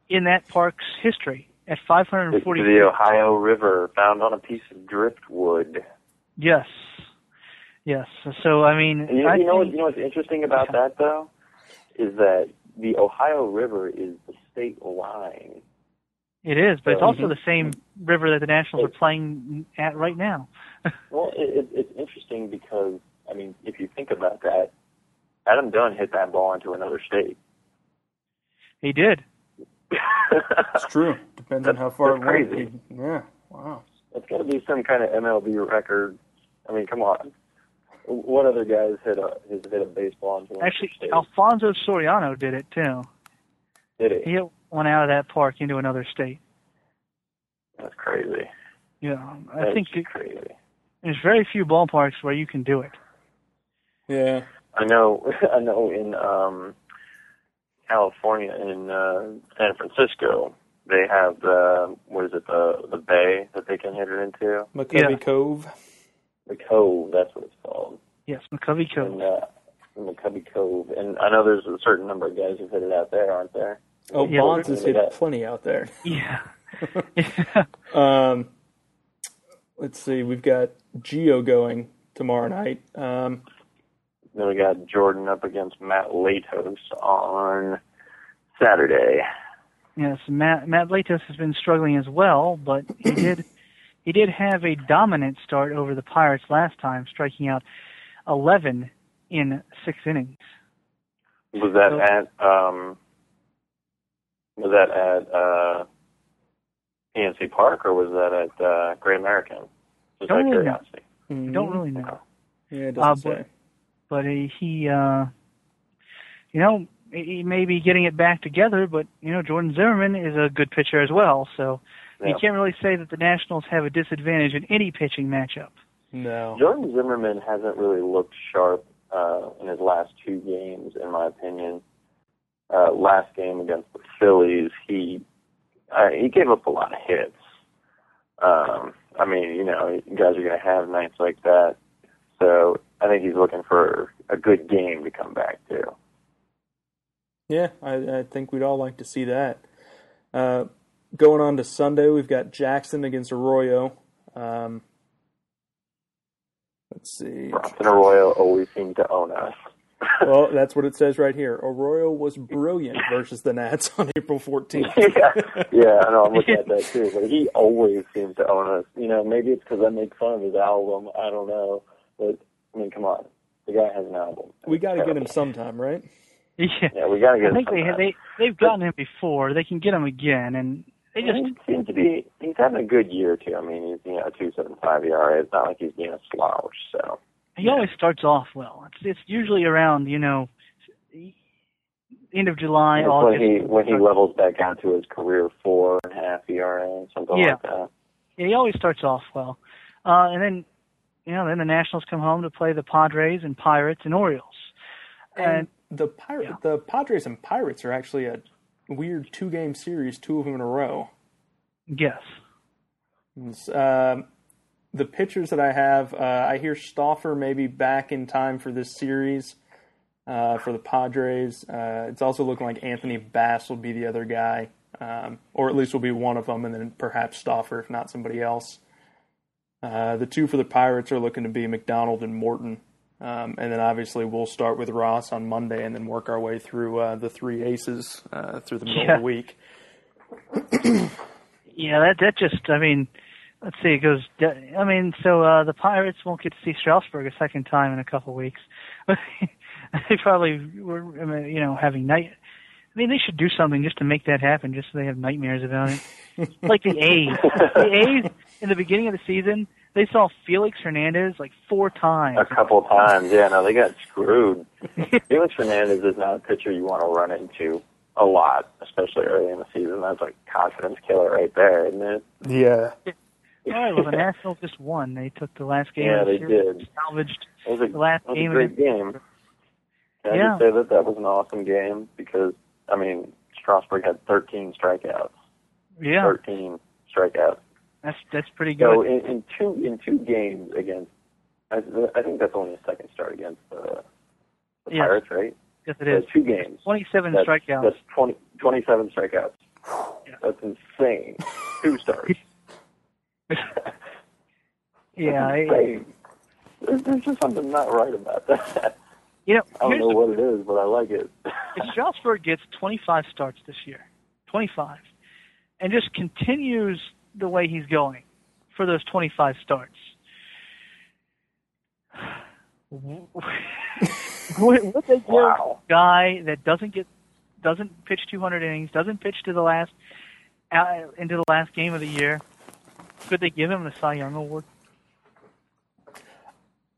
in that park's history at 540. the Ohio River found on a piece of driftwood. Yes, yes. So I mean, you, I you know think- You know what's interesting about that though, is that the Ohio River is the state line. It is, but it's So- also mm-hmm. the same river that the Nationals are playing at right now. [LAUGHS] Well, it, it, it's interesting because I mean, if you think about that, Adam Dunn hit that ball into another state. he did. [LAUGHS] It's true. Depends on how far That's it went. crazy. Yeah. Wow. It's got to be some kind of MLB record. I mean, come on. What other guys hit a has hit a baseball into another state? Actually, state? Alfonso Soriano did it too. Did it? He hit one out of that park into another state. That's crazy. Yeah, I That's think it, crazy. there's very few ballparks where you can do it. Yeah. I know. [LAUGHS] I know. In um, California, in uh, San Francisco, they have the what is it? The the bay that they can hit it into. McCovey Yeah. Cove. The cove. That's what it's called. Yes, McCovey Cove. And uh, in the Cubby Cove. And I know there's a certain number of guys who've hit it out there, aren't there? Oh, Yeah. Bonds has hit Yeah. plenty out there. [LAUGHS] Yeah. [LAUGHS] Um, let's see. We've got Gio going tomorrow night. Um, Then we got Jordan up against Matt Latos on Saturday. yes, Matt Matt Latos has been struggling as well, but he did [CLEARS THROAT] he did have a dominant start over the Pirates last time, striking out 11 in six innings. Was that So- at um was that at uh PNC Park or was that at uh Great American? Just Don't out of really know. curiosity. I don't really know. Yeah, it Uh, doesn't but- say. but he, he uh, you know, he may be getting it back together. But you know, Jordan Zimmermann is a good pitcher as well, so you can't really say that the Nationals have a disadvantage in any pitching matchup. No. Jordan Zimmermann hasn't really looked sharp uh, in his last two games, in my opinion. Uh, last game against the Phillies, he uh, he gave up a lot of hits. Um, I mean, you know, you guys are going to have nights like that, so I think he's looking for a good game to come back to. Yeah, I, I think we'd all like to see that. Uh, going on to Sunday, we've got Jackson against Arroyo. Um, let's see. Bronson Arroyo always seemed to own us. Well, that's what it says right here. Arroyo was brilliant [LAUGHS] versus the Nats on April 14th. [LAUGHS] yeah, yeah, I know. I'm looking at that too. But he always seems to own us. You know, maybe it's because I make fun of his album. I don't know, but I mean, come on, the guy has an album. We got to get him sometime, right? Yeah, Yeah, we got to get I him. think they sometime. they they've gotten him before. They can get him again, and they just he seems to be. He's having a good year too. I mean, he's you know two seven five ERA. It's not like he's being a slouch. So he always starts off well. It's it's usually around you know end of July, It's August. when he when he levels back out to his career four and a half ERA, something Yeah. like that. Yeah, he always starts off well, uh, and then you know then the Nationals come home to play the Padres and Pirates and Orioles. And the Pir- yeah. the Padres and Pirates are actually a weird two game series, two of them in a row. Yes. Um, the pitchers that I have, uh, I hear Stauffer may be back in time for this series uh, for the Padres. Uh, it's also looking like Anthony Bass will be the other guy, um, or at least will be one of them, and then perhaps Stauffer, if not somebody else. Uh, the two for the Pirates are looking to be McDonald and Morton. Um, and then obviously we'll start with Ross on Monday and then work our way through uh, the three aces uh, through the middle Yeah. of the week. [CLEARS THROAT] Yeah, that that just I mean, let's see, it goes. I mean, so uh, the Pirates won't get to see Strasburg a second time in a couple weeks. [LAUGHS] they probably were, I mean, you know, having night. I mean, they should do something just to make that happen, just so they have nightmares about it. [LAUGHS] like the A's. The A's in the beginning of the season, they saw Felix Hernandez like four times. A couple times, yeah. No, they got screwed. [LAUGHS] Felix Hernandez is not a pitcher you want to run into a lot, especially early in the season. That's like confidence killer right there, isn't it? Yeah. All right, well, the Nationals just won. They took the last game. Yeah, they series, did. Salvaged It was a, the last was game a great game. Can I just say that that was an awesome game because I mean Strasburg had 13 strikeouts. Yeah, 13 strikeouts. that's that's pretty good. So in, in two in two games against, I, I think that's only a second start against the, the Yes. Pirates, right? yes, it So two games. 27 That's, strikeouts. That's 20, 27 strikeouts. Yeah. That's insane. Two starts. [LAUGHS] yeah, I. There's, there's just something not right about that. you know, I don't know the, what it is, but I like it. if Strasburg gets 25 starts this year, 25, and just continues the way he's going for those 25 starts, [LAUGHS] would, would they give Wow. a guy that doesn't get doesn't pitch 200 innings, doesn't pitch to the last uh, into the last game of the year? Could they give him the Cy Young award?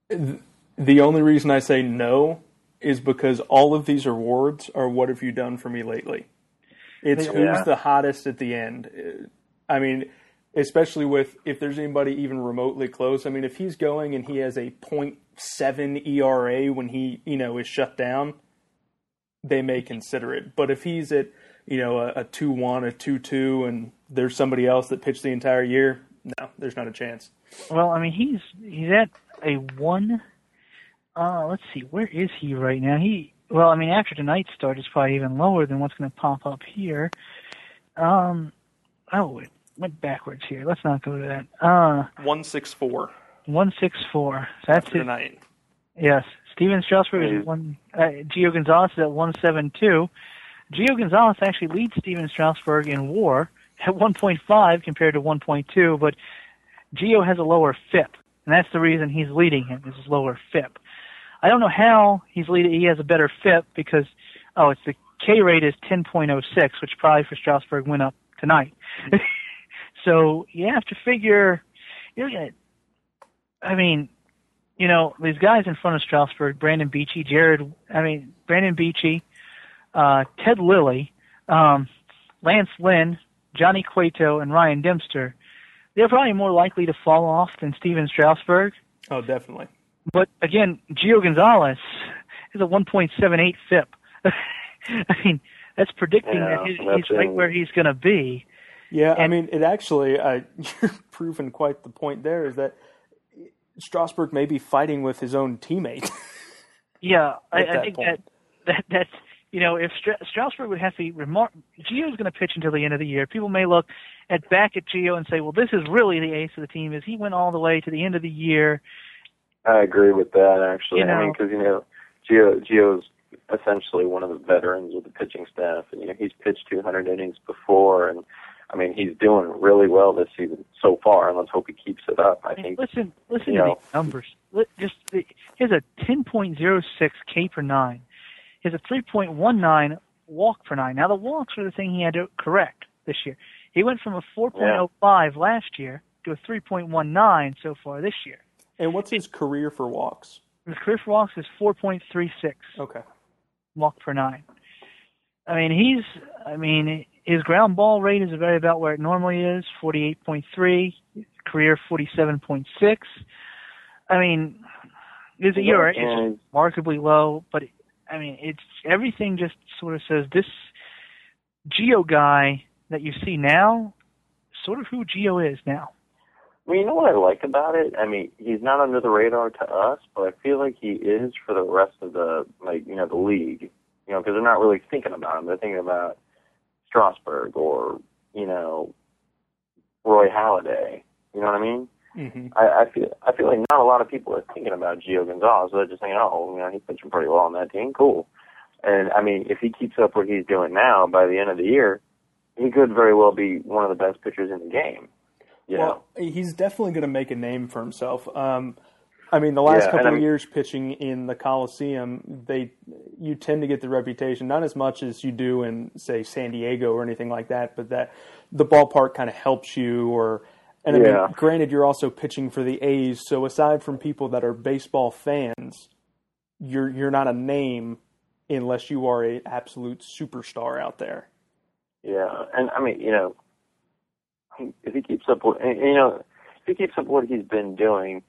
The only reason I say no is because all of these awards are what have you done for me lately? It's Yeah. who's the hottest at the end. I mean, especially with if there's anybody even remotely close. I mean, if he's going and he has a .7 ERA when he you know is shut down, they may consider it. But if he's at you know a, a two one, a two two, and there's somebody else that pitched the entire year, no, there's not a chance. Well, I mean, he's he's at a one. Uh, let's see, where is he right now? He well, I mean, after tonight's start, it's probably even lower than what's going to pop up here. Um, oh, it went backwards here. Let's not go to that. Uh, one six four. One six four. That's it. Tonight. Yes, Stephen Strasburg is one. Uh, Gio Gonzalez is at one seven two. Gio Gonzalez actually leads Stephen Strasburg in WAR at 1.5 compared to 1.2, but Gio has a lower FIP, and that's the reason he's leading him is his lower FIP. I don't know how he's leading. He has a better FIP because oh, it's the K rate is 10.06, which probably for Strasburg went up tonight. [LAUGHS] so you have to figure. You're gonna. I mean, you know, these guys in front of Strasburg, Brandon Beachy, Jared. I mean, Brandon Beachy, uh, Ted Lilly, um, Lance Lynn, Johnny Cueto, and Ryan Dempster. They're probably more likely to fall off than Stephen Strasburg. Oh, definitely. But again, Gio Gonzalez is a 1.78 FIP. [LAUGHS] I mean, that's predicting Yeah, that he's, he's right where he's going to be. Yeah, I mean, it actually, uh, [LAUGHS] you're proving quite the point there is that Strasburg may be fighting with his own teammate. [LAUGHS] Yeah, I, I think point. that that that's you know if Stra- Strasburg would have to remark, remar- Gio's going to pitch until the end of the year. People may look at back at Gio and say, well, this is really the ace of the team. Is he went all the way to the end of the year? I agree with that actually. You I mean, know- because you know, Gio Gio's essentially one of the veterans of the pitching staff, and you know he's pitched 200 innings before, and I mean he's doing really well this season so far, and let's hope he keeps it up. I I mean, think. listen, listen to know. these numbers. Just the, he has a 10.06 K per nine. He has a 3.19 walk per nine. Now the walks are the thing he had to correct this year. He went from a 4.05 last year to a 3.19 so far this year. and what's his career for walks? His career for walks is 4.36 Okay. walk per nine. I mean, he's. I mean, his ground ball rate is very about where it normally is, 48.3. Career 47.6. I mean, his Yeah, ERA is and- remarkably low, but I mean, it's everything just sort of says this Gio guy that you see now, sort of who Gio is now. Well, you know what I like about it? I mean, he's not under the radar to us, but I feel like he is for the rest of the like you know the league. You know, because they're not really thinking about him. They're thinking about Strasburg or you know Roy Halladay. You know what I mean? Hmm I, I feel I feel like not a lot of people are thinking about Gio Gonzalez. They're just saying, oh, you know, he's pitching pretty well on that team. Cool. And I mean, if he keeps up what he's doing now, by the end of the year, he could very well be one of the best pitchers in the game. You know? He's definitely going to make a name for himself. Um, I mean, the last Yeah, couple I of mean- years pitching in the Coliseum, they you tend to get the reputation not as much as you do in say San Diego or anything like that, but that the ballpark kind of helps you. Or and I Yeah. mean, granted, you're also pitching for the A's, so aside from people that are baseball fans, you're you're not a name unless you are a absolute superstar out there. Yeah, and I mean, you know, if he keeps up, with, you know, if he keeps up what he's been doing,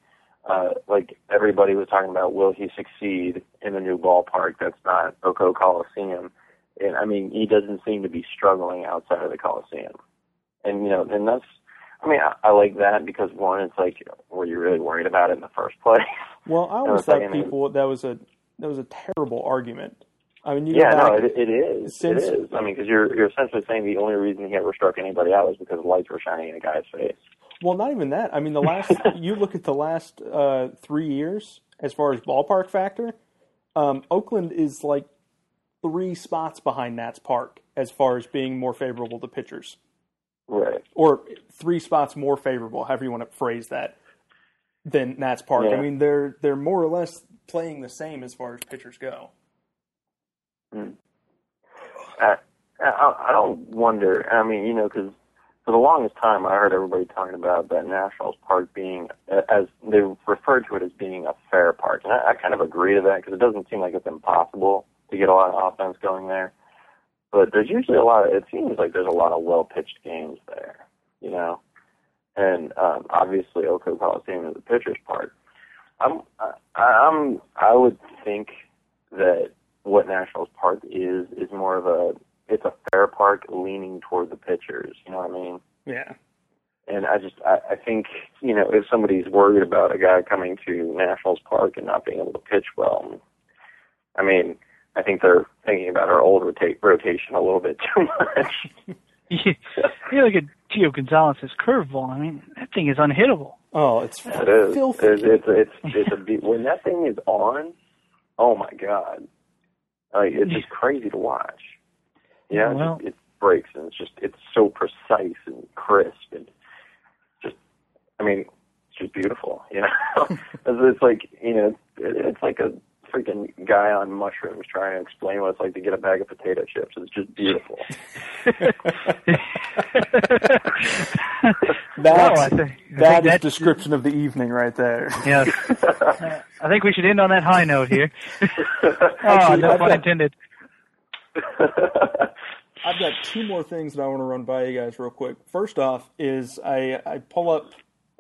uh, like everybody was talking about, will he succeed in a new ballpark that's not O.co Coliseum? And I mean, he doesn't seem to be struggling outside of the Coliseum, and you know, and that's. I mean, I, I like that because one, it's like, were you really worried about it in the first place? [LAUGHS] Well, I always thought people that was a that was a terrible argument. I mean, you Yeah, no, it, it is. Since- it is. I mean, because you're you're essentially saying the only reason he ever struck anybody out was because lights were shining in a guy's face. Well, not even that. I mean, the last [LAUGHS] you look at the last uh, three years as far as ballpark factor. Um, Oakland is like three spots behind Nats Park as far as being more favorable to pitchers, Right. or three spots more favorable, however you want to phrase that, than Nats Park. Yeah. I mean, they're they're more or less playing the same as far as pitchers go. Hmm. I, I, I don't wonder. I mean, you know, because for the longest time, I heard everybody talking about that Nationals Park being, as they referred to it as being a fair park, and I, I kind of agree to that because it doesn't seem like it's impossible to get a lot of offense going there. But there's usually a lot of. It seems like there's a lot of well pitched games there. You know, and um, obviously Oakland Coliseum is the pitcher's park. I'm I, I'm I would think that what Nationals Park is is more of a it's a fair park leaning toward the pitchers. You know what I mean? Yeah. And I just I, I think you know if somebody's worried about a guy coming to Nationals Park and not being able to pitch well, I mean I think they're thinking about our old rota- rotation a little bit too [LAUGHS] much. [LAUGHS] you look at Gio Gonzalez's curveball. I mean, that thing is unhittable. Oh, it's it is. filthy. It's it's it's, it's a be- when that thing is on. Oh my god, like it's just crazy to watch. Yeah, it Well- just, it breaks and it's just it's so precise and crisp and just I mean it's just beautiful. You know, [LAUGHS] it's, it's like you know it, it's like a freaking guy on mushrooms trying to explain what it's like to get a bag of potato chips. It's just beautiful. [LAUGHS] That's, No, I think- I think that is that's- description of the evening right there. [LAUGHS] Yes. I think we should end on that high note here. [LAUGHS] oh, no I've pun got- intended. I've got two more things that I want to run by you guys real quick. First off, is I, I pull up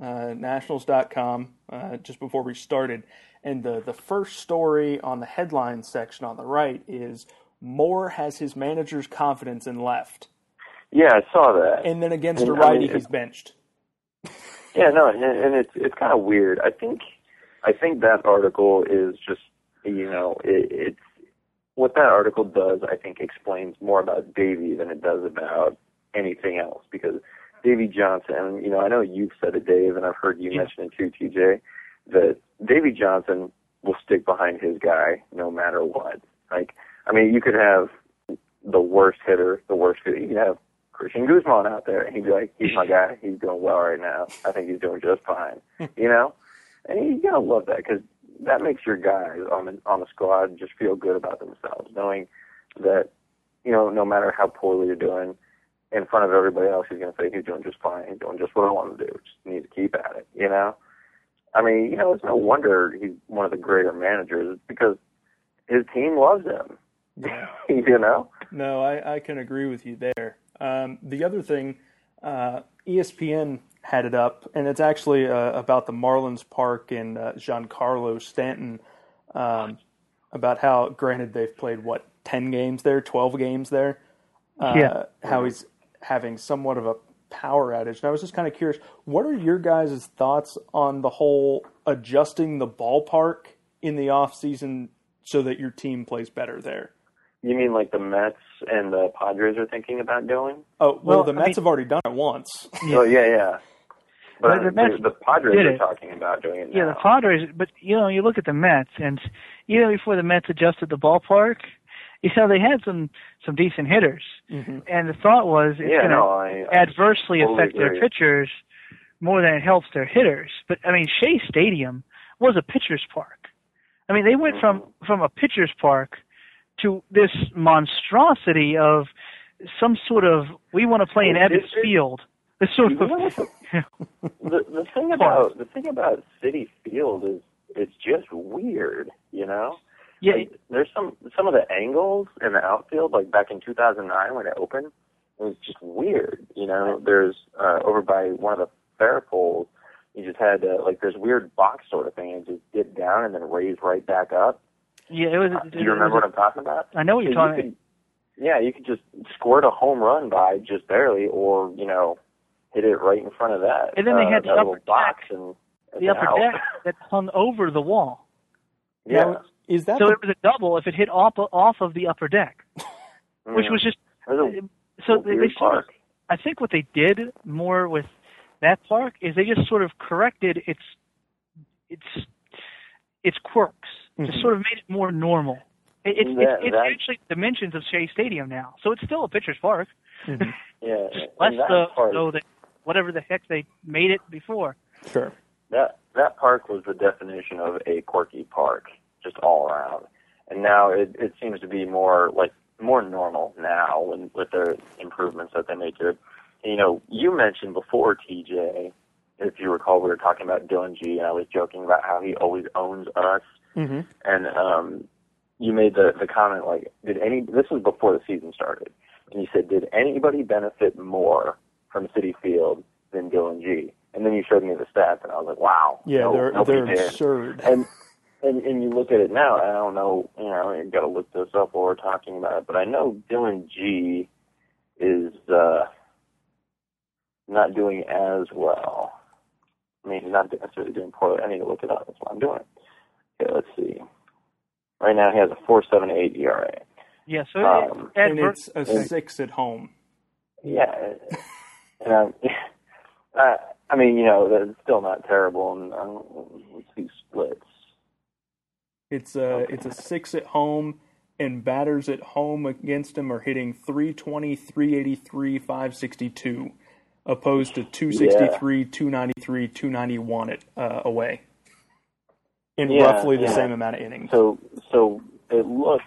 uh, nationals.com uh, just before we started, and the, the first story on the headline section on the right is Moore has his manager's confidence in left. yeah, I saw that. And then against a And, I mean, he's benched. [LAUGHS] Yeah, no, and, and it's it's kind of weird. I think I think that article is just you know it, it's what that article does. I think explains more about Davey than it does about anything else because Davey Johnson. And, you know, I know you've said it, Dave, and I've heard you Yeah. mention it too, TJ. That Davey Johnson will stick behind his guy no matter what. Like, I mean, you could have the worst hitter, the worst. You could have Cristian Guzman out there, and he'd be like, "He's my guy. He's doing well right now. I think he's doing just fine." [LAUGHS] you know, and you gotta love that because that makes your guys on the on the squad just feel good about themselves, knowing that you know no matter how poorly you're doing, in front of everybody else, he's gonna say he's doing just fine. He's doing just what I want to do. Just need to keep at it. You know. I mean, you know, it's no wonder he's one of the greater managers because his team loves him. Yeah. [LAUGHS] you know. No, I, I can agree with you there. Um, the other thing, uh, ESPN had it up, and it's actually uh, about the Marlins Park and uh, Giancarlo Stanton. Um, about how, granted, they've played what ten games there, twelve games there. Uh, Yeah. How he's having somewhat of a power outage. And I was just kind of curious, what are your guys' thoughts on the whole adjusting the ballpark in the off season so that your team plays better there? You mean like the Mets and the Padres are thinking about doing? Oh well, Well, the I Mets mean- have already done it once. [LAUGHS] Oh yeah, yeah. But But the Mets the, the Padres are talking about doing it Yeah, the Padres, but you know, you look at the Mets, and even before the Mets adjusted the ballpark, you know, they had some some decent hitters, Mm-hmm. and the thought was it's yeah, going to no, I, I adversely totally affect their pitchers more than it helps their hitters. But I mean, Shea Stadium was a pitcher's park. I mean, they went from Mm-hmm. from a pitcher's park to this monstrosity of some sort of we want to play in It- it- Evans it- Field. [LAUGHS] This sort of know what the, [LAUGHS] the the thing about the thing about Citi Field is it's just weird, you know. Yeah, Like, there's some some of the angles in the outfield, like back in 2009 when it opened, it was just weird. You know, there's uh, over by one of the fair poles, you just had uh, like this weird box sort of thing, and just dip down and then raise right back up. yeah. It was. Uh, Do you remember what I'm talking about? I know what you're Yeah, you talking. could- yeah, you could just squirt a home run by just barely, or you know, hit it right in front of that. And then they uh, had the upper box deck. and the upper out. deck that hung over the wall. [LAUGHS] yeah, Now, is that So the, it was a double if it hit off off of the upper deck, [LAUGHS] which Mm. was just It a so they, weird they sort of. park. I think what they did more with that park is they just sort of corrected its its its quirks, just Mhm. sort of made it more normal. It, it's That- it's, it's that- actually dimensions of Shea Stadium now, so it's still a pitcher's park, Mhm. [LAUGHS] Yeah, just less that the part, so that whatever the heck they made it before. sure? that that park was the definition of a quirky park, just all around. And now it it seems to be more like more normal now when, with the improvements that they made to it. And, you know, you mentioned before TJ, if you recall, we were talking about Dillon Gee, and I was joking about how he always owns us. Mm-hmm. And um, you made the the comment like, did any? This was before the season started, and you said, did anybody benefit more from Citi Field than Dillon Gee? and then you showed me the stats, and I was like, wow. Yeah, no, they're they're did. absurd. And and and you look at it now. I don't know. You know, you got to look this up while we're talking about it. But I know Dillon Gee is uh, not doing as well. I mean, not necessarily doing poorly. I need to look it up. That's why I'm doing it. Okay, let's see. Right now, he has a four seven eight ERA. Yeah, so Um, at and it's a and- six at home. Yeah, and um, uh, [LAUGHS] I mean, you know, that's still not terrible. And um, let's see splits. It's a it's a six at home, and batters at home against him are hitting 320, 383, 562, opposed to 263, 293, 291 at uh, away. In Yeah, roughly the yeah. same amount of innings. So, so it looks,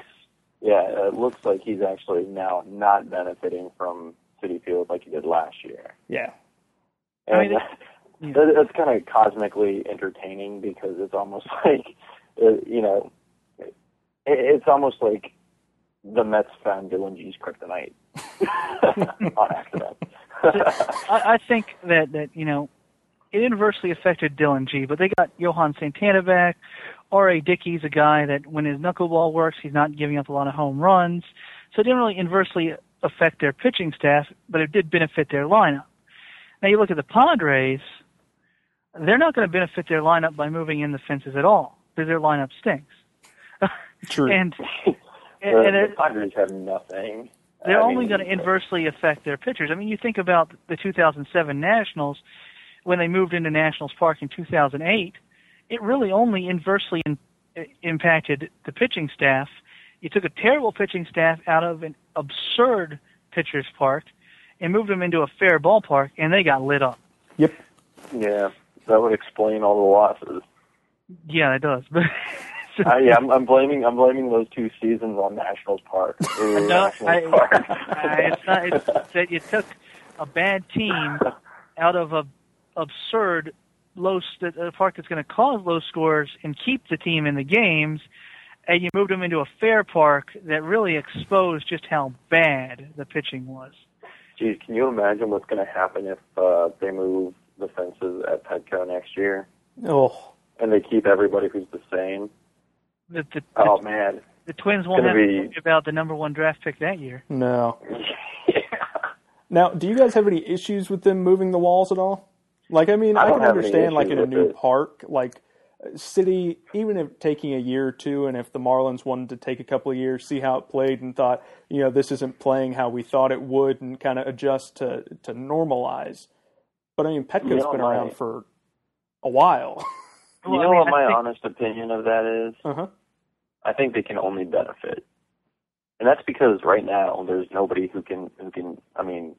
yeah, it looks like he's actually now not benefiting from Citi Field like he did last year. yeah. And I mean, that, [LAUGHS] that- that's kind of cosmically entertaining because it's almost [LAUGHS] like, uh, you know, it, it's almost like the Mets found Dillon Gee's kryptonite [LAUGHS] on accident. [LAUGHS] I, I think that that you know it inversely affected Dillon Gee, but they got Johan Santana back. R.A. Dickey's a guy that when his knuckleball works, he's not giving up a lot of home runs. So it didn't really inversely affect their pitching staff, but it did benefit their lineup. Now you look at the Padres, they're not going to benefit their lineup by moving in the fences at all because their lineup stinks. [LAUGHS] True. and the, [LAUGHS] and, and the it, Padres have nothing. they're I only mean, going to inversely affect their pitchers. I mean, you think about the 2007 Nationals when they moved into Nationals Park in 2008. It really only inversely in, impacted the pitching staff. You took a terrible pitching staff out of an absurd pitcher's park and moved them into a fair ballpark, and they got lit up. Yep. Yeah, that would explain all the losses. Yeah, it does. But [LAUGHS] uh, yeah, I'm, I'm blaming I'm blaming those two seasons on Nationals Park. [LAUGHS] Ooh, No, Nationals I- Park. [LAUGHS] I- it's not. It's that you took a bad team out of a absurd low st- a park that's going to cause low scores and keep the team in the games, and you moved them into a fair park that really exposed just how bad the pitching was. Geez, can you imagine what's going to happen if uh, they move the fences at Petco next year Oh, and they keep everybody who's the same? The the, Oh the, man, the Twins won't gonna have to be- worry about the number one draft pick that year. no. [LAUGHS] yeah. Now, do you guys have any issues with them moving the walls at all? Like, I mean, I I, can understand, like, in a new it. park, like, uh, city, even if taking a year or two, and if the Marlins wanted to take a couple of years, see how it played, and thought, you know, this isn't playing how we thought it would, and kind of adjust to, to normalize. But, I mean, Petco's You know, been my- around for a while. [LAUGHS] You Well, I know mean, what I my think- honest opinion of that is? uh-huh. I think they can only benefit, and that's because right now there's nobody who can who can. I mean,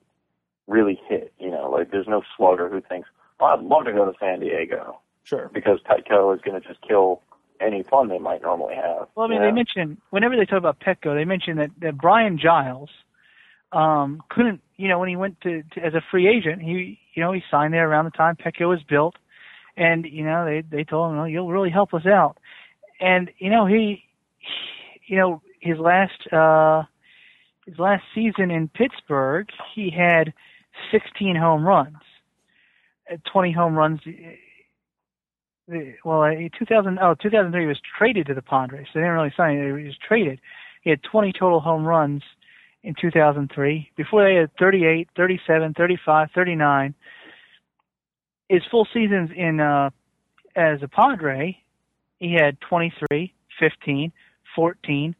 really hit. You know, like there's no slugger who thinks, "Well, I'd love to go to San Diego," Sure. because Petco is going to just kill any fun they might normally have. Well, I mean, you they know? mention whenever they talk about Petco, they mention that that Brian Giles um, couldn't, you know, when he went to, to as a free agent, he, you know, he signed there around the time Petco was built, and you know, they they told him, "Oh, you'll really help us out," and you know, he, you know, his last uh, his last season in Pittsburgh, he had 16 home runs, uh, 20 home runs well, uh, 2000, oh, 2003 he was traded to the Padres. They didn't really sign him. He was traded. He had 20 total home runs in 2003. Before they had 38, 37, 35, 39. His full seasons in uh, as a Padre, he had 23, 15, 14,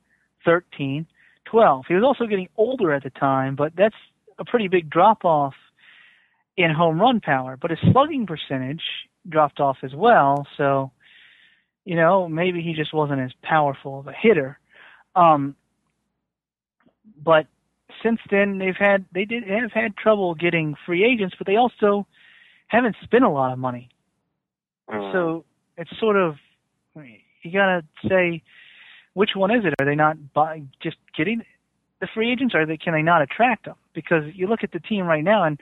13, 12. He was also getting older at the time, but that's a pretty big drop off in home run power. But his slugging percentage dropped off as well. So, you know, maybe he just wasn't as powerful of a hitter. Um, but since then, they've had they did have had trouble getting free agents, but they also haven't spent a lot of money. Mm. So it's sort of you gotta say which one is it? Are they not buy, just getting the free agents, or are they, can they not attract them? Because you look at the team right now, and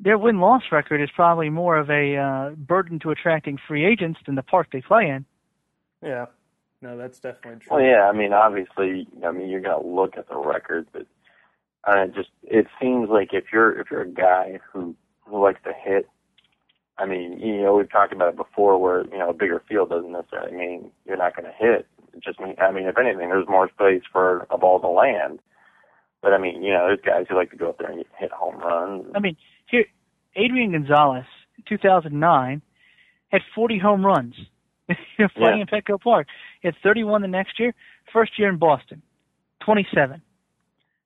their win loss record is probably more of a uh, burden to attracting free agents than the park they play in. Yeah. No, that's definitely true. Well, yeah, I mean, obviously, I mean, you're gonna look at the record, but uh, just it seems like if you're if you're a guy who who likes to hit, I mean, you know, we've talked about it before, where you know a bigger field doesn't necessarily mean you're not going to hit. It just mean, I mean, if anything, there's more space for a ball to land. But I mean, you know, there's guys who like to go up there and hit home runs. I mean, here, Adrian Gonzalez, 2009, had 40 home runs [LAUGHS] playing Yeah. in Petco Park. He had 31 the next year. First year in Boston, 27.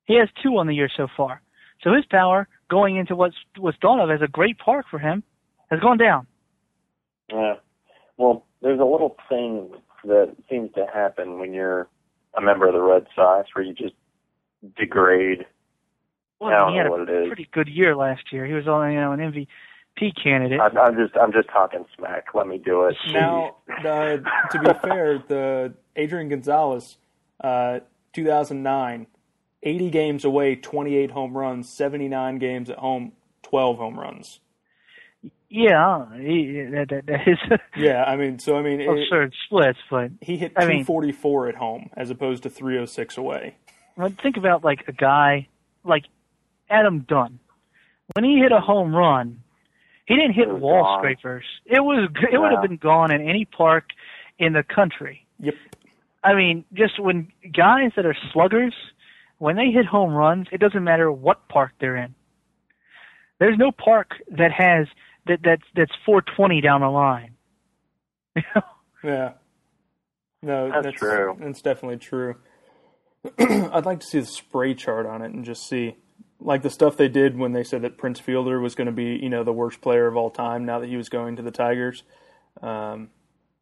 He has two on the year so far. So his power going into what's was thought of as a great park for him has gone down. Yeah. Well, there's a little thing that seems to happen when you're a member of the Red Sox, where you just degrade. Well, I don't he had know a it is. pretty good year last year. He was on, you know, an MVP candidate. I'm, I'm just, I'm just talking smack. Let me do it. Now, uh, to be fair, the Adrian Gonzalez, uh, 2009, 80 games away, 28 home runs, 79 games at home, 12 home runs. Yeah, he, that, that, that is [LAUGHS] Yeah, I mean, so I mean, it, splits, but he hit I mean- 244 at home as opposed to 306 away. But think about like a guy like Adam Dunn. When he hit a home run, he didn't hit It wall gone. scrapers. It was it would have been gone in any park in the country. Yep. I mean, just when guys that are sluggers, when they hit home runs, it doesn't matter what park they're in. There's no park that has that that's that's 420 down the line. [LAUGHS] Yeah. No, That's true. That's definitely true. [CLEARS THROAT] I'd like to see the spray chart on it and just see, like the stuff they did when they said that Prince Fielder was going to be, you know, the worst player of all time now that he was going to the Tigers. Um,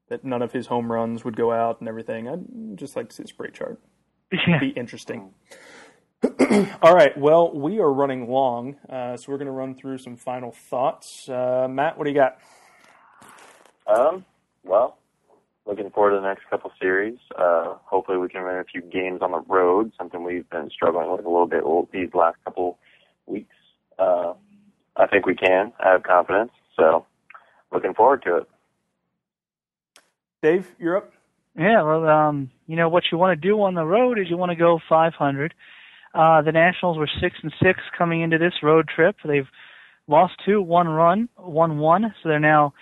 that none of his home runs would go out and everything. I'd just like to see the spray chart. [LAUGHS] Yeah. Be interesting. [CLEARS THROAT] all right. Well, we are running long, uh, so we're going to run through some final thoughts. Uh, Matt, what do you got? Um, well, looking forward to the next couple series. Uh, hopefully we can win a few games on the road, something we've been struggling with a little bit these last couple weeks. Uh, I think we can. I have confidence. So, looking forward to it. Dave, you're up. Yeah, well, um, you know what you want to do on the road is you want to go 500. Uh, the Nationals were six and six coming into this road trip. They've lost two, one run, one one, so they're now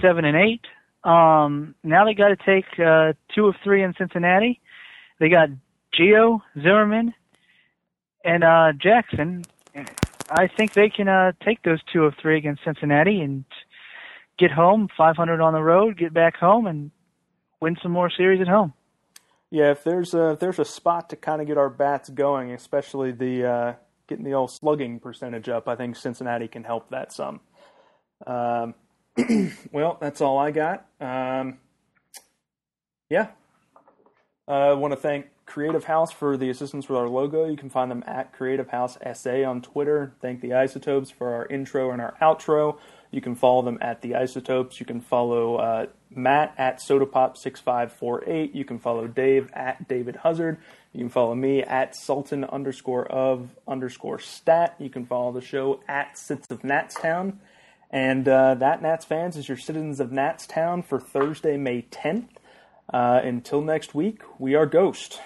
seven and eight. Um, now they got to take uh, two of three in Cincinnati. They got Gio Zimmermann and uh, Jackson. I think they can uh, take those two of three against Cincinnati and get home 500 on the road, get back home, and win some more series at home. Yeah, if there's a if there's a spot to kind of get our bats going, especially the uh, getting the old slugging percentage up, I think Cincinnati can help that some. Um, [CLEARS THROAT] well, that's all I got. Um, yeah, I uh, want to thank Creative House for the assistance with our logo. You can find them at Creative House SA on Twitter. Thank the Isotopes for our intro and our outro. You can follow them at the Isotopes. You can follow uh, Matt at SodaPop6548. You can follow Dave at David Huzzard. You can follow me at Sultan underscore of underscore stat. You can follow the show at Sits of Natstown. And uh, that Nats fans is your Citizens of Natstown for Thursday, May 10th. Uh, until next week, we are Ghost.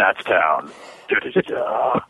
Citizens of Natstown. Da-da-da-da.